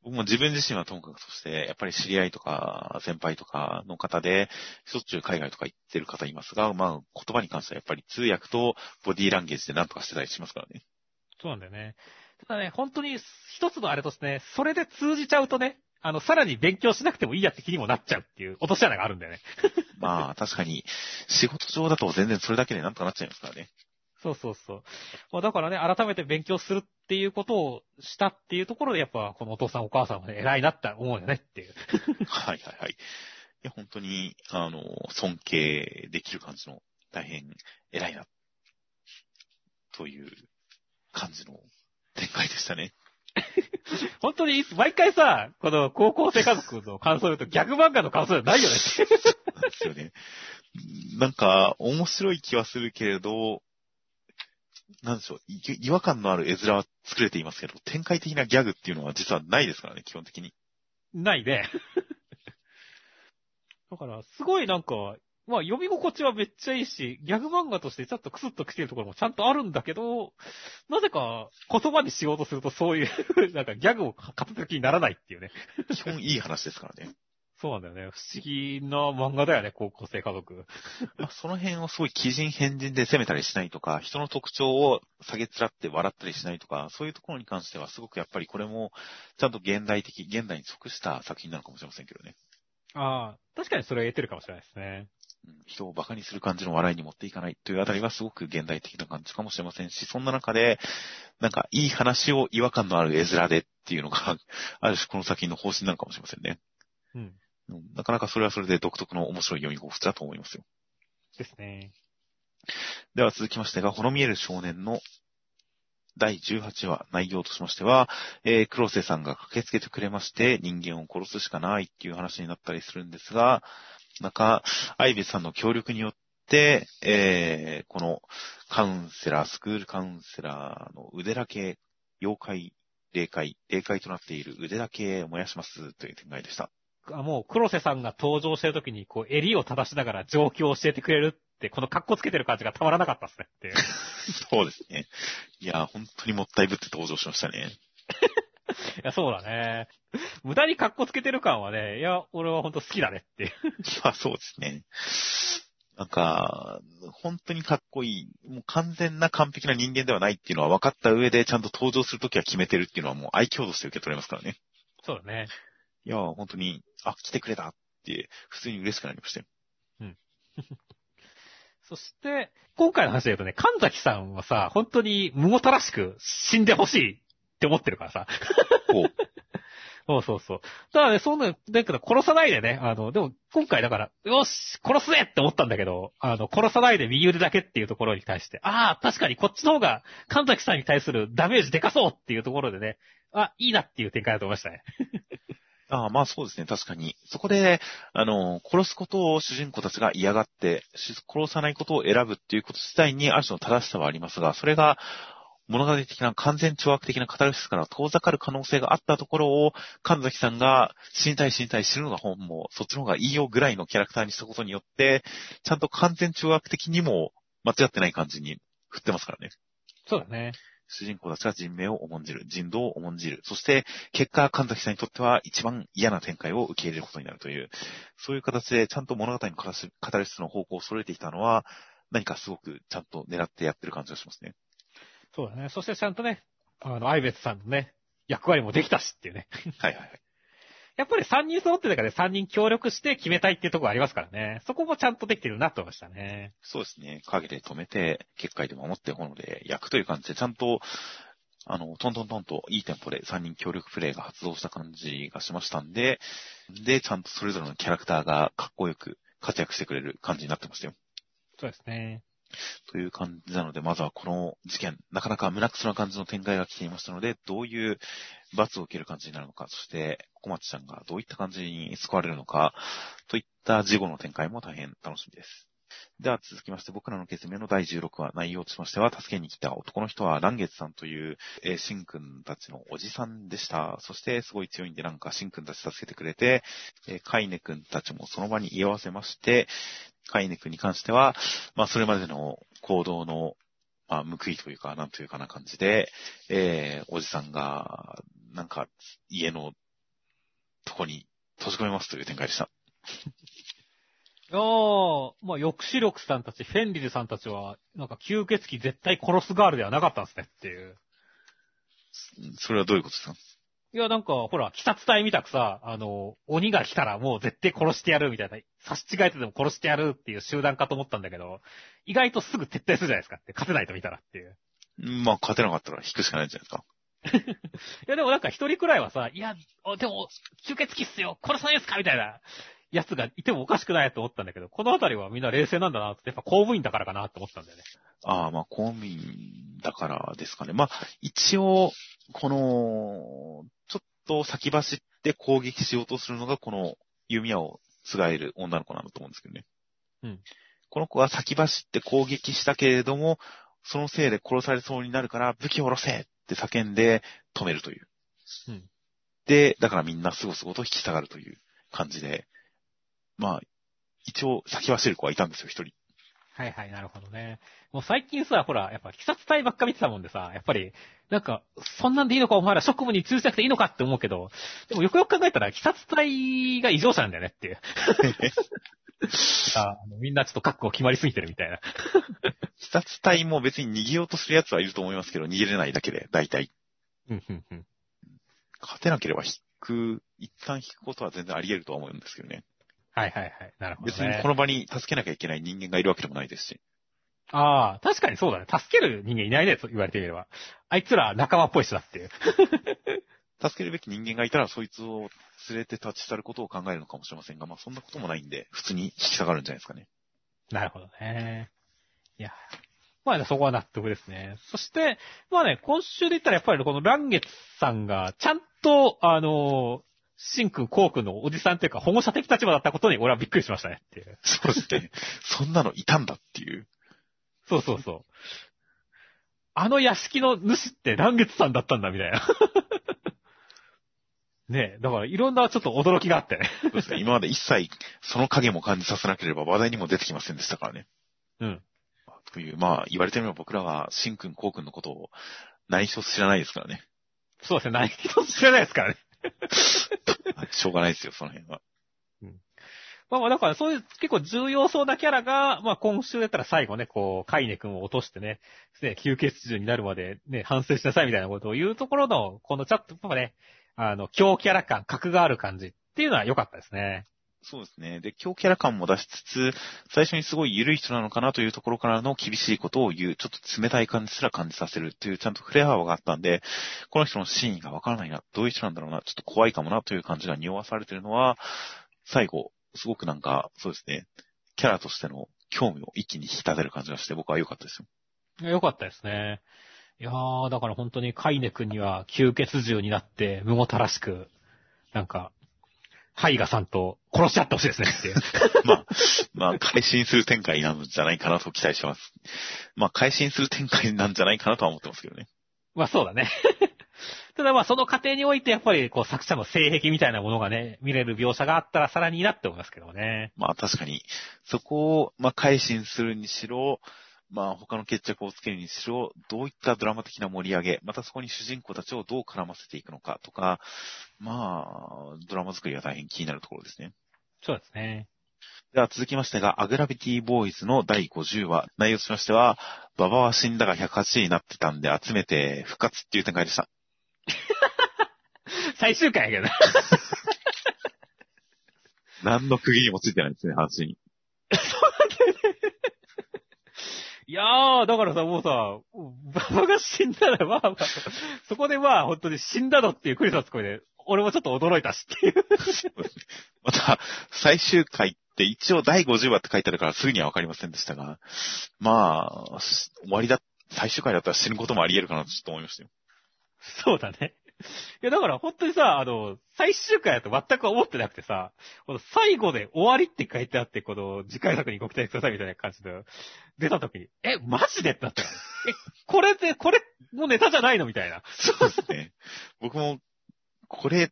[SPEAKER 1] 僕も自分自身はともかくとして、やっぱり知り合いとか先輩とかの方で、しょっちゅう海外とか行ってる方いますが、まあ言葉に関してはやっぱり通訳とボディーランゲージで何とかしてたりしますからね。
[SPEAKER 2] そうなんだよね。ただね、本当に一つのあれとしてね、それで通じちゃうとね、あの、さらに勉強しなくてもいいやって気にもなっちゃうっていう落とし穴があるんだよね。
[SPEAKER 1] まあ、確かに、仕事上だと全然それだけでなんとかなっちゃいますからね。
[SPEAKER 2] そうそうそう。まあ、だからね、改めて勉強するっていうことをしたっていうところで、やっぱ、このお父さんお母さんはね、偉いなって思うよねっていう。
[SPEAKER 1] はいはいはい。いや、本当に、あの、尊敬できる感じの、大変偉いな、という感じの展開でしたね。
[SPEAKER 2] 本当に、毎回さ、この高校生家族の感想を言うと逆漫画の感想じゃないよね
[SPEAKER 1] ですよね。なんか、面白い気はするけれど、なんでしょう、い違和感のある絵面は作れていますけど、展開的なギャグっていうのは実はないですからね、基本的に。
[SPEAKER 2] ないね。だから、すごいなんか、まあ読み心地はめっちゃいいし、ギャグ漫画としてちょっとクスッと来てるところもちゃんとあるんだけど、なぜか言葉にしようとするとそういう、なんかギャグを片手きにならないっていうね。
[SPEAKER 1] 基本いい話ですからね。
[SPEAKER 2] そうなんだよね。不思議な漫画だよね、高校生家族。
[SPEAKER 1] まあ、その辺をすごい奇人変人で攻めたりしないとか、人の特徴を下げつらって笑ったりしないとか、そういうところに関してはすごくやっぱりこれも、ちゃんと現代的、現代に即した作品なのかもしれませんけどね。
[SPEAKER 2] ああ、確かにそれは得てるかもしれないですね。
[SPEAKER 1] うん人を馬鹿にする感じの笑いに持っていかないというあたりはすごく現代的な感じかもしれませんし、そんな中で、なんかいい話を違和感のある絵面でっていうのが、ある種この作品の方針なのかもしれませんね。
[SPEAKER 2] うん。
[SPEAKER 1] うんなかなかそれはそれで独特の面白い読み心地だと思いますよ。
[SPEAKER 2] ですね。
[SPEAKER 1] では続きましてが、ほの見える少年の第18話、内容としましては、えー、黒瀬さんが駆けつけてくれまして、人間を殺すしかないっていう話になったりするんですが、なんか、アイビスさんの協力によって、えー、このカウンセラー、スクールカウンセラーの腕だけ、妖怪、霊界、霊界となっている腕だけ燃やしますという展開でした。
[SPEAKER 2] あもう、黒瀬さんが登場してる時に、こう、襟を正しながら状況を教えてくれるって、この格好つけてる感じがたまらなかったですねっていう。
[SPEAKER 1] そうですね。いや、本当にもったいぶって登場しましたね。
[SPEAKER 2] いや、そうだね。無駄に格好つけてる感はね、いや、俺は本当好きだねっていう。
[SPEAKER 1] まあそうですね。なんか、本当にかっこいい。もう完全な完璧な人間ではないっていうのは分かった上でちゃんと登場するときは決めてるっていうのはもう愛嬌として受け取れますからね。
[SPEAKER 2] そうだね。
[SPEAKER 1] いや、本当に、あ、来てくれたって、普通に嬉しくなりましたよ。
[SPEAKER 2] そして、今回の話で言うとね、神崎さんはさ、本当に無ごたらしく死んでほしいって思ってるからさ。そうそうそう。ただね、そんな、だけど殺さないでね、あの、でも今回だから、よし殺すねって思ったんだけど、あの、殺さないで右腕だけっていうところに対して、ああ、確かにこっちの方が神崎さんに対するダメージでかそうっていうところでね、あ、いいなっていう展開だと思いましたね。
[SPEAKER 1] ああ、まあそうですね、確かに。そこで、あの、殺すことを主人公たちが嫌がって、殺さないことを選ぶっていうこと自体にある種の正しさはありますが、それが、物語的な完全懲悪的なカタルシスから遠ざかる可能性があったところを、神崎さんが死にたい死にたい死ぬのが本も、そっちの方がいいよぐらいのキャラクターにしたことによって、ちゃんと完全懲悪的にも間違ってない感じに振ってますからね。
[SPEAKER 2] そうだね。
[SPEAKER 1] 主人公たちが人命を重んじる、人道を重んじる。そして、結果、神崎さんにとっては一番嫌な展開を受け入れることになるという、そういう形でちゃんと物語のカタシカタルシスの方向を揃えてきたのは、何かすごくちゃんと狙ってやってる感じがしますね。
[SPEAKER 2] そうだね。そしてちゃんとね、あの、アイベツさんのね、役割もできたしっていうね。
[SPEAKER 1] はいはいはい。
[SPEAKER 2] やっぱり3人揃ってるからね、3人協力して決めたいっていうところありますからね。そこもちゃんとできてるなと思いましたね。
[SPEAKER 1] そうですね。影で止めて、結界で守って、炎で焼くという感じで、ちゃんと、あの、トントントンといいテンポで3人協力プレイが発動した感じがしましたんで、で、ちゃんとそれぞれのキャラクターがかっこよく活躍してくれる感じになってましたよ。
[SPEAKER 2] そうですね。
[SPEAKER 1] という感じなので、まずはこの事件、なかなか胸くそな感じの展開が来ていましたので、どういう罰を受ける感じになるのか、そして、小町ちゃんがどういった感じに救われるのか、といった事後の展開も大変楽しみです。では続きまして、僕らの決めの第16話、内容としましては、助けに来た男の人は、蘭月さんという、えー、シンくんたちのおじさんでした。そして、すごい強いんで、なんか、シンくんたち助けてくれて、えー、カイネくんたちもその場に居合わせまして、カイネくんに関しては、まあ、それまでの行動の、まあ、報いというか、なんというかな感じで、えー、おじさんが、なんか、家のとこに閉じ込めますという展開でした。
[SPEAKER 2] ああ、まあ、抑止力さんたち、フェンリルさんたちは、なんか吸血鬼絶対殺すガールではなかったんですねっていう。
[SPEAKER 1] それはどういうことですか？
[SPEAKER 2] いや、なんか、ほら、鬼殺隊みたくさ、あの、鬼が来たらもう絶対殺してやるみたいな、差し違えてでも殺してやるっていう集団かと思ったんだけど、意外とすぐ撤退するじゃないですかって、勝てないと見たらっていう。
[SPEAKER 1] まあ、勝てなかったら引くしかないんじゃないですか。
[SPEAKER 2] いや、でもなんか一人くらいはさ、いや、あでも、吸血鬼っすよ殺さないですかみたいな、やつがいてもおかしくないと思ったんだけど、このあたりはみんな冷静なんだなって、やっぱ公務員だからかなって思ったんだよね。
[SPEAKER 1] ああ、まあ、公務員だからですかね。まあ、一応、この、と先走って攻撃しようとするのが、この弓矢をつがえる女の子なんだと思うんですけどね。
[SPEAKER 2] うん。
[SPEAKER 1] この子は先走って攻撃したけれども、そのせいで殺されそうになるから、武器を下ろせって叫んで止めるという。
[SPEAKER 2] うん。
[SPEAKER 1] で、だからみんなすごすごと引き下がるという感じで、まあ、一応先走る子はいたんですよ、一人。
[SPEAKER 2] はいはい、なるほどね。もう最近さ、ほら、やっぱ、鬼殺隊ばっか見てたもんでさ、やっぱり、なんか、そんなんでいいのかお前ら職務に通じなくていいのかって思うけど、でもよくよく考えたら、鬼殺隊が異常者なんだよねっていう。あみんなちょっと覚悟決まりすぎてるみたいな。
[SPEAKER 1] 視察隊も別に逃げようとする奴はいると思いますけど、逃げれないだけで、大体。
[SPEAKER 2] うん、うん、うん。
[SPEAKER 1] 勝てなければ引く、一旦引くことは全然あり得るとは思うんですけどね。
[SPEAKER 2] はいはいはい。なるほど、ね。
[SPEAKER 1] 別にこの場に助けなきゃいけない人間がいるわけでもないですし。
[SPEAKER 2] ああ、確かにそうだね。助ける人間いないね、と言われてみれば。あいつら仲間っぽい人だっていう。
[SPEAKER 1] 助けるべき人間がいたら、そいつを連れて立ち去ることを考えるのかもしれませんが、まあそんなこともないんで、普通に引き下がるんじゃないですかね。
[SPEAKER 2] なるほどね。いや。まあね、そこは納得ですね。そして、まあね、今週で言ったらやっぱりこのランゲツさんが、ちゃんと、あの、シンくん、コウくんのおじさんっていうか保護者的立場だったことに俺はびっくりしましたねっていう。
[SPEAKER 1] そうですね。そんなのいたんだっていう。
[SPEAKER 2] そうそうそう。あの屋敷の主ってランゲツさんだったんだみたいな。ねえ、だからいろんなちょっと驚きがあってね。
[SPEAKER 1] そうですね。今まで一切その影も感じさせなければ話題にも出てきませんでしたからね。
[SPEAKER 2] うん。
[SPEAKER 1] という、まあ言われてみれば僕らは、シンくん、コウくんのことを内緒知らないですからね。
[SPEAKER 2] そうですね、何一つ知らないですからね。
[SPEAKER 1] しょうがないですよ、その辺は。
[SPEAKER 2] うんまあまあだからそういう結構重要そうなキャラが、まあ今週だったら最後ね、こう、カイネ君を落としてね、ね、吸血獣になるまでね、反省しなさいみたいなことを言うところの、このチャットもね、あの、強キャラ感、格がある感じっていうのは良かったですね。
[SPEAKER 1] そうですね。で、強キャラ感も出しつつ、最初にすごい緩い人なのかなというところからの厳しいことを言う、ちょっと冷たい感じすら感じさせるという、ちゃんとフレア幅があったんで、この人の真意がわからないな、どういう人なんだろうな、ちょっと怖いかもなという感じが匂わされてるのは、最後、すごくなんか、そうですね、キャラとしての興味を一気に引き立てる感じがして、僕は良かったですよ。
[SPEAKER 2] 良かったですね。いやー、だから本当にカイネ君には吸血獣になって、無ごたらしく、なんか、ハイガさんと殺し合ってほしいですね。
[SPEAKER 1] まあ、まあ、改心する展開なんじゃないかなと期待してます。まあ、改心する展開なんじゃないかなとは思ってますけどね。
[SPEAKER 2] まあそうだね。ただまあその過程においてやっぱりこう作者の性癖みたいなものがね、見れる描写があったらさらにいいなって思いますけどね。
[SPEAKER 1] まあ確かに、そこを、まあ改心するにしろ、まあ他の決着をつけるにしろ、どういったドラマ的な盛り上げ、またそこに主人公たちをどう絡ませていくのかとか、まあ、ドラマ作りは大変気になるところですね。
[SPEAKER 2] そうですね。
[SPEAKER 1] では続きましてが、アグラビティボーイズの第50話、内容としましては、馬場は死んだが108になってたんで集めて復活っていう展開でした。
[SPEAKER 2] 最終回やけど。
[SPEAKER 1] 何の区切りもついてないですね、話に。
[SPEAKER 2] いやー、だからさ、もうさ、馬場が死んだら、まあまあ、そこでまあ本当に死んだのっていうクリスマス声で、俺もちょっと驚いたしっていう。
[SPEAKER 1] また、最終回って一応第50話って書いてあるからすぐにはわかりませんでしたが、まあ、し終わりだ、最終回だったら死ぬこともあり得るかなとちょっと思いましたよ。
[SPEAKER 2] そうだね。いや、だから本当にさ、あの、最終回だと全く思ってなくてさ、この最後で終わりって書いてあって、この次回作にご期待くださいみたいな感じで出た時に、え、マジで？ってなったから、え、これで、これ、もうネタじゃないの？みたいな。
[SPEAKER 1] そうですね。僕も、これ、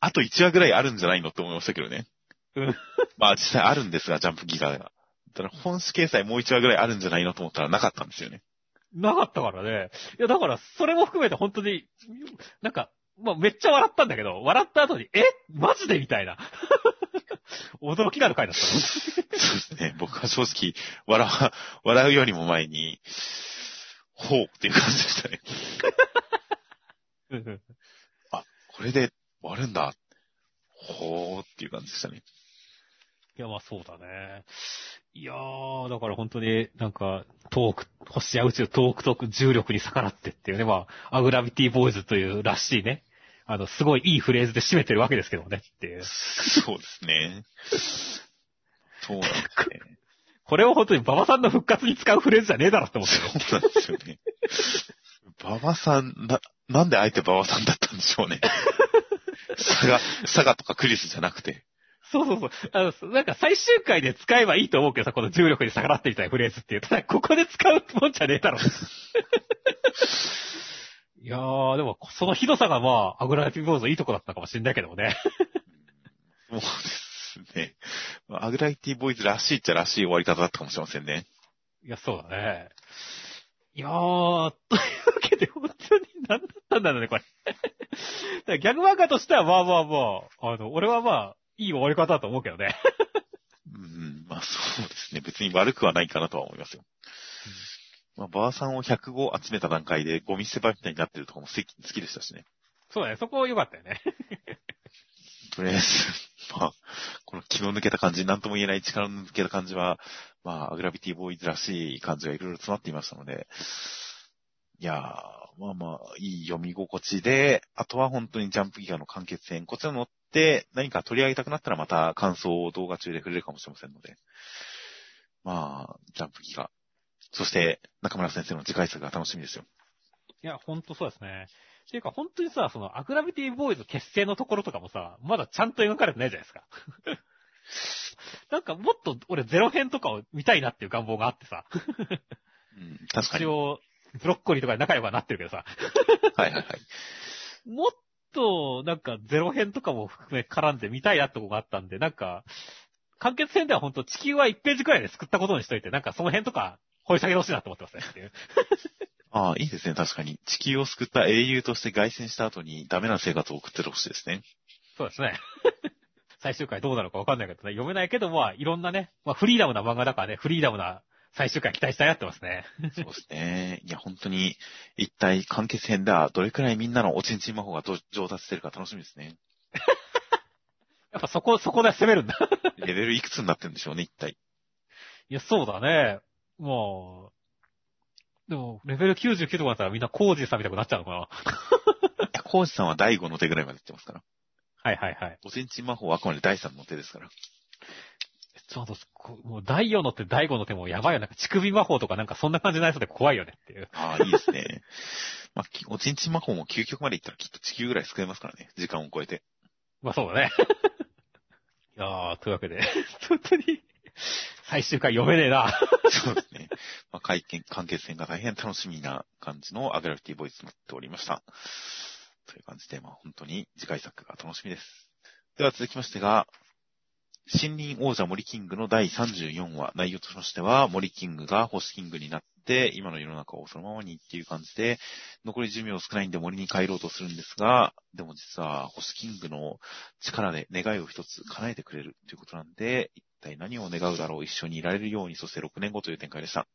[SPEAKER 1] あと1話ぐらいあるんじゃないのって思いましたけどね。
[SPEAKER 2] うん
[SPEAKER 1] まあ実際あるんですが、ジャンプギガが。ただ本誌掲載もう1話ぐらいあるんじゃないのと思ったらなかったんですよね。
[SPEAKER 2] なかったからね。いや、だから、それも含めて本当に、なんか、まあ、めっちゃ笑ったんだけど、笑った後に、え？マジで？みたいな。驚きがある回だったの。
[SPEAKER 1] そうですね。僕は正直、笑わ、笑うよりも前に、ほうっていう感じでしたね。これで終わるんだ。ほーっていう感じでしたね。
[SPEAKER 2] いや、まあそうだね。いやー、だから本当になんか、遠く、星や宇宙遠く遠く重力に逆らってっていうね、まあ、アグラビティボーイズというらしいね。あの、すごいいいフレーズで締めてるわけですけどもねっていう。
[SPEAKER 1] そうですね。そうなんですね。
[SPEAKER 2] これを本当に馬場さんの復活に使うフレーズじゃねえだろって思ってる。
[SPEAKER 1] そうなんですよね。馬場さん、な、なんであえて馬場さんだったんでしょうね。佐賀、佐賀とかクリスじゃなくて。
[SPEAKER 2] そうそうそう。あの、なんか最終回で使えばいいと思うけどさ、この重力に逆らってみたいなフレーズっていう。ただ、ここで使うもんじゃねえだろ。いやー、でも、そのひどさがまあ、アグラティブボーズのいいとこだったかもしれないけどもね。
[SPEAKER 1] そうですね。まあアグライティボーイズらしいっちゃらしい終わり方だったかもしれませんね。
[SPEAKER 2] いや、そうだね。いやー、というわけで本当に何だったんだろうね、これ。ギャグ漫画としてはまあまあまあ、あの、俺はまあ、いい終わり方だと思うけどね。
[SPEAKER 1] うん、まあそうですね。別に悪くはないかなとは思いますよ。まあ、バーさんを105集めた段階でゴミ捨て場みたいになってるとかも好き好きでしたしね。
[SPEAKER 2] そうだね、そこ良かったよね。
[SPEAKER 1] とりあえず、まあ、この気の抜けた感じ、なんとも言えない力の抜けた感じは、まあ、アグラビティボーイズらしい感じがいろいろ詰まっていましたので、いやー、まあまあ、いい読み心地で、あとは本当にジャンプギガの完結編、こちら乗って何か取り上げたくなったらまた感想を動画中で触れるかもしれませんので、まあ、ジャンプギガ。そして、中村先生の次回作が楽しみですよ。
[SPEAKER 2] いや、ほんとそうですね。っていうか、本当にさ、その、アグラビティボーイズ結成のところとかもさ、まだちゃんと描かれてないじゃないですか。なんか、もっと俺ゼロ編とかを見たいなっていう願望があってさ。
[SPEAKER 1] うん、確かに。
[SPEAKER 2] 一応、ブロッコリーとかで仲良くはなってるけどさ。
[SPEAKER 1] はいはいはい。
[SPEAKER 2] もっと、なんか、ゼロ編とかも含め絡んで見たいなってことがあったんで、なんか、完結編では本当地球は1ページくらいで救ったことにしといて、なんかその辺とか掘り下げてほしいなと思ってますね。
[SPEAKER 1] ああ、いいですね、確かに。地球を救った英雄として凱旋した後にダメな生活を送っててほしいですね。
[SPEAKER 2] そうですね。最終回どうなるかわかんないけどね、読めないけど、まあ、いろんなね、まあ、フリーダムな漫画だからね、フリーダムな最終回期待したいなってますね。
[SPEAKER 1] そうですね。いや、本当に、一体完結編ではどれくらいみんなのおちんちん魔法がど上達してるか楽しみですね。
[SPEAKER 2] やっぱそこ、そこで攻めるんだ。
[SPEAKER 1] レベルいくつになってるんでしょうね、一体。
[SPEAKER 2] いや、そうだね。もう、でも、レベル99とかだったらみんなコージーさんみたいになっちゃうのかな。
[SPEAKER 1] いや、コウジさんは第5の手ぐらいまで行ってますから。
[SPEAKER 2] はいはいはい。
[SPEAKER 1] おちんちん魔法はあくまで第3の手ですから。
[SPEAKER 2] ちょうど、こもう第4の手、第5の手もやばいよ。なんか乳首魔法とかなんかそんな感じになりそうで怖いよねっていう。
[SPEAKER 1] ああ、いいですね。まあ、きおちんちん魔法も究極まで行ったらきっと地球ぐらい救えますからね。時間を超えて。
[SPEAKER 2] まあそうだね。いやー、というわけで、本当に、最終回読めねえな。
[SPEAKER 1] そうですね。まあ、会見、完結戦が大変楽しみな感じのアグラフィティボイスとなっておりました。という感じで、まあ本当に次回作が楽しみです。では続きましてが、森林王者森キングの第34話、内容としましては、森キングが星キングになって、今の世の中をそのままにっていう感じで、残り寿命少ないんで森に帰ろうとするんですが、でも実は星キングの力で願いを一つ叶えてくれるということなんで、一体何を願うだろう、一緒にいられるように、そして6年後という展開でした。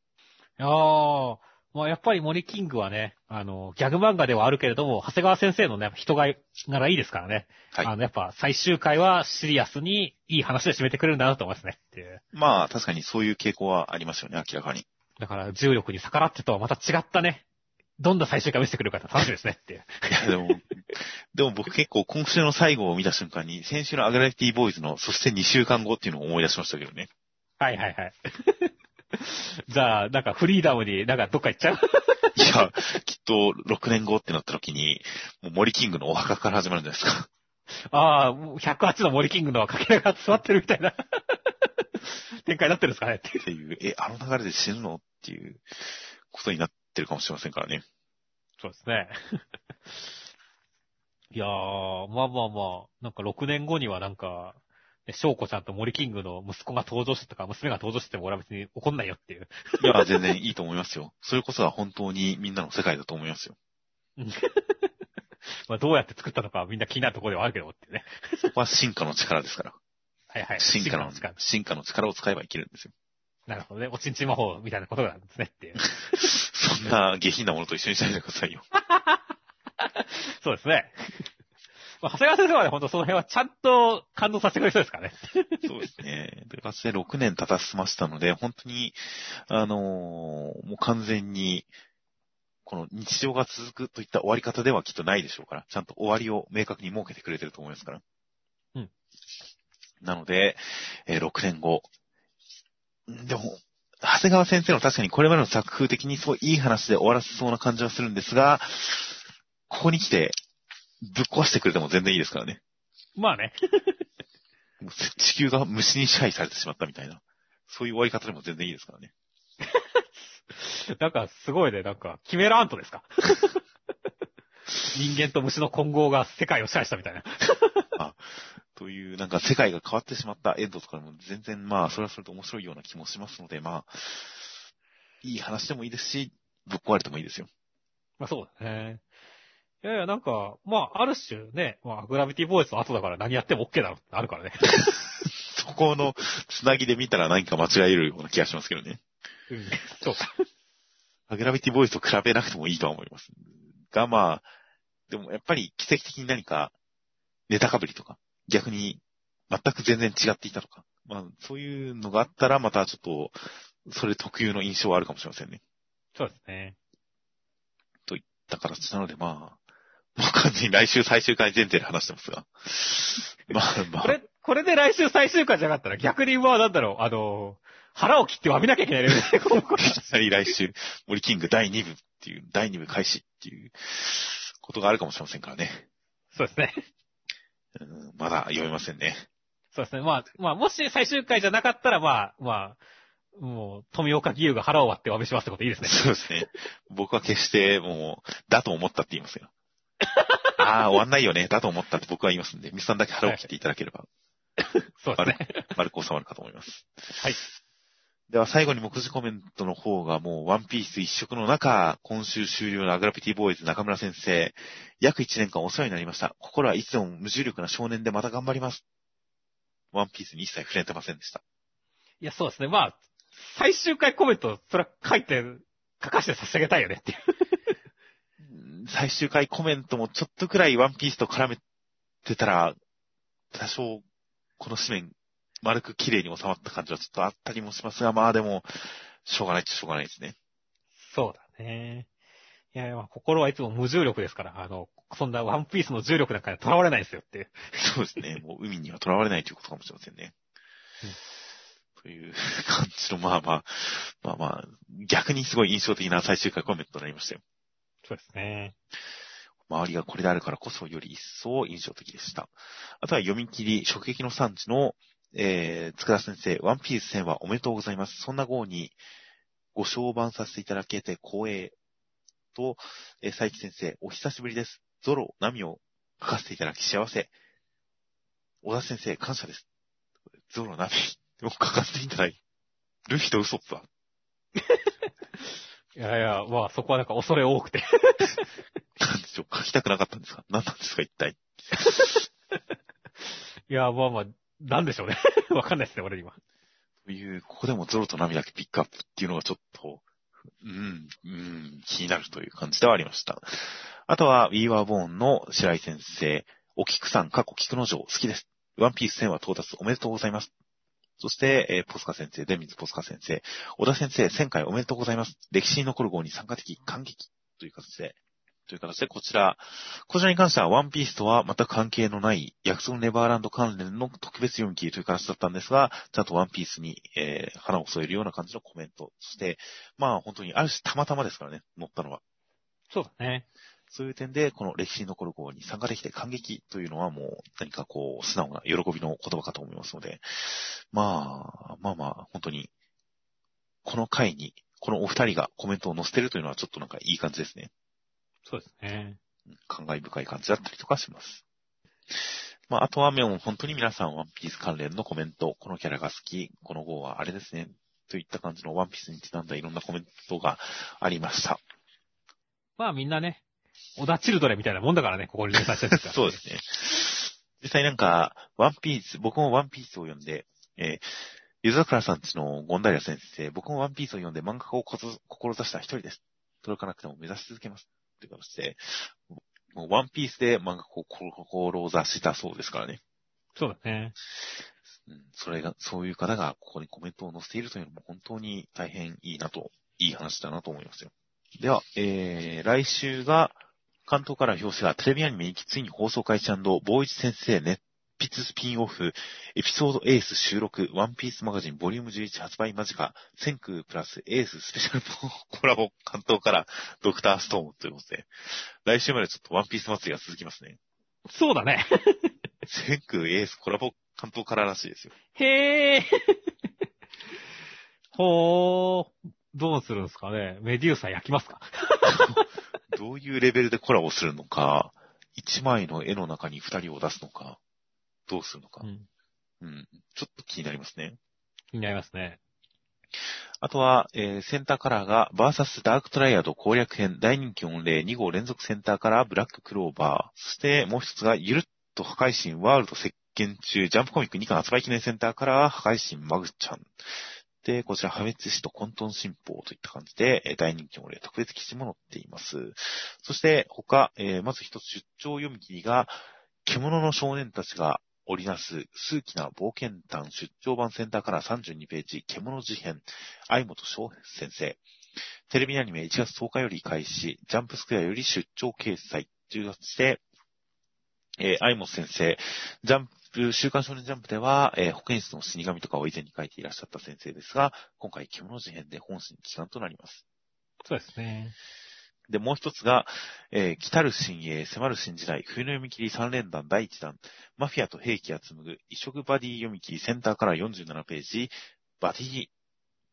[SPEAKER 2] いやー、まあやっぱり森キングはね、あの、ギャグ漫画ではあるけれども、長谷川先生のね、人がならいいですからね。
[SPEAKER 1] はい
[SPEAKER 2] あの、やっぱ最終回はシリアスにいい話で締めてくれるんだなと思いますね。っていう。
[SPEAKER 1] まあ、確かにそういう傾向はありますよね、明らかに。
[SPEAKER 2] だから重力に逆らってとはまた違ったね、どんな最終回を見せてくれるか楽しみですねっていう。
[SPEAKER 1] いや、でも、でも僕結構今週の最後を見た瞬間に、先週のアグラフィティボーイズの、そして2週間後っていうのを思い出しましたけどね。
[SPEAKER 2] はいはいはい。じゃあ、なんかフリーダムになんかどっか行っちゃう？
[SPEAKER 1] いや、きっと6年後ってなった時に、もう森キングのお墓から始まるんじゃないですか。
[SPEAKER 2] ああ、もう108の森キングのかけらが座ってるみたいな 展開になってるんですかねっていう。
[SPEAKER 1] え、あの流れで死ぬのっていうことになってるかもしれませんからね。
[SPEAKER 2] そうですね。いやー、まあまあまあ、なんか6年後にはなんか、ね翔子ちゃんと森キングの息子が登場してとか、娘が登場してても俺は別に怒んないよっていう。
[SPEAKER 1] いや、全然いいと思いますよ。それこそが本当にみんなの世界だと思いますよ。
[SPEAKER 2] まあどうやって作ったのかはみんな気になるところではあるけどってね。
[SPEAKER 1] そこは進化の力ですから。
[SPEAKER 2] はいはい。
[SPEAKER 1] 進化の
[SPEAKER 2] 力、
[SPEAKER 1] 進化の力を使えば生きるんですよ。
[SPEAKER 2] なるほどね。おちんちん魔法みたいなことなんですねっていう。
[SPEAKER 1] そんな下品なものと一緒にしないでくださいよ。
[SPEAKER 2] そうですね。まあ、長谷川先生はね、ほんとその辺はちゃんと感動させてくれそうですからね。
[SPEAKER 1] そうですね。で、かつて6年経たせましたので、本当に、あのーもう完全に、この日常が続くといった終わり方ではきっとないでしょうから、ちゃんと終わりを明確に設けてくれてると思いますから。
[SPEAKER 2] うん。
[SPEAKER 1] なので、えー6年後。でも、長谷川先生の確かにこれまでの作風的にすごいいい話で終わらせそうな感じはするんですが、ここに来て、ぶっ壊してくれても全然いいですからね。
[SPEAKER 2] まあね。
[SPEAKER 1] 地球が虫に支配されてしまったみたいな。そういう終わり方でも全然いいですからね。
[SPEAKER 2] なんか、すごいね、なんか、キメラアントですか？人間と虫の混合が世界を支配したみたいな。
[SPEAKER 1] という、なんか世界が変わってしまったエンドとかでも全然まあ、それはそれと面白いような気もしますので、まあ、いい話でもいいですし、ぶっ壊れてもいいですよ。
[SPEAKER 2] まあそうだね。いやいや、なんか、まあ、ある種ね、まあ、グラビティボーイスの後だから何やっても OK だろってあるからね。
[SPEAKER 1] そこのつなぎで見たら何か間違えるような気がしますけどね。
[SPEAKER 2] うん。そうか。
[SPEAKER 1] グラビティボーイスと比べなくてもいいとは思います。が、まあ、でもやっぱり奇跡的に何か、ネタかぶりとか、逆に全く全然違っていたとか、まあ、そういうのがあったらまたちょっと、それ特有の印象はあるかもしれませんね。
[SPEAKER 2] そうですね。
[SPEAKER 1] だから、なのでまあ、もう完全に来週最終回前提で話してますが。まあまあ。
[SPEAKER 2] これ、これで来週最終回じゃなかったら逆にまあなんだろう、あの、腹を切って詫びなきゃいけないレベルで、この子
[SPEAKER 1] いきなり来週、森キング第2部っていう、第2部開始っていうことがあるかもしれませんからね。
[SPEAKER 2] そうですね。
[SPEAKER 1] うんまだ読めませんね。
[SPEAKER 2] そうですね。まあ、まあ、もし最終回じゃなかったら、まあ、まあ、もう、富岡義勇が腹を割って詫びしますってこといいですね。
[SPEAKER 1] そうですね。僕は決してもう、だと思ったって言いますよ。ああ、終わんないよね。だと思ったって僕は言いますんで、ミスさんだけ腹を切っていただければ、
[SPEAKER 2] そうですね。
[SPEAKER 1] 丸く収まるかと思います。
[SPEAKER 2] はい。
[SPEAKER 1] では最後に目次コメントの方がもうワンピース一色の中、今週終了のアグラピティボーイズ中村先生、約1年間お世話になりました。心はいつでも無重力な少年でまた頑張ります。ワンピースに一切触れてませんでした。
[SPEAKER 2] いや、そうですね。まあ、最終回コメント、それは書いて、書かせて差し上げたいよねっていう。
[SPEAKER 1] うん最終回コメントもちょっとくらいワンピースと絡めてたら、多少、この紙面、丸く綺麗に収まった感じはちょっとあったりもしますが、まあでも、しょうがないっちゃしょうがないですね。
[SPEAKER 2] そうだね。いや心はいつも無重力ですから、あの、そんなワンピースの重力なんかに囚われないですよって。
[SPEAKER 1] そうですね。もう海には囚われないということかもしれませんね。という感じの、まあまあ、まあまあ、逆にすごい印象的な最終回コメントとなりましたよ。
[SPEAKER 2] そうですね。
[SPEAKER 1] 周りがこれであるからこそより一層印象的でした。あとは読み切り、直撃の産地の、えー、塚田先生、ワンピース戦はおめでとうございます。そんな号にご承番させていただけて光栄と、えー、佐伯先生、お久しぶりです。ゾロ、ナミを書かせていただき幸せ。小田先生、感謝です。ゾロ、ナミを書かせていただいルフィとウソップは。
[SPEAKER 2] いやいや、まあそこはなんか恐れ多くて。
[SPEAKER 1] なんでしょう？書きたくなかったんですか？何なんですか？一体。
[SPEAKER 2] いや、まあまあ、なんでしょうね。わかんないですね、俺には。
[SPEAKER 1] という、ここでもゾロとナミだけピックアップっていうのがちょっと、うん、うん、気になるという感じではありました。あとは、We Were Born の白井先生、お菊さん、過去菊之丞、好きです。ワンピース1000は到達おめでとうございます。そして、えーポスカ先生、デミズポスカ先生、小田先生、1000回おめでとうございます。歴史に残る号に参加的感激という形で、という形で、こちら、こちらに関しては、ワンピースとは全く関係のない、約束ネバーランド関連の特別読み切りという形だったんですが、ちゃんとワンピースに、えー、花を添えるような感じのコメント。そして、まあ本当に、ある種たまたまですからね、載ったのは。
[SPEAKER 2] そうだね。
[SPEAKER 1] そういう点で、この歴史に残る号に参加できて感激というのはもう何かこう、素直な喜びの言葉かと思いますので、まあ、まあまあ、本当に、この回に、このお二人がコメントを載せてるというのはちょっとなんかいい感じですね。
[SPEAKER 2] そうですね。
[SPEAKER 1] 感慨深い感じだったりとかします。まあ、あとはもう本当に皆さんワンピース関連のコメント、このキャラが好き、この号はあれですね、といった感じのワンピースにちなんだいろんなコメントがありました。
[SPEAKER 2] まあみんなね、小田チルドレンみたいなもんだからね、ここに入れさせてるから。
[SPEAKER 1] そうですね。実際なんか、ワンピース、僕もワンピースを読んで、えー、ゆずさんちのゴンダリア先生、僕もワンピースを読んで漫画家を志した一人です。届かなくても目指し続けます。という形で、もうワンピースで漫画を志したそうですからね。
[SPEAKER 2] そうだね。
[SPEAKER 1] うん、それが、そういう方がここにコメントを載せているというのも本当に大変いいなと、いい話だなと思いますよ。では、えー、来週が、関東から表紙がテレビアニメについに放送開始ボーイチ先生熱筆スピンオフ、エピソードエース収録、ワンピースマガジンボリューム11発売間近、千空プラスエーススペシャルコラボ関東からドクターストームということで、来週までちょっとワンピース祭りが続きますね。
[SPEAKER 2] そうだね。
[SPEAKER 1] 千空エースコラボ関東かららしいですよ。
[SPEAKER 2] へー。ほー。どうするんですかねメデューサ焼きますか？
[SPEAKER 1] どういうレベルでコラボするのか、一枚の絵の中に二人を出すのか、どうするのか。
[SPEAKER 2] うん。
[SPEAKER 1] うん。ちょっと気になりますね。
[SPEAKER 2] 気になりますね。
[SPEAKER 1] あとは、えー、センターカラーが、バーサスダークトライアド攻略編大人気御礼2号連続センターカラーブラッククローバー。そしてもう一つが、ゆるっと破壊神ワールド接見中、ジャンプコミック2巻発売記念センターカラー破壊神マグちゃん。で、こちら破滅死と混沌新報といった感じで、大人気御礼特別記事も載っています。そして、他、えーまず一つ出張読み切りが、獣の少年たちが織りなす数奇な冒険談出張版センターから32ページ、獣事変、相本翔先生。テレビアニメ1月10日より開始、ジャンプスクエアより出張掲載という形で、えー、相本先生、ジャンプ、週刊少年ジャンプでは、えー保健室の死神とかを以前に書いていらっしゃった先生ですが、今回獣事変で本心帰還となります。
[SPEAKER 2] そうですね。
[SPEAKER 1] で、もう一つが、えー来たる新鋭、迫る新時代、冬の読み切り3連弾第1弾、マフィアと兵器が紡ぐ異色バディ読み切りセンターから47ページ、バディ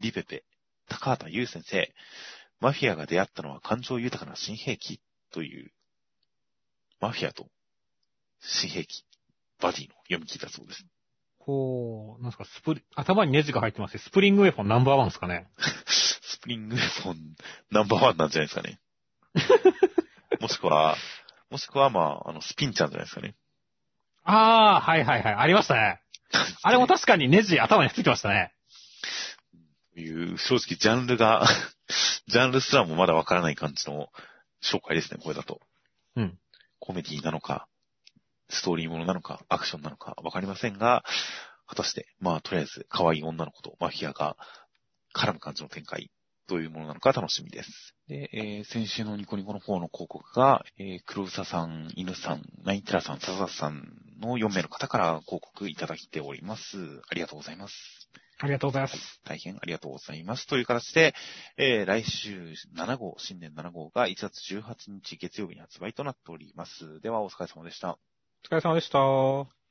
[SPEAKER 1] リペペ、高畑優先生、マフィアが出会ったのは感情豊かな新兵器という、マフィアと新兵器、バディの読み切りだそうです。
[SPEAKER 2] こう、なんですか、スプリ、頭にネジが入ってますスプリングウェポンナンバーワンですかね。
[SPEAKER 1] スプリングウェポンナンバーワン なんじゃないですかね。もしくは、もしくは、まあ、あの、スピンちゃんじゃないですかね。
[SPEAKER 2] あー、はいはいはい。ありましたね。あれも確かにネジ頭についてましたね。
[SPEAKER 1] という、正直ジャンルが、ジャンルすらもまだわからない感じの紹介ですね、これだと。
[SPEAKER 2] うん。
[SPEAKER 1] コメディなのか、ストーリーものなのか、アクションなのかわかりませんが、果たして、まあ、とりあえず、可愛い女の子とマフィアが絡む感じの展開、どういうものなのか楽しみです。で、えー先週のニコニコの方の広告が、えー黒ウサさん、犬さん、ナインテラさん、サザさんの4名の方から広告いただいております。ありがとうございます。
[SPEAKER 2] ありがとうございます。
[SPEAKER 1] 大変ありがとうございます。という形で、えー来週7号、新年7号が1月18日月曜日に発売となっております。では、お疲れ様でした。
[SPEAKER 2] お疲れ様でした。